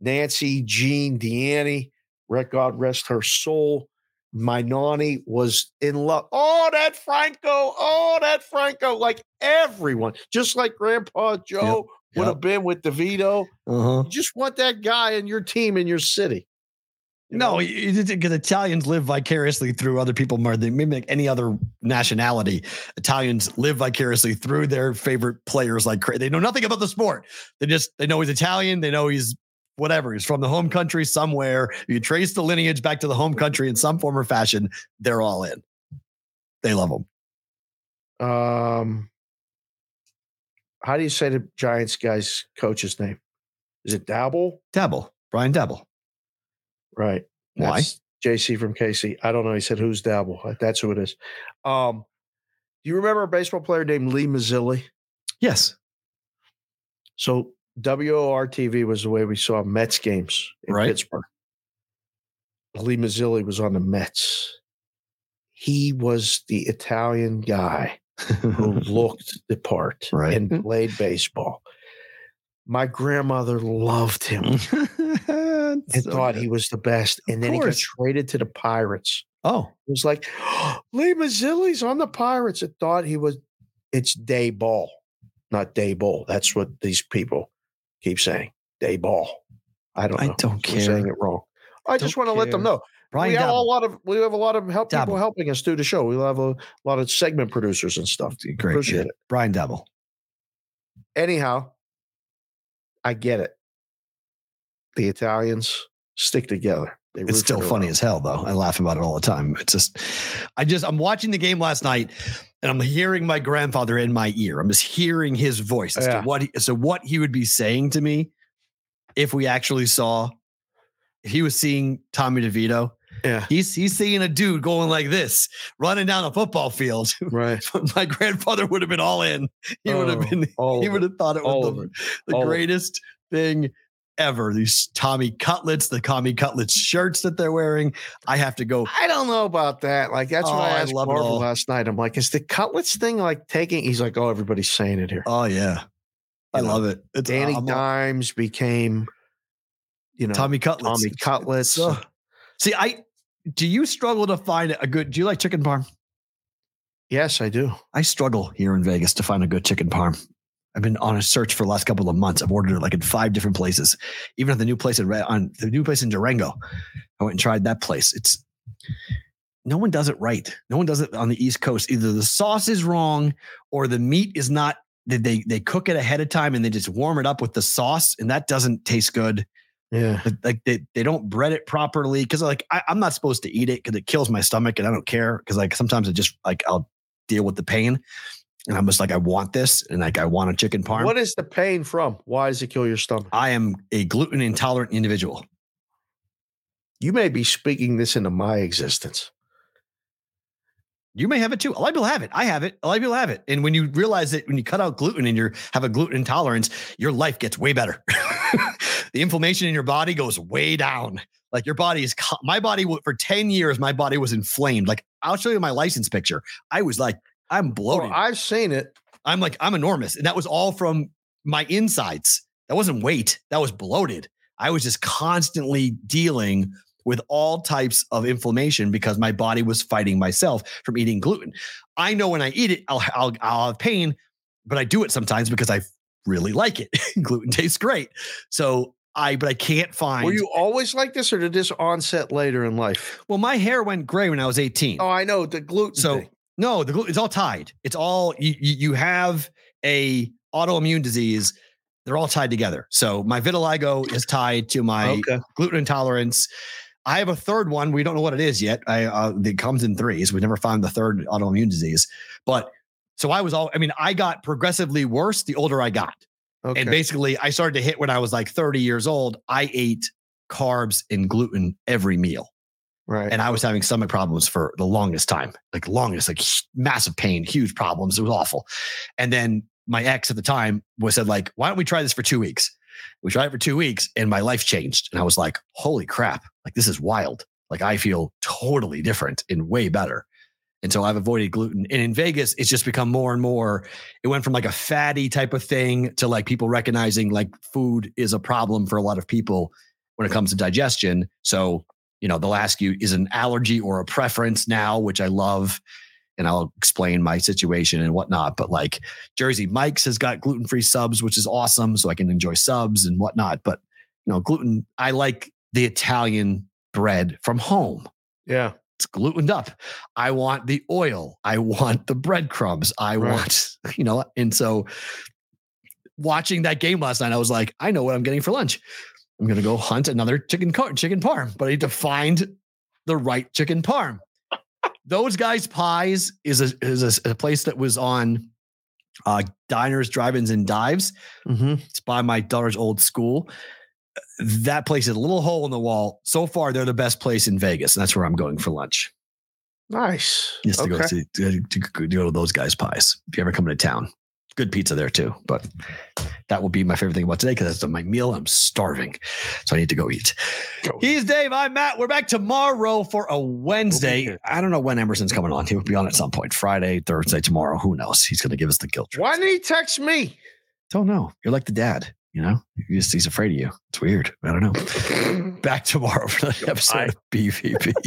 Nancy Jean Deanne, let God rest her soul. My nanny was in love. Oh, that Franco. Oh, that Franco. Like everyone, just like Grandpa Joe would yep. have been with DeVito. uh-huh. You just want that guy in your team in your city. You No, because Italians live vicariously through other people more than maybe like any other nationality. Italians live vicariously through their favorite players. Like they know nothing about the sport. They just they know he's Italian. They know he's whatever. He's from the home country somewhere. You trace the lineage back to the home country in some form or fashion. They're all in. They love him. Um, how do you say the Giants guy's coach's name? Is it Daboll? Daboll, Brian Daboll. Right. Why? That's JC from KC. I don't know. He said, "Who's Daboll?" Uh, That's who it is. Um, do you remember a baseball player named Lee Mazzilli? Yes. So WOR TV was the way we saw Mets games in Right. Pittsburgh. Lee Mazzilli was on the Mets. He was the Italian guy who looked the part Right. and played baseball. My grandmother loved him and thought he was the best. And then he got traded to the Pirates. Oh, It was like, Lee Mazzilli's on the Pirates. It thought he was, it's Day Ball, not Day Ball. That's what these people keep saying. Day Ball. I don't I don't I'm care. saying it wrong. I just want to let them know. Brian we have a lot of we have a lot of help people helping us do the show. We have a lot of segment producers and stuff. Great. Appreciate yeah. it. Brian Daboll. Anyhow, I get it. The Italians stick together. They It's still funny own. as hell, though. I laugh about it all the time. It's just, I just, I'm watching the game last night, and I'm hearing my grandfather in my ear. I'm just hearing his voice as Yeah. to what, he, so what he would be saying to me if we actually saw, if he was seeing Tommy DeVito. Yeah. He's he's seeing a dude going like this, running down a football field. Right. my grandfather would have been all in. He would have Oh, been. He would have thought it was the, it. the All of it. greatest thing ever. These Tommy Cutlets, the Tommy Cutlets shirts that they're wearing. I have to go. I don't know about that. Like that's Oh, what I I asked Marvel last night. I'm like, is the cutlets thing like taking? He's like, oh, everybody's saying it here. Oh yeah, I You know, love it. It's Danny I'm Dimes became, you know, Tommy Cutlets. Tommy Cutlets. So- see, I do you struggle to find a good? Do you like chicken parm? yes, I do. I struggle here in Vegas to find a good chicken parm. I've been on a search for the last couple of months. I've ordered it like in five different places. Even at the new place in on the new place in Durango, I went and tried that place. It's no one does it right. No one does it on the East Coast. Either the sauce is wrong or the meat is not. They, they cook it ahead of time and they just warm it up with the sauce, and that doesn't taste good. Yeah. Like- Like they, they don't bread it properly because like I, I'm not supposed to eat it because it kills my stomach and I don't care because like sometimes I just like I'll deal with the pain and I'm just like I want this and like I want a chicken parm. What is the pain from? Why does it kill your stomach? I am a gluten intolerant individual. You may be speaking this into my existence. You may have it too. A lot of people have it. I have it. A lot of people have it. And when you realize that when you cut out gluten and you have a gluten intolerance, your life gets way better. the inflammation in your body goes way down. Like your body is, my body for 10 years, my body was inflamed. Like I'll show you my license picture. I was like, I'm oh, bloated. Well, I've seen it. I'm like, I'm enormous. And that was all from my insides. That wasn't weight. That was bloated. I was just constantly dealing with all types of inflammation because my body was fighting myself from eating gluten. I know when I eat it, I'll, I'll, I'll have pain, but I do it sometimes because I really like it. gluten tastes great. So I, but I can't find. Were you always like this, or did this onset later in life? well, my hair went gray when I was 18. Oh, I know the gluten. So thing. no, the gluten it's all tied. It's all you, you have a autoimmune disease. They're all tied together. So my vitiligo is tied to my okay, gluten intolerance. I have a third one. We don't know what it is yet. I uh, it comes in threes. We never found the third autoimmune disease. But so I was all. I mean, I got progressively worse the older I got. okay. And basically, I started to hit when I was like 30 years old. I ate carbs and gluten every meal right. and I was having stomach problems for the longest time, like longest, like massive pain, huge problems. It was awful. And then my ex at the time was said, like, why don't we try this for two weeks? We tried it for two weeks, and my life changed. And I was like, holy crap! Like this is wild. Like I feel totally different and way better. And so I've avoided gluten. And in Vegas, it's just become more and more. It went from like a fatty type of thing to like people recognizing like food is a problem for a lot of people when it comes to digestion. So you know, they'll ask you, is an allergy or a preference now, which I love. And I'll explain my situation and whatnot. But like Jersey Mike's has got gluten free subs, which is awesome. So I can enjoy subs and whatnot. But, you know, gluten, I like the Italian bread from home. yeah. It's glutened up. I want the oil. I want the breadcrumbs. I Right. want, you know, and so watching that game last night, I was like, I know what I'm getting for lunch. I'm gonna go hunt another chicken car- chicken parm, but I need to find the right chicken parm. Those guys' pies is a is a, a place that was on uh, diners, drive-ins, and dives. Mm-hmm. It's by my daughter's old school. That place is a little hole in the wall. So far, they're the best place in Vegas, and that's where I'm going for lunch. Nice. Just to go see to, to go to those guys' pies. If you ever come into town, good pizza there too. But that will be my favorite thing about today because that's my meal. I'm starving, so I need to go eat. Go. He's Dave. I'm Matt. We're back tomorrow for a Wednesday. here. I don't know when Emerson's coming on. He'll be on at some point, Friday, Thursday, tomorrow. Who knows? He's going to give us the guilt trip. Why didn't he text me? Don't know. You're like the dad. You know, he's, just, he's afraid of you. It's weird. I don't know. Back tomorrow for the episode of BVP.